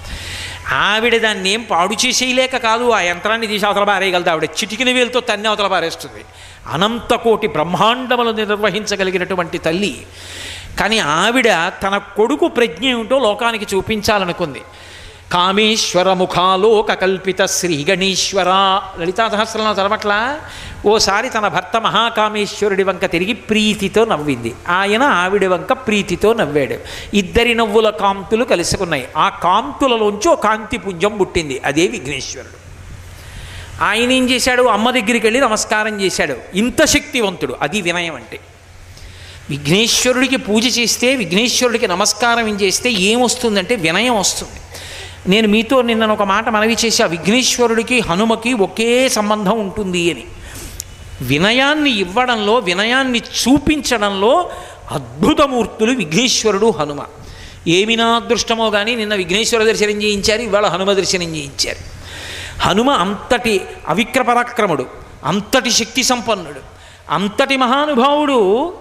ఆవిడ దాన్ని ఏం పాడు చేసేయలేక కాదు ఆ యంత్రాన్ని తీసి అవతల పారేయగలదు. ఆవిడ చిటికిన వేలుతో తన్ని అవతల పారేస్తుంది. అనంత కోటి బ్రహ్మాండములు నిర్వహించగలిగినటువంటి తల్లి. కానీ ఆవిడ తన కొడుకు ప్రజ్ఞ ఏమిటో లోకానికి చూపించాలనుకుంది. కామేశ్వర ముఖాలోక కల్పిత శ్రీ గణేశ్వర లలితా సహస్రంలో చదవట్లా? ఓసారి తన భర్త మహాకామేశ్వరుడి వంక తిరిగి ప్రీతితో నవ్వింది. ఆయన ఆవిడ వంక ప్రీతితో నవ్వాడు. ఇద్దరి నవ్వుల కాంతులు కలుసుకున్నాయి. ఆ కాంతులలోంచి ఓ కాంతి పుంజం పుట్టింది. అదే విఘ్నేశ్వరుడు. ఆయన ఏం చేశాడు? అమ్మ దగ్గరికి వెళ్ళి నమస్కారం చేశాడు. ఇంత శక్తివంతుడు. అది వినయం అంటే. విఘ్నేశ్వరుడికి పూజ చేస్తే విఘ్నేశ్వరుడికి నమస్కారం చేస్తే ఏమొస్తుందంటే వినయం వస్తుంది. నేను మీతో నిన్న ఒక మాట మనవి చేశా విఘ్నేశ్వరుడికి హనుమకి ఒకే సంబంధం ఉంటుంది అని. వినయాన్ని ఇవ్వడంలో వినయాన్ని చూపించడంలో అద్భుతమూర్తులు విఘ్నేశ్వరుడు హనుమ. ఏమి నా అదృష్టమో కానీ నిన్న విఘ్నేశ్వర దర్శనం చేయించారు ఇవాళ హనుమ దర్శనం చేయించారు. హనుమ అంతటి అవిక్రపరాక్రముడు అంతటి శక్తి సంపన్నుడు అంతటి మహానుభావుడు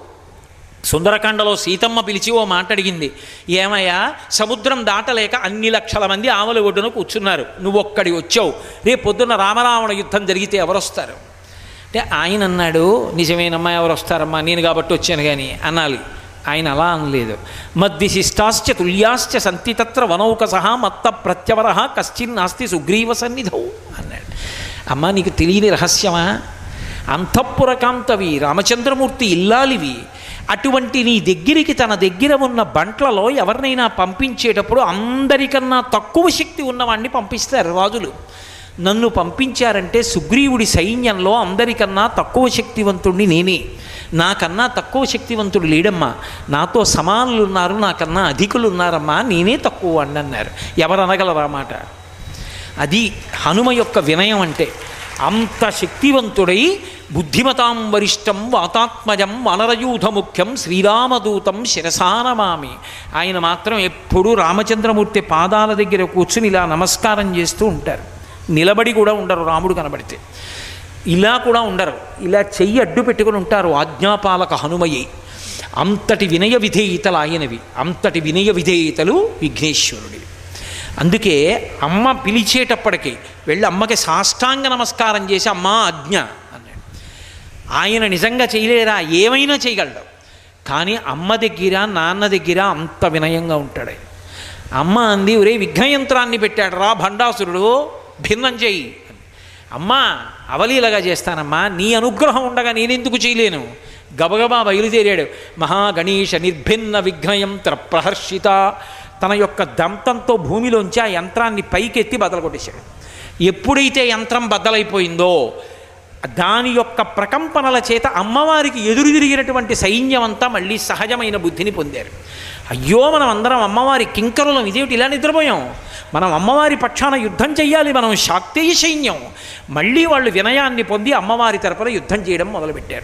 సుందరకాండలో సీతమ్మ పిలిచి ఓ మాట అడిగింది. ఏమయ్యా సముద్రం దాటలేక అన్ని లక్షల మంది ఆమల ఒడ్డున కూర్చున్నారు. నువ్వు ఒక్కడి వచ్చావు. రేపు పొద్దున్న రామరావణ యుద్ధం జరిగితే ఎవరొస్తారు? అంటే ఆయన అన్నాడు నిజమేనమ్మా ఎవరు వస్తారమ్మా నేను కాబట్టి వచ్చాను కానీ అనాలి. ఆయన అలా అనలేదు. మద్దిశిష్టాశ్చ తుల్యాశ్చ సంతి తత్ర వనౌక సహా మత్త ప్రత్యవర కశ్చిన్ నాస్తి సుగ్రీవ సన్నిధౌ అన్నాడు. అమ్మా నీకు తెలియని రహస్యమా? అంతఃపురకాంతవి రామచంద్రమూర్తి ఇల్లాలివి. అటువంటి నీ దగ్గరికి తన దగ్గర ఉన్న బంట్లలో ఎవరినైనా పంపించేటప్పుడు అందరికన్నా తక్కువ శక్తి ఉన్నవాడిని పంపిస్తారు రాజులు. నన్ను పంపించారంటే సుగ్రీవుడి సైన్యంలో అందరికన్నా తక్కువ శక్తివంతుడిని నేనే. నాకన్నా తక్కువ శక్తివంతుడు లేడమ్మా. నాతో సమానులు ఉన్నారు నాకన్నా అధికులు ఉన్నారమ్మా నేనే తక్కువ అని అన్నారు. ఎవరు అనగలరా మాట? అది హనుమ యొక్క వినయం అంటే. అంత శక్తివంతుడై బుద్ధిమతాం వరిష్టం వాతాత్మజం వనరయూధ ముఖ్యం శ్రీరామదూతం శిరసానమామి ఆయన మాత్రం ఎప్పుడూ రామచంద్రమూర్తి పాదాల దగ్గర కూర్చుని ఇలా నమస్కారం చేస్తూ ఉంటారు. నిలబడి కూడా ఉండరు రాముడు కనబడితే. ఇలా కూడా ఉండరు. ఇలా చెయ్యి అడ్డు పెట్టుకుని ఉంటారు ఆజ్ఞాపాలక హనుమయ్యి. అంతటి వినయ విధేయతలు ఆయనవి. అంతటి వినయ విధేయితలు విఘ్నేశ్వరుడివి. అందుకే అమ్మ పిలిచేటప్పటికి వెళ్ళి అమ్మకి సాష్టాంగ నమస్కారం చేసి అమ్మ ఆజ్ఞ అన్నాడు. ఆయన నిజంగా చేయలేరా? ఏమైనా చేయగలడు. కానీ అమ్మ దగ్గర నాన్న దగ్గర అంత వినయంగా ఉంటాడు. అమ్మ అంది ఒరే విఘ్నయంత్రాన్ని పెట్టాడు రా భండాసురుడు భిన్నం చేయి అమ్మా అవలీలగా చేస్తానమ్మా నీ అనుగ్రహం ఉండగా నేనెందుకు చేయలేను? గబగబా బయలుదేరాడు. మహాగణేష నిర్భిన్న విఘ్నయంత్ర ప్రహర్షిత తన యొక్క దంతంతో భూమిలోంచి ఆ యంత్రాన్ని పైకెత్తి బదలగొట్టేశాడు. ఎప్పుడైతే యంత్రం బద్దలైపోయిందో దాని యొక్క ప్రకంపనల చేత అమ్మవారికి ఎదురు తిరిగినటువంటి సైన్యం అంతా మళ్ళీ సహజమైన బుద్ధిని పొందారు. అయ్యో మనం అందరం అమ్మవారి కింకరులం. ఇదేమిటి? ఇలా నిద్రపోయాం. మనం అమ్మవారి పక్షాన యుద్ధం చెయ్యాలి. మనం శాక్తేయ సైన్యం. మళ్ళీ వాళ్ళు వినయాన్ని పొంది అమ్మవారి తరపున యుద్ధం చేయడం మొదలుపెట్టారు.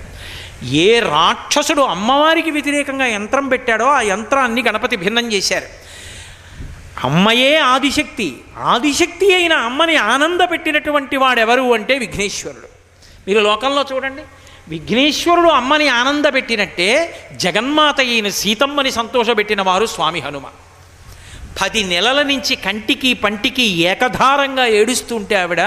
ఏ రాక్షసుడు అమ్మవారికి వ్యతిరేకంగా యంత్రం పెట్టాడో ఆ యంత్రాన్ని గణపతి భిన్నం చేశారు. అమ్మయే ఆదిశక్తి. ఆదిశక్తి అయిన అమ్మని ఆనంద పెట్టినటువంటి వాడెవరు అంటే విఘ్నేశ్వరుడు. మీరు లోకంలో చూడండి. విఘ్నేశ్వరుడు అమ్మని ఆనందపెట్టినట్టే జగన్మాత అయిన సీతమ్మని సంతోషపెట్టిన వారు స్వామి హనుమ పది నెలల నుంచి కంటికి పంటికి ఏకధారంగా ఏడుస్తుంటే ఆవిడ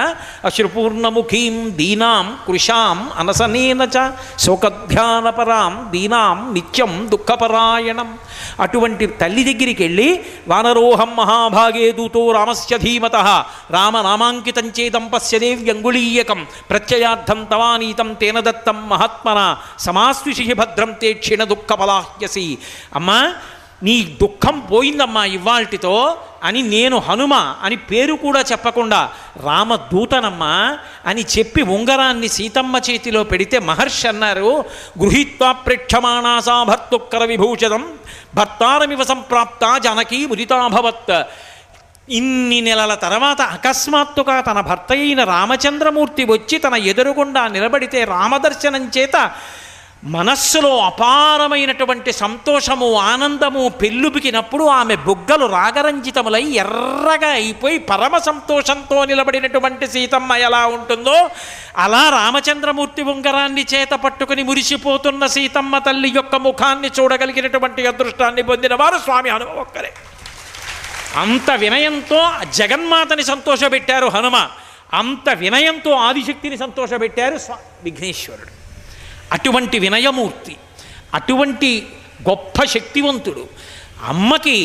అశ్రుపూర్ణముఖీం దీనాం కృషాం అనసనేన చ శోకధ్యానపరాం దీనాం నిత్యం దుఃఖపరాయణం. అటువంటి తల్లి దగ్గరికి వెళ్ళి వానరోహం మహాభాగే దూతో రామస్య ధీమత రామనామాంకితం చేదం పశ్య దేవ్యంగుళీయకం ప్రత్యయార్థం తవానీతం తేన దత్తం మహాత్మన సమాస్విషి భద్రం తే క్షీణ దుఃఖపలాహ్యసి అమ్మా నీ దుఃఖం పోయిందమ్మా ఇవాల్టితో అని నేను హనుమ అని పేరు కూడా చెప్పకుండా రామదూతనమ్మా అని చెప్పి ఉంగరాన్ని సీతమ్మ చేతిలో పెడితే మహర్షి అన్నారు గృహీత్వా ప్రేక్షమాణాసా భర్తుక్కర విభూషణం భర్తారమివ సంప్రాప్త జనకీ ముదితాభవత్ ఇన్ని నెలల తర్వాత అకస్మాత్తుగా తన భర్త అయిన రామచంద్రమూర్తి వచ్చి తన ఎదురుగుండా నిలబడితే రామదర్శనం చేత మనస్సులో అపారమైనటువంటి సంతోషము ఆనందము పెళ్ళుబికినప్పుడు ఆమె బుగ్గలు రాగరంజితములై ఎర్రగా అయిపోయి పరమ సంతోషంతో నిలబడినటువంటి సీతమ్మ ఎలా ఉంటుందో అలా రామచంద్రమూర్తి ఉంగరాన్ని చేత పట్టుకుని మురిసిపోతున్న సీతమ్మ తల్లి యొక్క ముఖాన్ని చూడగలిగినటువంటి అదృష్టాన్ని పొందిన వారు స్వామి హనుమ ఒక్కరే. అంత వినయంతో జగన్మాతని సంతోషపెట్టారు హనుమ. అంత వినయంతో ఆదిశక్తిని సంతోషపెట్టారు స్వా విఘ్నేశ్వరుడు. అటువంటి వినయమూర్తి అటువంటి గొప్ప శక్తివంతుడు. అమ్మకి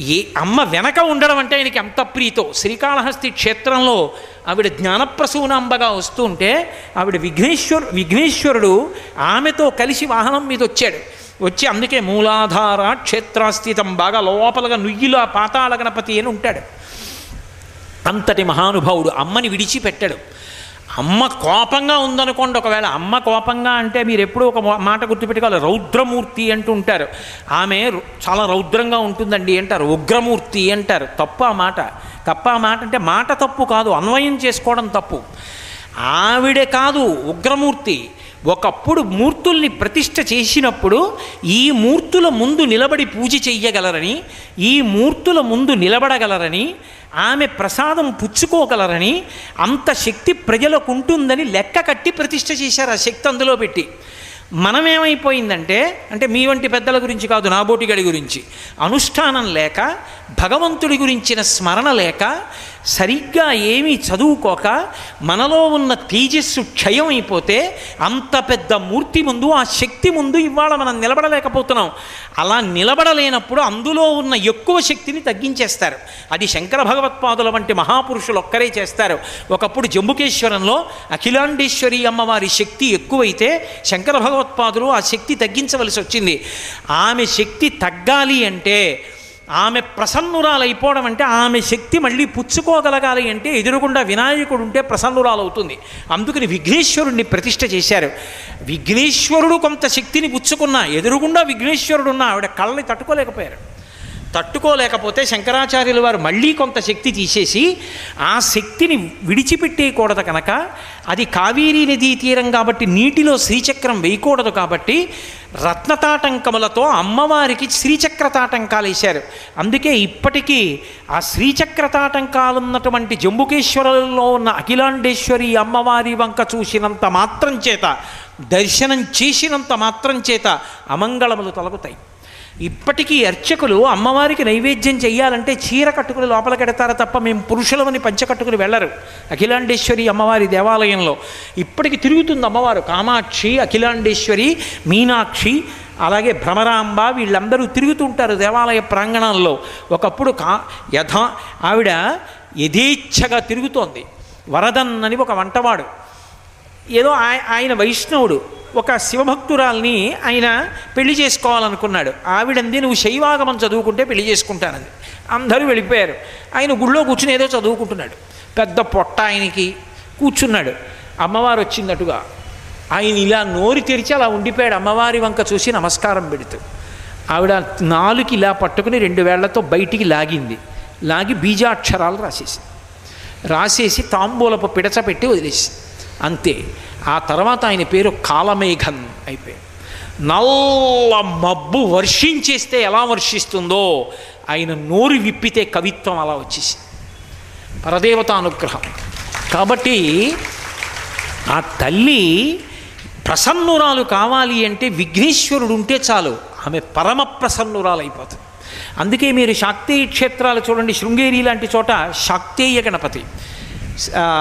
ఏ అమ్మ వెనక ఉండడం అంటే ఆయనకి ఎంత ప్రీతో. శ్రీకాళహస్తి క్షేత్రంలో ఆవిడ జ్ఞానప్రసూనాంబగా వస్తుంటే ఆవిడ విఘ్నేశ్వరు విఘ్నేశ్వరుడు ఆమెతో కలిసి వాహనం మీద వచ్చాడు. వచ్చి అందుకే మూలాధార క్షేత్రాస్థితం బాగా లోపలగా నుయ్యిలో పాతాళ గణపతి అని ఉంటాడు. అంతటి మహానుభావుడు అమ్మని విడిచిపెట్టాడు. అమ్మ కోపంగా ఉందనుకోండి. ఒకవేళ అమ్మ కోపంగా అంటే మీరు ఎప్పుడూ ఒక మాట గుర్తుపెట్టుకోవాలి. రౌద్రమూర్తి అంటూ ఉంటారు ఆమె చాలా రౌద్రంగా ఉంటుందండి అంటారు. ఉగ్రమూర్తి అంటారు. తప్పు ఆ మాట. తప్ప ఆ మాట అంటే మాట తప్పు కాదు. అన్వయం చేసుకోవడం తప్పు. ఆవిడే కాదు ఉగ్రమూర్తి. ఒకప్పుడు మూర్తుల్ని ప్రతిష్ఠ చేసినప్పుడు ఈ మూర్తుల ముందు నిలబడి పూజ చెయ్యగలరని ఈ మూర్తుల ముందు నిలబడగలరని ఆమె ప్రసాదం పుచ్చుకోగలరని అంత శక్తి ప్రజలకు ఉంటుందని లెక్క కట్టి ప్రతిష్ట చేశారు ఆ శక్తి అందులో పెట్టి. మనమేమైపోయిందంటే అంటే మీ వంటి పెద్దల గురించి కాదు నాబోటిగడి గురించి. అనుష్ఠానం లేక భగవంతుడి గురించిన స్మరణ లేక సరిగ్గా ఏమీ చదువుకోక మనలో ఉన్న తేజస్సు క్షయం అయిపోతే అంత పెద్ద మూర్తి ముందు ఆ శక్తి ముందు ఇవాళ మనం నిలబడలేకపోతున్నాం. అలా నిలబడలేనప్పుడు అందులో ఉన్న ఎక్కువ శక్తిని తగ్గించేస్తారు. అది శంకర భగవత్పాదుల వంటి మహాపురుషులు ఒక్కరే చేస్తారు. ఒకప్పుడు జంబుకేశ్వరంలో అఖిలాండేశ్వరి అమ్మవారి శక్తి ఎక్కువైతే శంకర భగవత్పాదులు ఆ శక్తి తగ్గించవలసి వచ్చింది. ఆమె శక్తి తగ్గాలి అంటే ఆమె ప్రసన్నురాలైపోవడం అంటే ఆమె శక్తి మళ్ళీ పుచ్చుకోగలగాలి అంటే ఎదురుగుండా వినాయకుడు ఉంటే ప్రసన్నురాలవుతుంది. అందుకని విఘ్నేశ్వరుణ్ణి ప్రతిష్ట చేశారు. విఘ్నేశ్వరుడు కొంత శక్తిని పుచ్చుకున్నా ఎదురుగుండా విఘ్నేశ్వరుడున్నా ఆవిడ కళ్ళని తట్టుకోలేకపోయారు. తట్టుకోలేకపోతే శంకరాచార్యుల వారు మళ్ళీ కొంత శక్తి తీసేసి ఆ శక్తిని విడిచిపెట్టేయకూడదు కనుక అది కావేరీ నదీ తీరం కాబట్టి నీటిలో శ్రీచక్రం వేయకూడదు కాబట్టి రత్నతాటంకములతో అమ్మవారికి శ్రీచక్ర తాటంకాలు వేశారు. అందుకే ఇప్పటికీ ఆ శ్రీచక్ర తాటంకాలు ఉన్నటువంటి జంబుకేశ్వరంలో ఉన్న అఖిలాండేశ్వరి అమ్మవారి వంక చూసినంత మాత్రం చేత దర్శనం చేసినంత మాత్రం చేత అమంగళములు తొలగుతాయి. ఇప్పటికీ అర్చకులు అమ్మవారికి నైవేద్యం చేయాలంటే చీర కట్టుకుని లోపలికెడతారు తప్ప మేము పురుషులమని పంచ కట్టుకుని వెళ్ళరు. అఖిలాండేశ్వరి అమ్మవారి దేవాలయంలో ఇప్పటికి తిరుగుతుంది అమ్మవారు. కామాక్షి అఖిలాండేశ్వరి మీనాక్షి అలాగే భ్రమరాంబ వీళ్ళందరూ తిరుగుతుంటారు దేవాలయ ప్రాంగణంలో. ఒకప్పుడు కా యథా ఆవిడ యథేచ్ఛగా తిరుగుతోంది. వరదన్ అని ఒక వంటవాడు. ఏదో ఆయన వైష్ణవుడు. ఒక శివభక్తురాల్ని ఆయన పెళ్ళి చేసుకోవాలనుకున్నాడు. ఆవిడంది నువ్వు శైవాగమం చదువుకుంటే పెళ్ళి చేసుకుంటానని అందరూ వెళ్ళిపోయారు. ఆయన గుళ్ళో కూర్చుని ఏదో చదువుకుంటున్నాడు. పెద్ద పొట్ట ఆయనకి కూర్చున్నాడు. అమ్మవారు వచ్చిందటుగా. ఆయన ఇలా నోరు తెరిచి అలా ఉండిపోయాడు. అమ్మవారి వంక చూసి నమస్కారం పెడుతూ. ఆవిడ నాలుగు ఇలా పట్టుకుని రెండు వేళ్ళతో బయటికి లాగింది. లాగి బీజాక్షరాలు రాసేసి రాసేసి తాంబూలపు పిడచ పెట్టి వదిలేసి అంతే. ఆ తర్వాత ఆయన పేరు కాలమేఘన్ అయిపోయాడు. నల్ల మబ్బు వర్షించేస్తే ఎలా వర్షిస్తుందో ఆయన నోరు విప్పితే కవిత్వం అలా వచ్చేసి పరదేవత అనుగ్రహం. కాబట్టి ఆ తల్లి ప్రసన్నురాలు కావాలి అంటే విఘ్నేశ్వరుడు ఉంటే చాలు. ఆమె పరమ ప్రసన్నురాలైపోతుంది అందుకే మీరు శాక్తేయ క్షేత్రాలు చూడండి శృంగేరి లాంటి చోట శాక్తేయ గణపతి.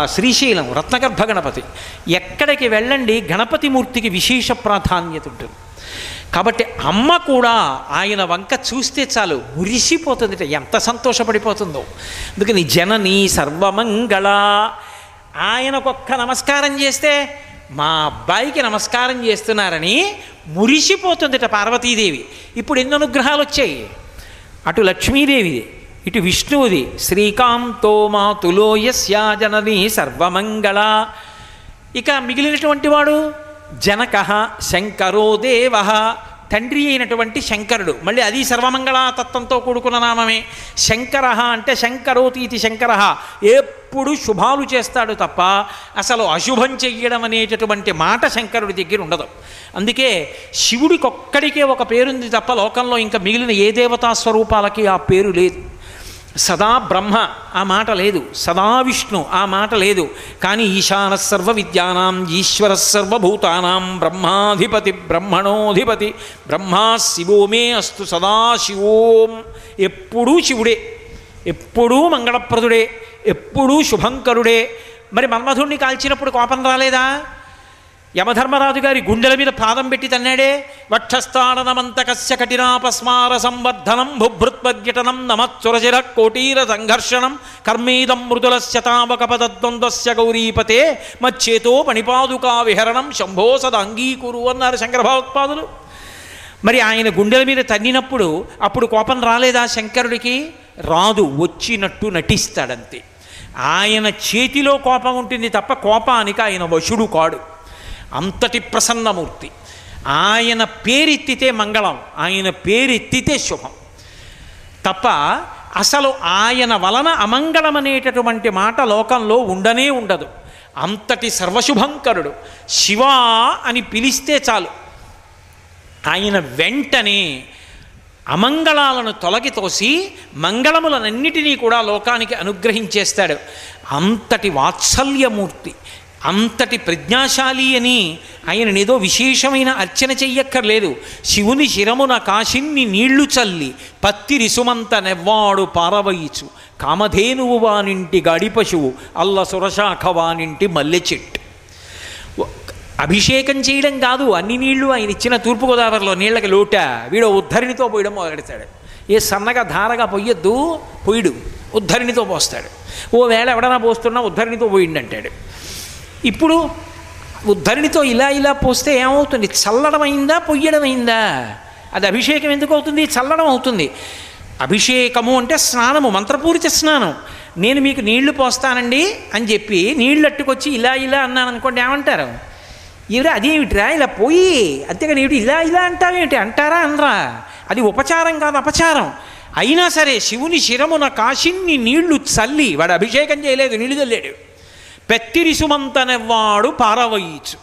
శ్రీశైలం రత్నగర్భ గణపతి. ఎక్కడికి వెళ్ళండి గణపతి మూర్తికి విశేష ప్రాధాన్యత ఉంటుంది. కాబట్టి అమ్మ కూడా ఆయన వంక చూస్తే చాలు మురిసిపోతుంది ఎంత సంతోషపడిపోతుందో. అందుకని జనని సర్వమంగళ. ఆయనకొక్క నమస్కారం చేస్తే మా అబ్బాయికి నమస్కారం చేస్తున్నారని మురిసిపోతుందిట పార్వతీదేవి. ఇప్పుడు ఎన్ని అనుగ్రహాలు వచ్చాయి? అటు లక్ష్మీదేవిది ఇటు విష్ణువుది శ్రీకాంతో మాతులో జనని సర్వమంగళ. ఇక మిగిలినటువంటి వాడు? జనక శంకరో దేవ. తండ్రి అయినటువంటి శంకరుడు. మళ్ళీ అది సర్వమంగళతత్వంతో కూడుకున్న నామమే. శంకర అంటే శంకరోతీతి శంకర. ఎప్పుడు శుభాలు చేస్తాడు తప్ప అసలు అశుభం చెయ్యడం అనేటటువంటి మాట శంకరుడి దగ్గర ఉండదు. అందుకే శివుడికొక్కడికే ఒక పేరుంది తప్ప లోకంలో ఇంకా మిగిలిన ఏ దేవతా స్వరూపాలకి ఆ పేరు లేదు. సదా బ్రహ్మ. ఆ మాట లేదు. సదా విష్ణు. ఆ మాట లేదు. కానీ ఈశాన సర్వ విద్యానాం ఈశ్వర సర్వభూతానాం బ్రహ్మాధిపతి బ్రహ్మణోధిపతి బ్రహ్మా శివోమే అస్తు సదా శివోం. ఎప్పుడూ శివుడే. ఎప్పుడూ మంగళప్రదుడే. ఎప్పుడూ శుభంకరుడే. మరి మన్మధుణ్ణి కాల్చినప్పుడు కోపం రాలేదా? యమధర్మరాజు గారి గుండెల మీద పాదం పెట్టి తన్నాడే. వక్షస్థానమంతకస్య కఠినాపస్మార సంవర్ధనం భుభృత్పద్యటనం నమత్సురచిర కోటీర సంఘర్షణం కర్మీదం మృదుల తావక పదద్వంద్వస్య గౌరీపతే మచ్చేతో మణిపాదుకా విహరణం శంభో సద అంగీకురు అన్నారు శంకరభావోత్పాదులు. మరి ఆయన గుండెల మీద తన్నినప్పుడు అప్పుడు కోపం రాలేదా శంకరుడికి? రాదు వచ్చినట్టు నటిస్తాడంతే. ఆయన చేతిలో కోపం ఉంటుంది తప్ప కోపానికి ఆయన వశుడు కాడు. అంతటి ప్రసన్నమూర్తి. ఆయన పేరెత్తితే మంగళం ఆయన పేరెత్తితే శుభం. తప్ప అసలు ఆయన వలన అమంగళం అనేటటువంటి మాట లోకంలో ఉండనే ఉండదు. అంతటి సర్వశుభంకరుడు శివ అని పిలిస్తే చాలు. ఆయన వెంటనే అమంగళాలను తొలగి తోసి మంగళములనన్నిటినీ కూడా లోకానికి అనుగ్రహించేస్తాడు. అంతటి వాత్సల్యమూర్తి. అంతటి ప్రజ్ఞాశాలి అని ఆయన ఏదో విశేషమైన అర్చన చెయ్యక్కర్లేదు. శివుని శిరమున కాశిన్ని నీళ్ళు చల్లి పత్తి రిసుమంత నెవ్వాడు పారవయిచు. కామధేనువు వానింటి గాడి పశువు అల్ల సురశాఖ వానింటి మల్లె చెట్టు అభిషేకం చేయడం కాదు అన్ని నీళ్ళు ఆయన ఇచ్చిన తూర్పుగోదావరిలో నీళ్ళకి లోట. వీడు ఉద్ధరిణితో పోయడం మొదలెడతాడు ఏ సన్నగా ధారగా పొయ్యొద్దు పొయ్యడు. ఉద్ధరిణితో పోస్తాడు. ఓ వేళ ఎవడన్నా పోస్తున్నా ఉద్ధరిణితో పోయిండు అంటాడు ఇప్పుడు ఉద్ధరిణితో ఇలా ఇలా పోస్తే ఏమవుతుంది? చల్లడం అయిందా పొయ్యడం అయిందా అది అభిషేకం ఎందుకు అవుతుంది? చల్లడం అవుతుంది. అభిషేకము అంటే స్నానము మంత్రపూరిత స్నానం. నేను మీకు నీళ్ళు పోస్తానండి అని చెప్పి నీళ్ళు అట్టుకొచ్చి ఇలా ఇలా అన్నాను అనుకోండి ఏమంటారు? ఇవి అదేమిటిరా? ఇలా పోయి అంతేగాని ఏమిటి? ఇలా ఇలా అంటావేమిటి అంటారా అనరా? అది ఉపచారం కాదు అపచారం. అయినా సరే శివుని శిరమున కాశిన్ని నీళ్ళు చల్లి వాడు అభిషేకం చేయలేదు నీళ్ళు చల్లాడు. పెత్తిరిసుమంతనెవ్వాడు పారవయ్యచ్చు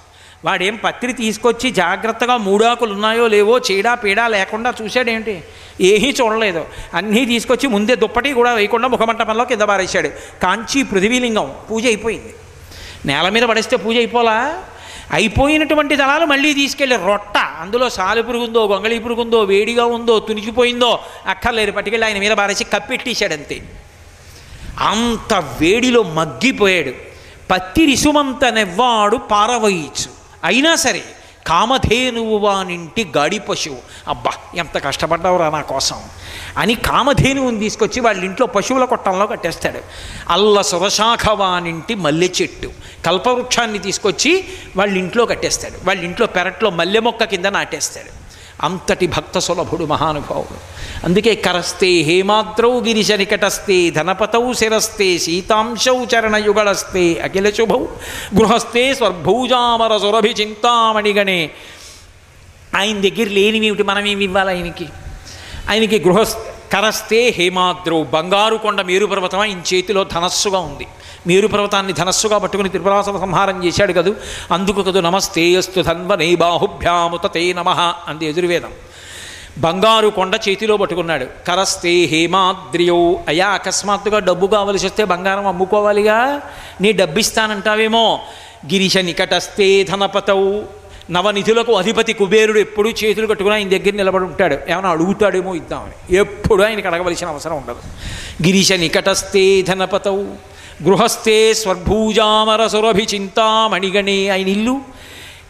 వాడేం పత్రి తీసుకొచ్చి జాగ్రత్తగా మూడాకులు ఉన్నాయో లేవో చీడా పీడా లేకుండా చూశాడేంటి? ఏమీ చూడలేదు. అన్నీ తీసుకొచ్చి ముందే దుప్పటి కూడా వేయకుండా ముఖమంటపంలో కింద పారేశాడు. కాంచీ పృథివీలింగం పూజ అయిపోయింది. నేల మీద పడేస్తే పూజ అయిపోలా? అయిపోయినటువంటి దళాలు మళ్ళీ తీసుకెళ్ళి రొట్ట అందులో సాలు పురుగుందో గొంగళి పురుగుందో వేడిగా ఉందో తునిగిపోయిందో అక్కర్లేదు పట్టుకెళ్ళి ఆయన మీద పారేసి కప్పెట్టేశాడు అంతే అంత వేడిలో మగ్గిపోయాడు. పత్తి రిసుమంత నెవ్వాడు పారవయించు. అయినా సరే కామధేనువు వానింటి గాడి పశువు. అబ్బా ఎంత కష్టపడ్డావురా నా కోసం. అని కామధేనువుని తీసుకొచ్చి వాళ్ళ ఇంట్లో పశువుల కొట్టంలో కట్టేస్తాడు. అల్ల సురశాఖ వానింటి మల్లె చెట్టు. కల్పవృక్షాన్ని తీసుకొచ్చి వాళ్ళ ఇంట్లో కట్టేస్తాడు. వాళ్ళ ఇంట్లో పెరట్లో మల్లె మొక్క కింద నాటేస్తాడు. అంతటి భక్త సులభుడు మహానుభావుడు. అందుకే కరస్తే హేమాద్రౌ గిరిశ నికటస్తే ధనపతౌ శిరస్తే సీతాంశౌ చరణయుగళస్తే అఖిల శుభౌ గృహస్థే స్వర్భూజామర సురభి చింతామణిగణే ఆయన దగ్గర లేనివేమిటి? మనమేమి ఇవ్వాలి ఆయనకి? ఆయనకి గృహ కరస్తే హేమాద్రౌ బంగారు కొండ మేరు పర్వతం ఆయన చేతిలో ధనస్సుగా ఉంది. మేరు పర్వతాన్ని ధనస్సుగా పట్టుకుని త్రిపురాసవ సంహారం చేశాడు కదూ? అందుకు కదు నమస్తే అస్తు ధన్వనే బాహుభ్యాముత తే నమ అంది యజుర్వేదం. బంగారు కొండ చేతిలో పట్టుకున్నాడు. కరస్తే హేమాద్రియో. అయా అకస్మాత్తుగా డబ్బు కావలసి వస్తే బంగారం అమ్ముకోవాలిగా? నీ డబ్బిస్తానంటావేమో? గిరిశ నికటస్తే ధనపతవు నవనిధులకు అధిపతి కుబేరుడు ఎప్పుడూ చేతులు కట్టుకుని ఆయన దగ్గర నిలబడి ఉంటాడు. ఏమైనా అడుగుతాడేమో ఇద్దామని. ఎప్పుడు ఆయనకి అడగవలసిన అవసరం ఉండదు. గిరిశ నికటస్తే ధనపతవు గృహస్థే స్వర్భూజామర చింతామణిగణే ఆయన ఇల్లు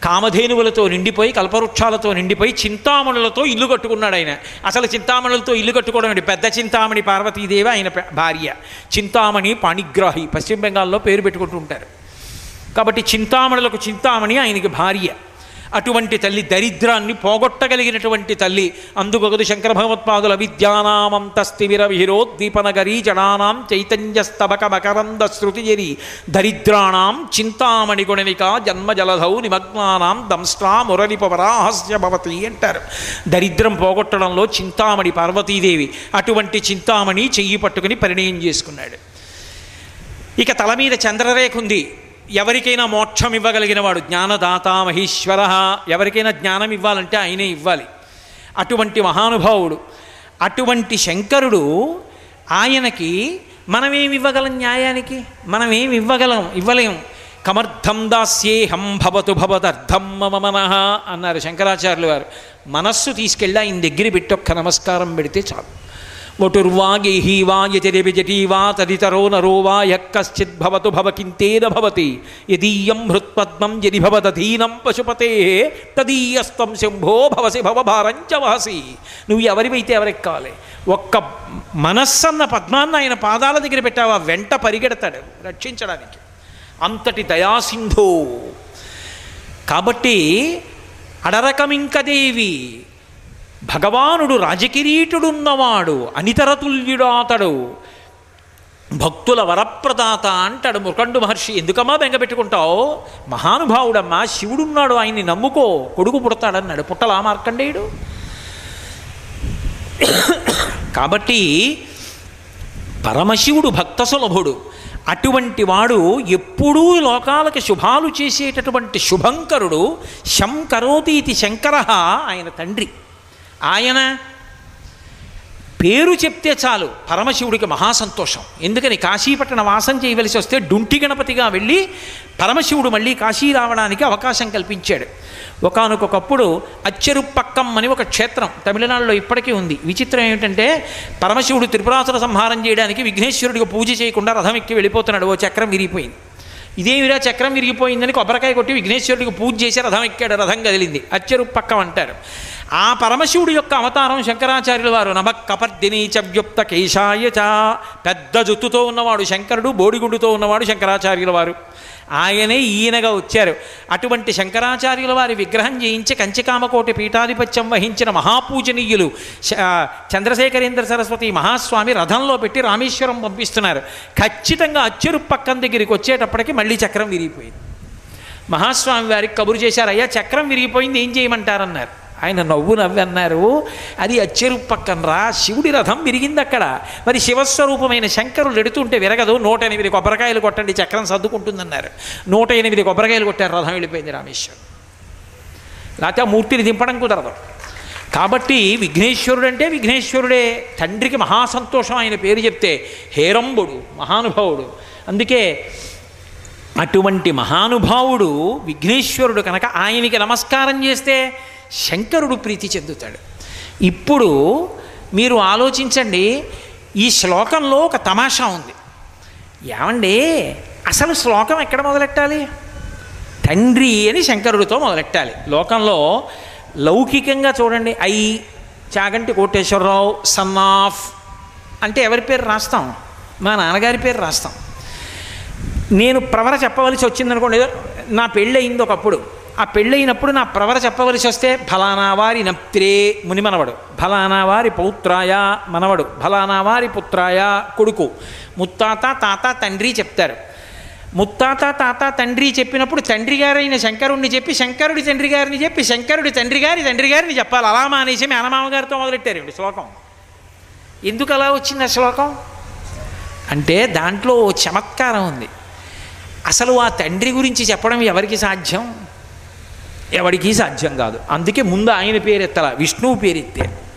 కామధేనువులతో నిండిపోయి కల్పవృక్షాలతో నిండిపోయి చింతామణులతో ఇల్లు కట్టుకున్నాడు ఆయన. అసలు చింతామణులతో ఇల్లు కట్టుకోవడం పెద్ద చింతామణి పార్వతీదేవి ఆయన భార్య. చింతామణి పాణిగ్రాహి పశ్చిమ బెంగాల్లో పేరు పెట్టుకుంటూ ఉంటారు. కాబట్టి చింతామణులకు చింతామణి ఆయనకి భార్య. అటువంటి తల్లి దరిద్రాన్ని పోగొట్టగలిగినటువంటి తల్లి. అందుకొకదు శంకర భగవత్పాదుల విద్యానామంతస్తిమిర విహిరోద్దీపనగరీ జడానాం చైతన్యస్తబక మకరంద శృతిజరి దరిద్రాణం చింతామణి గుణనిక జన్మజలధౌ నిమగ్నానాం దంస్ట్రా మురళిపవరాహస్య భవతి అంటారు. దరిద్రం పోగొట్టడంలో చింతామణి పార్వతీదేవి అటువంటి చింతామణి చెయ్యి పట్టుకుని పరిణయం చేసుకున్నాడు. ఇక తల మీద చంద్రరేఖ ఉంది. ఎవరికైనా మోక్షం ఇవ్వగలిగిన వాడు జ్ఞానదాత మహేశ్వర ఎవరికైనా జ్ఞానం ఇవ్వాలంటే ఆయనే ఇవ్వాలి. అటువంటి మహానుభావుడు అటువంటి శంకరుడు ఆయనకి మనమేమి ఇవ్వగలం న్యాయానికి? మనమేమి ఇవ్వగలం ఇవ్వలేం. కమర్థం దాస్యేహం భవతు భవదర్థం మమ మనః అన్నారు శంకరాచార్యులు వారు. మనస్సు తీసుకెళ్ళి ఆయన దగ్గర పెట్టి ఒక్క నమస్కారం పెడితే చాలు. వటుర్వా గేహీ వా యతిరివి జటీ వా తదితరో నరో వా యక్కశ్చిద్ భవతు భవకింతేన భవతి యదీయం హృత్పద్మం యది భవదధీనం పశుపతే తదీయస్తం శంభో భవసి భవభారంచ వహసి నువ్వు ఎవరివైతే ఎవరికి కావాలి ఒక్క మనస్సన్న పద్మాన్ని ఆయన పాదాల దగ్గర పెట్టావా? వెంట పరిగెడతాడు రక్షించడానికి. అంతటి దయాసింధు. కాబట్టి అడరకమింకదేవి భగవానుడు రాజకిరీటుడున్నవాడు అనితరతుల్యుడాతడు భక్తుల వరప్రదాత అంటాడు ముఖండు మహర్షి ఎందుకమ్మా బెంగపెట్టుకుంటావు మహానుభావుడమ్మా శివుడున్నాడు ఆయన్ని నమ్ముకో. కొడుకు పుడతాడన్నాడు పుట్టలా మార్కండేయుడు? కాబట్టి పరమశివుడు భక్త సులభుడు. అటువంటి వాడు ఎప్పుడూ లోకాలకి శుభాలు చేసేటటువంటి శుభంకరుడు శంకరోతీతి శంకర ఆయన తండ్రి. ఆయన పేరు చెప్తే చాలు పరమశివుడికి మహాసంతోషం. ఎందుకని కాశీపట్టణ వాసం చేయవలసి వస్తే డుంటి గణపతిగా వెళ్ళి పరమశివుడు మళ్ళీ కాశీ రావడానికి అవకాశం కల్పించాడు. ఒకనకొకప్పుడు అచ్చెరుపక్కం అని ఒక క్షేత్రం తమిళనాడులో ఇప్పటికీ ఉంది. విచిత్రం ఏమిటంటే పరమశివుడు త్రిపురాసుర సంహారం చేయడానికి విఘ్నేశ్వరుడికి పూజ చేయకుండా రథం ఎక్కి వెళ్ళిపోతున్నాడు. ఓ చక్రం విరిగిపోయింది. ఇదేమిరా చక్రం విరిగిపోయిందని కొబ్బరికాయ కొట్టి విఘ్నేశ్వరుడికి పూజ చేసి రథం ఎక్కాడు. రథం కదిలింది. అచ్చెరుపక్కం అంటారు. ఆ పరమశివుడి యొక్క అవతారం శంకరాచార్యుల వారు. నమ కపర్దిని చవ్యుప్త కేశాయ చ. పెద్ద జుత్తుతో ఉన్నవాడు శంకరుడు బోడిగుండుతో ఉన్నవాడు శంకరాచార్యుల వారు. ఆయనే ఈయనగా వచ్చారు. అటువంటి శంకరాచార్యుల వారి విగ్రహం చేయించి కంచికామకోటి పీఠాధిపత్యం వహించిన మహాపూజనీయులు చంద్రశేఖరేంద్ర సరస్వతి మహాస్వామి రథంలో పెట్టి రామేశ్వరం పంపిస్తున్నారు. ఖచ్చితంగా అచ్చెరు పక్కన దగ్గరికి వచ్చేటప్పటికి మళ్ళీ చక్రం విరిగిపోయింది. మహాస్వామి వారికి కబురు చేశారు అయ్యా చక్రం విరిగిపోయింది ఏం చేయమంటారన్నారు? ఆయన నవ్వు నవ్వన్నారు. అది అచ్చెరు పక్కన రా శివుడి రథం విరిగింది అక్కడ. మరి శివస్వరూపమైన శంకరులు ఎడుతుంటే విరగదు. నూట ఎనిమిది కొబ్బరికాయలు కొట్టండి చక్రం సర్దుకుంటుందన్నారు. నూట ఎనిమిది కొబ్బరికాయలు కొట్టారు రథం వెళ్ళిపోయింది రామేశ్వరం లేకపోతే ఆ మూర్తిని దింపడం కుదరదు. కాబట్టి విఘ్నేశ్వరుడు అంటే విఘ్నేశ్వరుడే. తండ్రికి మహాసంతోషం ఆయన పేరు చెప్తే హేరంబుడు మహానుభావుడు. అందుకే అటువంటి మహానుభావుడు విఘ్నేశ్వరుడు కనుక ఆయనకి నమస్కారం చేస్తే శంకరుడు ప్రీతి చెందుతాడు. ఇప్పుడు మీరు ఆలోచించండి ఈ శ్లోకంలో ఒక తమాషా ఉంది. ఏమండి అసలు శ్లోకం ఎక్కడ మొదలెట్టాలి? తండ్రి అని శంకరుడితో మొదలెట్టాలి. లోకంలో లౌకికంగా చూడండి I Chaganti Koteswararao son of అంటే ఎవరి పేరు రాస్తాం? మా నాన్నగారి పేరు రాస్తాం. నేను ప్రవర చెప్పవలసి వచ్చిందనుకోండి ఏదో నా పెళ్ళి అయింది ఒకప్పుడు. ఆ పెళ్ళైనప్పుడు నా ప్రవర చెప్పవలసి వస్తే ఫలానా వారి నప్త్రే ముని మనవడు ఫలానా వారి పౌత్రాయ మనవడు ఫలానా వారి పుత్రాయ కొడుకు. ముత్తాత తాత తండ్రి చెప్తారు. ముత్తాత తాత తండ్రి చెప్పినప్పుడు తండ్రి గారైన శంకరుణ్ణి చెప్పి శంకరుడి తండ్రి గారిని చెప్పి శంకరుడి తండ్రి గారి తండ్రి గారిని చెప్పాలి. అలా మానేసి మేనమామ గారితో మొదలెట్టారు ఇప్పుడు శ్లోకం. ఎందుకు అలా వచ్చింది ఆ శ్లోకం? అంటే దాంట్లో చమత్కారం ఉంది. అసలు ఆ తండ్రి గురించి చెప్పడం ఎవరికి సాధ్యం? ఎవడికి సాధ్యం కాదు. అందుకే ముందు ఆయన పేరెత్తల విష్ణువు పేరెత్తారు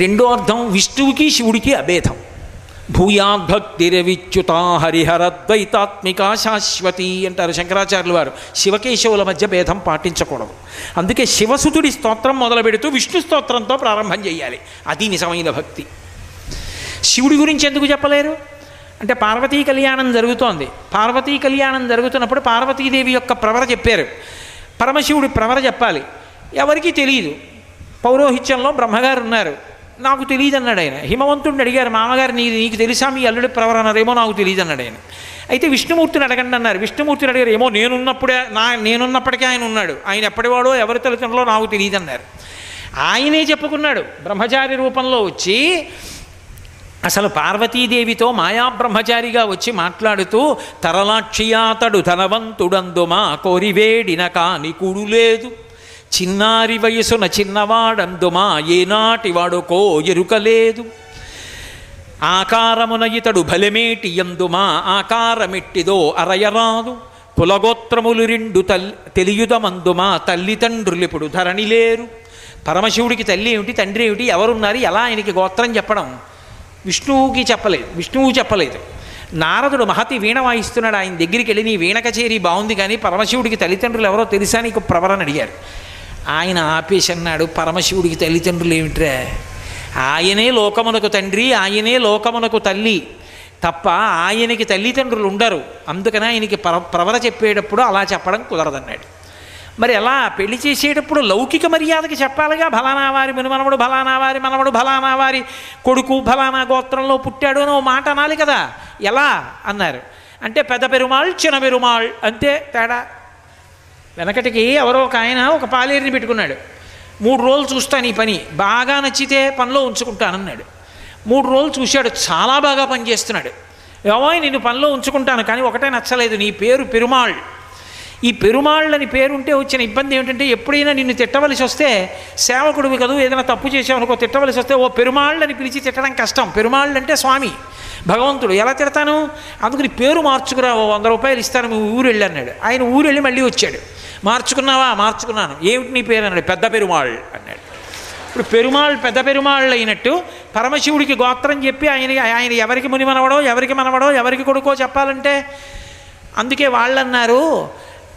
రెండో అర్థం విష్ణువుకి శివుడికి అభేదం. భూయాద్భక్తిరవిచ్యుత హరిహరద్వైతాత్మిక శాశ్వతి అంటారు శంకరాచార్యులు వారు. శివకేశవుల మధ్య భేదం పాటించకూడదు. అందుకే శివసుతుడి స్తోత్రం మొదలు పెడుతూ విష్ణు స్తోత్రంతో ప్రారంభం చేయాలి. అది నిజమైన భక్తి. శివుడి గురించి ఎందుకు చెప్పలేరు? అంటే పార్వతీ కళ్యాణం జరుగుతోంది. పార్వతీ కళ్యాణం జరుగుతున్నప్పుడు పార్వతీదేవి యొక్క ప్రవర చెప్పారు. పరమశివుడి ప్రవర చెప్పాలి. ఎవరికీ తెలియదు పౌరోహిత్యంలో బ్రహ్మగారు ఉన్నారు నాకు తెలియదు అన్నాడు ఆయన. హిమవంతుడిని అడిగారు మామగారు నీ నీకు తెలుసా? మీ అల్లుడి ప్రవర నాకు తెలియదు అన్నాడు ఆయన. అయితే విష్ణుమూర్తిని అడగండి అన్నారు. విష్ణుమూర్తిని అడిగారు ఏమో నేనున్నప్పుడే నా నేనున్నప్పటికీ ఆయన ఉన్నాడు. ఆయన ఎప్పటివాడో ఎవరి తల్లిదండ్రులో నాకు తెలియదు అన్నారు ఆయనే చెప్పుకున్నాడు. బ్రహ్మచారి రూపంలో వచ్చి అసలు పార్వతీదేవితో మాయా బ్రహ్మచారిగా వచ్చి మాట్లాడుతూ తరలాక్షియాతడు ధనవంతుడందుమా కోరివేడిన కాని కుడు లేదు చిన్నారి వయసున చిన్నవాడందుమా ఏనాటి వాడుకో ఎరుకలేదు. ఆకారమున ఇతడు బలమేటి ఎందుమా ఆకారమెట్టిదో అరయరాదు. కులగోత్రములు రెండు తల్లి తెలియుదమందుమా తల్లిదండ్రులిప్పుడు ధరణి లేరు పరమశివుడికి తల్లి ఏమిటి తండ్రి ఏమిటి ఎవరున్నారు ఎలా ఆయనకి గోత్రం చెప్పడం? విష్ణువుకి చెప్పలేదు విష్ణువు చెప్పలేదు. నారదుడు మహతి వీణ వాయిస్తున్నాడు ఆయన దగ్గరికి వెళ్ళి నీ వీణ కచేరీ బాగుంది కానీ పరమశివుడికి తల్లిదండ్రులు ఎవరో తెలుసా? నీకు ప్రవరణ అడిగారు. ఆయన ఆపేసి అన్నాడు పరమశివుడికి తల్లిదండ్రులు ఏమిట్రా? ఆయనే లోకమునకు తండ్రి ఆయనే లోకమునకు తల్లి. తప్ప ఆయనకి తల్లిదండ్రులు ఉండరు. అందుకని ఆయనకి ప్ర ప్రవర చెప్పేటప్పుడు అలా చెప్పడం కుదరదన్నాడు. మరి ఎలా పెళ్ళి చేసేటప్పుడు లౌకిక మర్యాదకి చెప్పాలిగా? ఫలానా వారి మనవడు ఫలానా వారి మనవడు ఫలానా వారి కొడుకు ఫలానా గోత్రంలో పుట్టాడు అని ఓ మాట అనాలి కదా. ఎలా? అన్నారు. అంటే పెద్ద పెరుమాళ్ చిన్న పెరుమాళ్ అంతే తేడా. వెనకటికి ఎవరో ఒక ఆయన ఒక పాలేరిని పెట్టుకున్నాడు. మూడు రోజులు చూస్తాను ఈ పని. బాగా నచ్చితే పనిలో ఉంచుకుంటానన్నాడు మూడు రోజులు చూశాడు. చాలా బాగా పనిచేస్తున్నాడు. ఏమో నిన్ను పనిలో ఉంచుకుంటాను కానీ ఒకటే నచ్చలేదు. నీ పేరు పెరుమాళ్. ఈ పెరుమాళ్ళని పేరుంటే వచ్చిన ఇబ్బంది ఏమిటంటే ఎప్పుడైనా నిన్ను తిట్టవలసి వస్తే సేవకుడివి కదూ ఏదైనా తప్పు చేసావనుకో తిట్టవలసి వస్తే ఓ పెరుమాళ్ళని పిలిచి తిట్టడం కష్టం. పెరుమాళ్ళు అంటే స్వామి భగవంతుడు ఎలా తిడతాను? అందుకని పేరు మార్చుకురా ఓ వంద రూపాయలు ఇస్తాను మీ ఊరు వెళ్ళి అన్నాడు. ఆయన ఊరు వెళ్ళి మళ్ళీ వచ్చాడు. మార్చుకున్నావా? మార్చుకున్నాను. ఏమిటి నీ పేరు? అన్నాడు. పెద్ద పెరుమాళ్ అన్నాడు. ఇప్పుడు పెరుమాళ్ పెద్ద పెరుమాళ్ళు అయినట్టు పరమశివుడికి గోత్రం చెప్పి ఆయన ఆయన ఎవరికి ముని మనవడో ఎవరికి మనవడో ఎవరికి కొడుకో చెప్పాలంటే అందుకే వాళ్ళన్నారు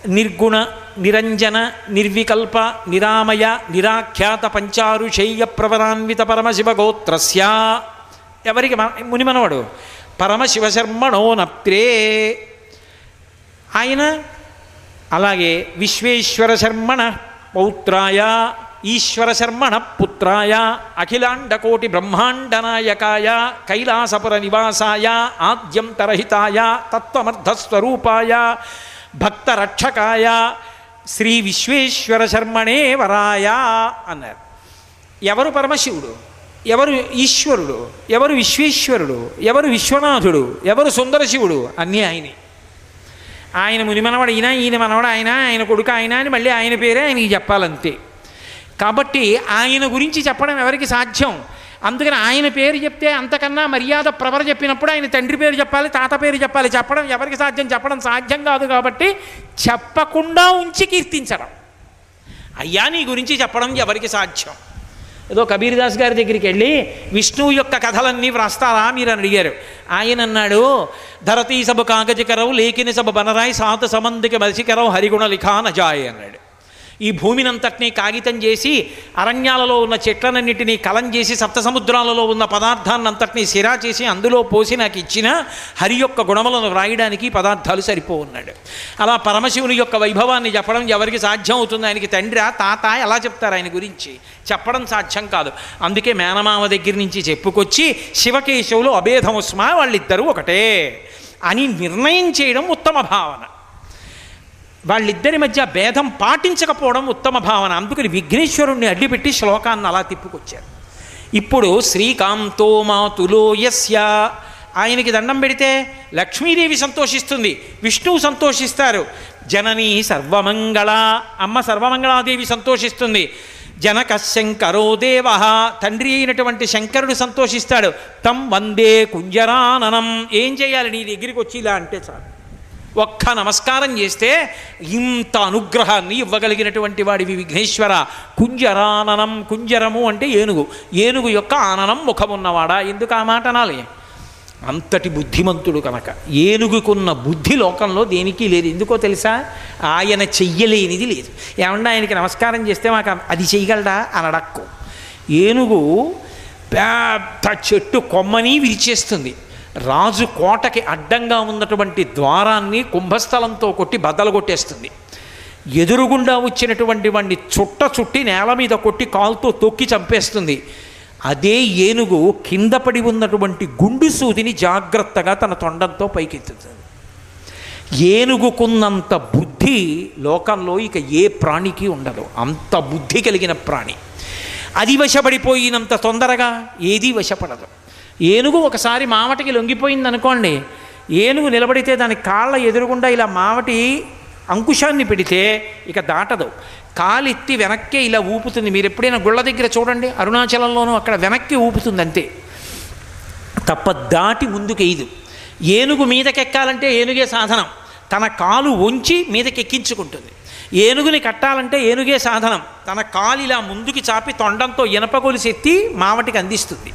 నిర్గుణ నిరంజన నిర్వికల్ప నిరామయ నిరాఖ్యాత పంచారుషేయ ప్రవరాన్విత పరమశివ గోత్రస్య ఎవరికి మునిమనవాడు పరమశివశర్మణో ఆయన అలాగే విశ్వేశ్వర శర్మణ పౌత్రాయ ఈశ్వర శర్మణ పుత్రాయ అఖిలాండకోటి బ్రహ్మాండనాయకాయ కైలాసపుర నివాసాయ ఆద్యంతరహితాయ తత్వమర్థస్వరూపాయ భక్త రక్షకాయ శ్రీ విశ్వేశ్వర శర్మణే వరాయ అన్నారు. ఎవరు పరమశివుడు? ఎవరు ఈశ్వరుడు? ఎవరు విశ్వేశ్వరుడు? ఎవరు విశ్వనాథుడు? ఎవరు సుందరశివుడు అన్నీ ఆయనే. ఆయన ముని మనవడు ఈయన ఈయన మనవడు ఆయన ఆయన కొడుకు ఆయన అని మళ్ళీ ఆయన పేరే ఆయనకి చెప్పాలంతే. కాబట్టి ఆయన గురించి చెప్పడం ఎవరికి సాధ్యం? అందుకని ఆయన పేరు చెప్తే అంతకన్నా మర్యాద ప్రవర చెప్పినప్పుడు ఆయన తండ్రి పేరు చెప్పాలి తాత పేరు చెప్పాలి. చెప్పడం ఎవరికి సాధ్యం? చెప్పడం సాధ్యం కాదు కాబట్టి చెప్పకుండా ఉంచి కీర్తించడం. అయ్యా నీ గురించి చెప్పడం ఎవరికి సాధ్యం? ఏదో కబీర్దాస్ గారి దగ్గరికి వెళ్ళి విష్ణువు యొక్క కథలన్నీ వ్రాస్తారా మీరు అని అడిగారు. ఆయన అన్నాడు ధరతీ సభ కాగజకరవు లేఖిని సభ బనరాయి సాత సమందికి మసికరవు హరిగుణ లిఖాన నజాయ్ అన్నాడు. ఈ భూమినంతటినీ కాగితం చేసి అరణ్యాలలో ఉన్న చెట్లనన్నిటినీ కలం చేసి సప్తసముద్రాలలో ఉన్న పదార్థాన్నంతటినీ సిరా చేసి అందులో పోసి నాకు ఇచ్చిన హరి యొక్క గుణములను వ్రాయడానికి పదార్థాలు సరిపోన్నాడు అలా పరమశివుని యొక్క వైభవాన్ని చెప్పడం ఎవరికి సాధ్యం అవుతుంది? ఆయనకి తండ్రి తాత ఎలా చెప్తారు ఆయన గురించి? చెప్పడం సాధ్యం కాదు. అందుకే మేనమామ దగ్గర నుంచి చెప్పుకొచ్చి శివకేశవులు అభేదముస్మా వాళ్ళిద్దరూ ఒకటే. అని నిర్ణయం చేయడం ఉత్తమ భావన. వాళ్ళిద్దరి మధ్య భేదం పాటించకపోవడం ఉత్తమ భావన. అందుకని విఘ్నేశ్వరుణ్ణి అడ్డిపెట్టి శ్లోకాన్ని అలా తిప్పుకొచ్చారు. ఇప్పుడు శ్రీకాంతో మాతులో యస్య. ఆయనకి దండం పెడితే లక్ష్మీదేవి సంతోషిస్తుంది విష్ణువు సంతోషిస్తారు జనని సర్వమంగళ అమ్మ సర్వమంగళాదేవి సంతోషిస్తుంది జనక శంకరో దేవ తండ్రి అయినటువంటి శంకరుడు సంతోషిస్తాడు తం వందే కుంజరాననం. ఏం చేయాలి నీ దగ్గరికి వచ్చి ఇలా అంటే చాలు. ఒక్క నమస్కారం చేస్తే ఇంత అనుగ్రహాన్ని ఇవ్వగలిగినటువంటి వాడివి విఘ్నేశ్వర. కుంజరాననం కుంజరము అంటే ఏనుగు. ఏనుగు యొక్క ఆననం ముఖమున్నవాడా? ఎందుకు ఆ మాట అనాలి? అంతటి బుద్ధిమంతుడు కనుక. ఏనుగుకున్న బుద్ధి లోకంలో దేనికి లేదు. ఎందుకో తెలుసా? ఆయన చెయ్యలేనిది లేదు. ఏమన్నా ఆయనకి నమస్కారం చేస్తే మాకు అది చేయగలడా అనడక్కు. ఏనుగు పెద్ద చెట్టు కొమ్మని విరిచేస్తుంది. రాజు కోటకి అడ్డంగా ఉన్నటువంటి ద్వారాన్ని కుంభస్థలంతో కొట్టి బద్దలు కొట్టేస్తుంది. ఎదురుగుండా వచ్చినటువంటి వాడిని చుట్ట చుట్టి నేల మీద కొట్టి కాలుతో తొక్కి చంపేస్తుంది. అదే ఏనుగు కింద పడి ఉన్నటువంటి గుండు సూదిని జాగ్రత్తగా తన తొండంతో పైకెత్తుతుంది. ఏనుగుకున్నంత బుద్ధి లోకంలో ఇక ఏ ప్రాణికి ఉండదు. అంత బుద్ధి కలిగిన ప్రాణి. అది వశపడిపోయినంత తొందరగా ఏదీ వశపడదు. ఏనుగు ఒకసారి మావటికి లొంగిపోయింది అనుకోండి ఏనుగు నిలబడితే దాని కాళ్ళ ఎదురుగుండా ఇలా మావటి అంకుశాన్ని పెడితే ఇక దాటదు. కాలిత్తి వెనక్కే ఇలా ఊపుతుంది. మీరు ఎప్పుడైనా గుళ్ళ దగ్గర చూడండి అరుణాచలంలోనూ అక్కడ వెనక్కి ఊపుతుంది అంతే. తప్ప దాటి ముందుకు ఏనుగు మీదకెక్కాలంటే ఏనుగే సాధనం. తన కాలు వంచి మీదకెక్కించుకుంటుంది. ఏనుగుని కట్టాలంటే ఏనుగే సాధనం. తన కాలు ఇలా ముందుకి చాపి తొండంతో ఇనప ఎత్తి మావటికి అందిస్తుంది.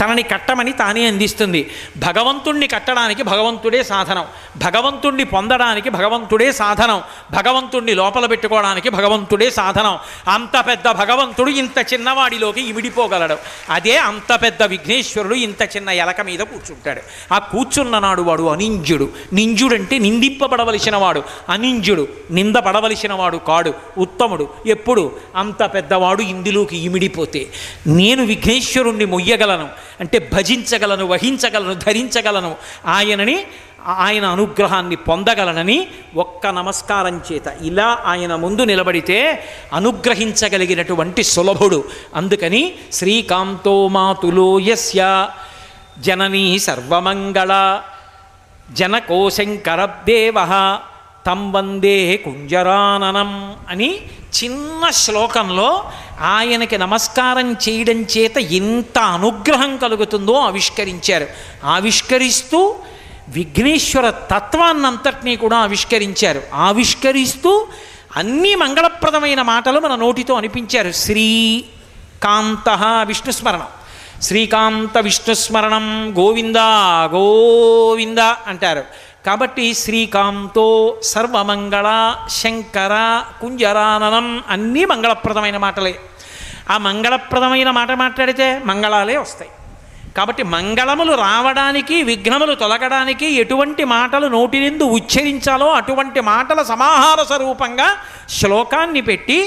తనని కట్టమని తానే అందిస్తుంది. భగవంతుణ్ణి కట్టడానికి భగవంతుడే సాధనం. భగవంతుణ్ణి పొందడానికి భగవంతుడే సాధనం. భగవంతుణ్ణి లోపల పెట్టుకోవడానికి భగవంతుడే సాధనం. అంత పెద్ద భగవంతుడు ఇంత చిన్నవాడిలోకి ఇమిడిపోగలడు. అదే అంత పెద్ద విఘ్నేశ్వరుడు ఇంత చిన్న ఎలక మీద కూర్చుంటాడు. ఆ కూర్చున్న నాడు వాడు అనింజుడు. నింజుడంటే నిందింపబడవలసిన వాడు. అనింజుడు. నిందపడవలసిన వాడు కాడు. ఉత్తముడు. ఎప్పుడు? అంత పెద్దవాడు ఇందులోకి ఇమిడిపోతే నేను విఘ్నేశ్వరుణ్ణి మొయ్యగలను అంటే భజించగలను వహించగలను ధరించగలను ఆయనని ఆయన అనుగ్రహాన్ని పొందగలనని ఒక్క నమస్కారం చేత ఇలా ఆయన ముందు నిలబడితే అనుగ్రహించగలిగినటువంటి సులభుడు. అందుకని శ్రీకాంతో మాతులో యస్య. జననీ సర్వమంగళ. జనకోశంకరదేవ. తంబందే కుంజరాననం అని చిన్న శ్లోకంలో ఆయనకి నమస్కారం చేయడం చేత ఎంత అనుగ్రహం కలుగుతుందో ఆవిష్కరించారు. ఆవిష్కరిస్తూ విఘ్నేశ్వర తత్వాన్నంతటినీ కూడా ఆవిష్కరించారు. ఆవిష్కరిస్తూ అన్ని మంగళప్రదమైన మాటలు మన నోటితో అనిపించారు. శ్రీకాంత విష్ణుస్మరణం. శ్రీకాంత విష్ణుస్మరణం గోవింద గోవింద అంటారు. కాబట్టి శ్రీకాంతో సర్వమంగళ శంకర కుంజరాననం అన్నీ మంగళప్రదమైన మాటలే. ఆ మంగళప్రదమైన మాట మాట్లాడితే మంగళాలే వస్తాయి. కాబట్టి మంగళములు రావడానికి విఘ్నములు తొలగడానికి ఎటువంటి మాటలు నోటి నిందు ఉచ్చరించాలో అటువంటి మాటల సమాహార స్వరూపంగా శ్లోకాన్ని పెట్టి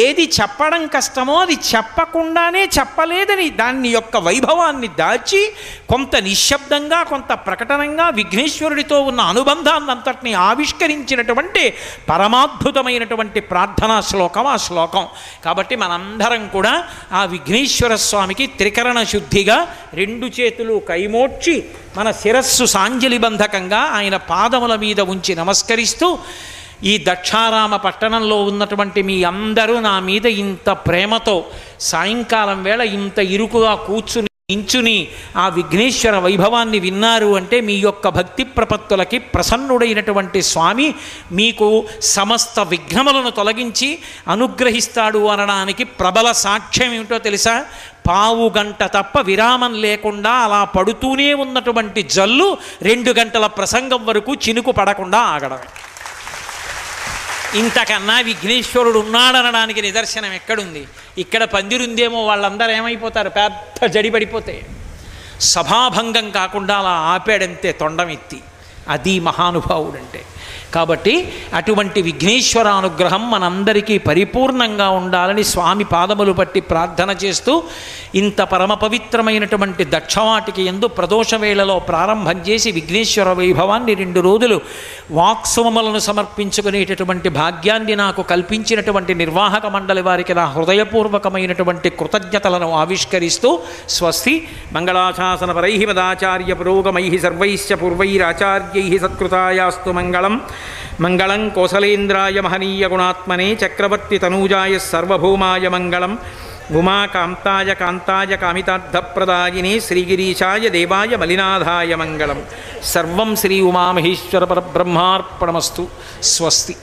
ఏది చెప్పడం కష్టమో అది చెప్పకుండానే చెప్పలేదని దాన్ని యొక్క వైభవాన్ని దాచి కొంత నిశ్శబ్దంగా కొంత ప్రకటనంగా విఘ్నేశ్వరుడితో ఉన్న అనుబంధాన్ని అంతటిని ఆవిష్కరించినటువంటి పరమాద్భుతమైనటువంటి ప్రార్థనా శ్లోకం ఆ శ్లోకం. కాబట్టి మనందరం కూడా ఆ విఘ్నేశ్వర స్వామికి త్రికరణ శుద్ధిగా రెండు చేతులు కైమోడ్చి మన శిరస్సు సాంజలిబంధకంగా ఆయన పాదముల మీద ఉంచి నమస్కరిస్తూ ఈ దక్షారామ పట్టణంలో ఉన్నటువంటి మీ అందరూ నా మీద ఇంత ప్రేమతో సాయంకాలం వేళ ఇంత ఇరుకుగా కూర్చుని ఇంచుని ఆ విఘ్నేశ్వర వైభవాన్ని విన్నారు అంటే మీ యొక్క భక్తి ప్రపత్తులకి ప్రసన్నుడైనటువంటి స్వామి మీకు సమస్త విఘ్నములను తొలగించి అనుగ్రహిస్తాడు అనడానికి ప్రబల సాక్ష్యం ఏమిటో తెలుసా? పావు గంట తప్ప విరామం లేకుండా అలా పడుతూనే ఉన్నటువంటి జల్లు రెండు గంటల ప్రసంగం వరకు చినుకు పడకుండా ఆగడమే ఇంతకన్నా విఘ్నేశ్వరుడు ఉన్నాడనడానికి నిదర్శనం ఎక్కడుంది? ఇక్కడ పందిరుందేమో వాళ్ళందరూ ఏమైపోతారు? పెద్ద జడిపడిపోతే సభాభంగం కాకుండా అలా ఆపాడంతే తొండం ఎత్తి అది మహానుభావుడంటే. కాబట్టి అటువంటి విఘ్నేశ్వర అనుగ్రహం మనందరికీ పరిపూర్ణంగా ఉండాలని స్వామి పాదములు పట్టి ప్రార్థన చేస్తూ ఇంత పరమ పవిత్రమైనటువంటి దక్షవాటికి ఎందు ప్రదోష వేళలో ప్రారంభం చేసి విఘ్నేశ్వర వైభవాన్ని రెండు రోజులు వాక్సుమములను సమర్పించుకునేటటువంటి భాగ్యాన్ని నాకు కల్పించినటువంటి నిర్వాహక మండలి వారికి నా హృదయపూర్వకమైనటువంటి కృతజ్ఞతలను ఆవిష్కరిస్తూ స్వస్తి మంగళాశాసన పరై మదాచార్య పురోగమై సర్వైశ్చ పూర్వైరాచార్యై సత్కృతాయాస్తు మంగళం. మంగళం కోసలేంద్రాయ మహనీయ గుణాత్మనే చక్రవర్తి తనూజాయ సర్వభౌమాయ మంగళం. ఉమా కాంతాయ కాంతాయ కామితార్థప్రదాయినే శ్రీగిరీశాయ దేవాయ మలినాథాయ మంగళం. సర్వం శ్రీ ఉమామహేశ్వర పరబ్రహ్మార్పణమస్తు. స్వస్తి.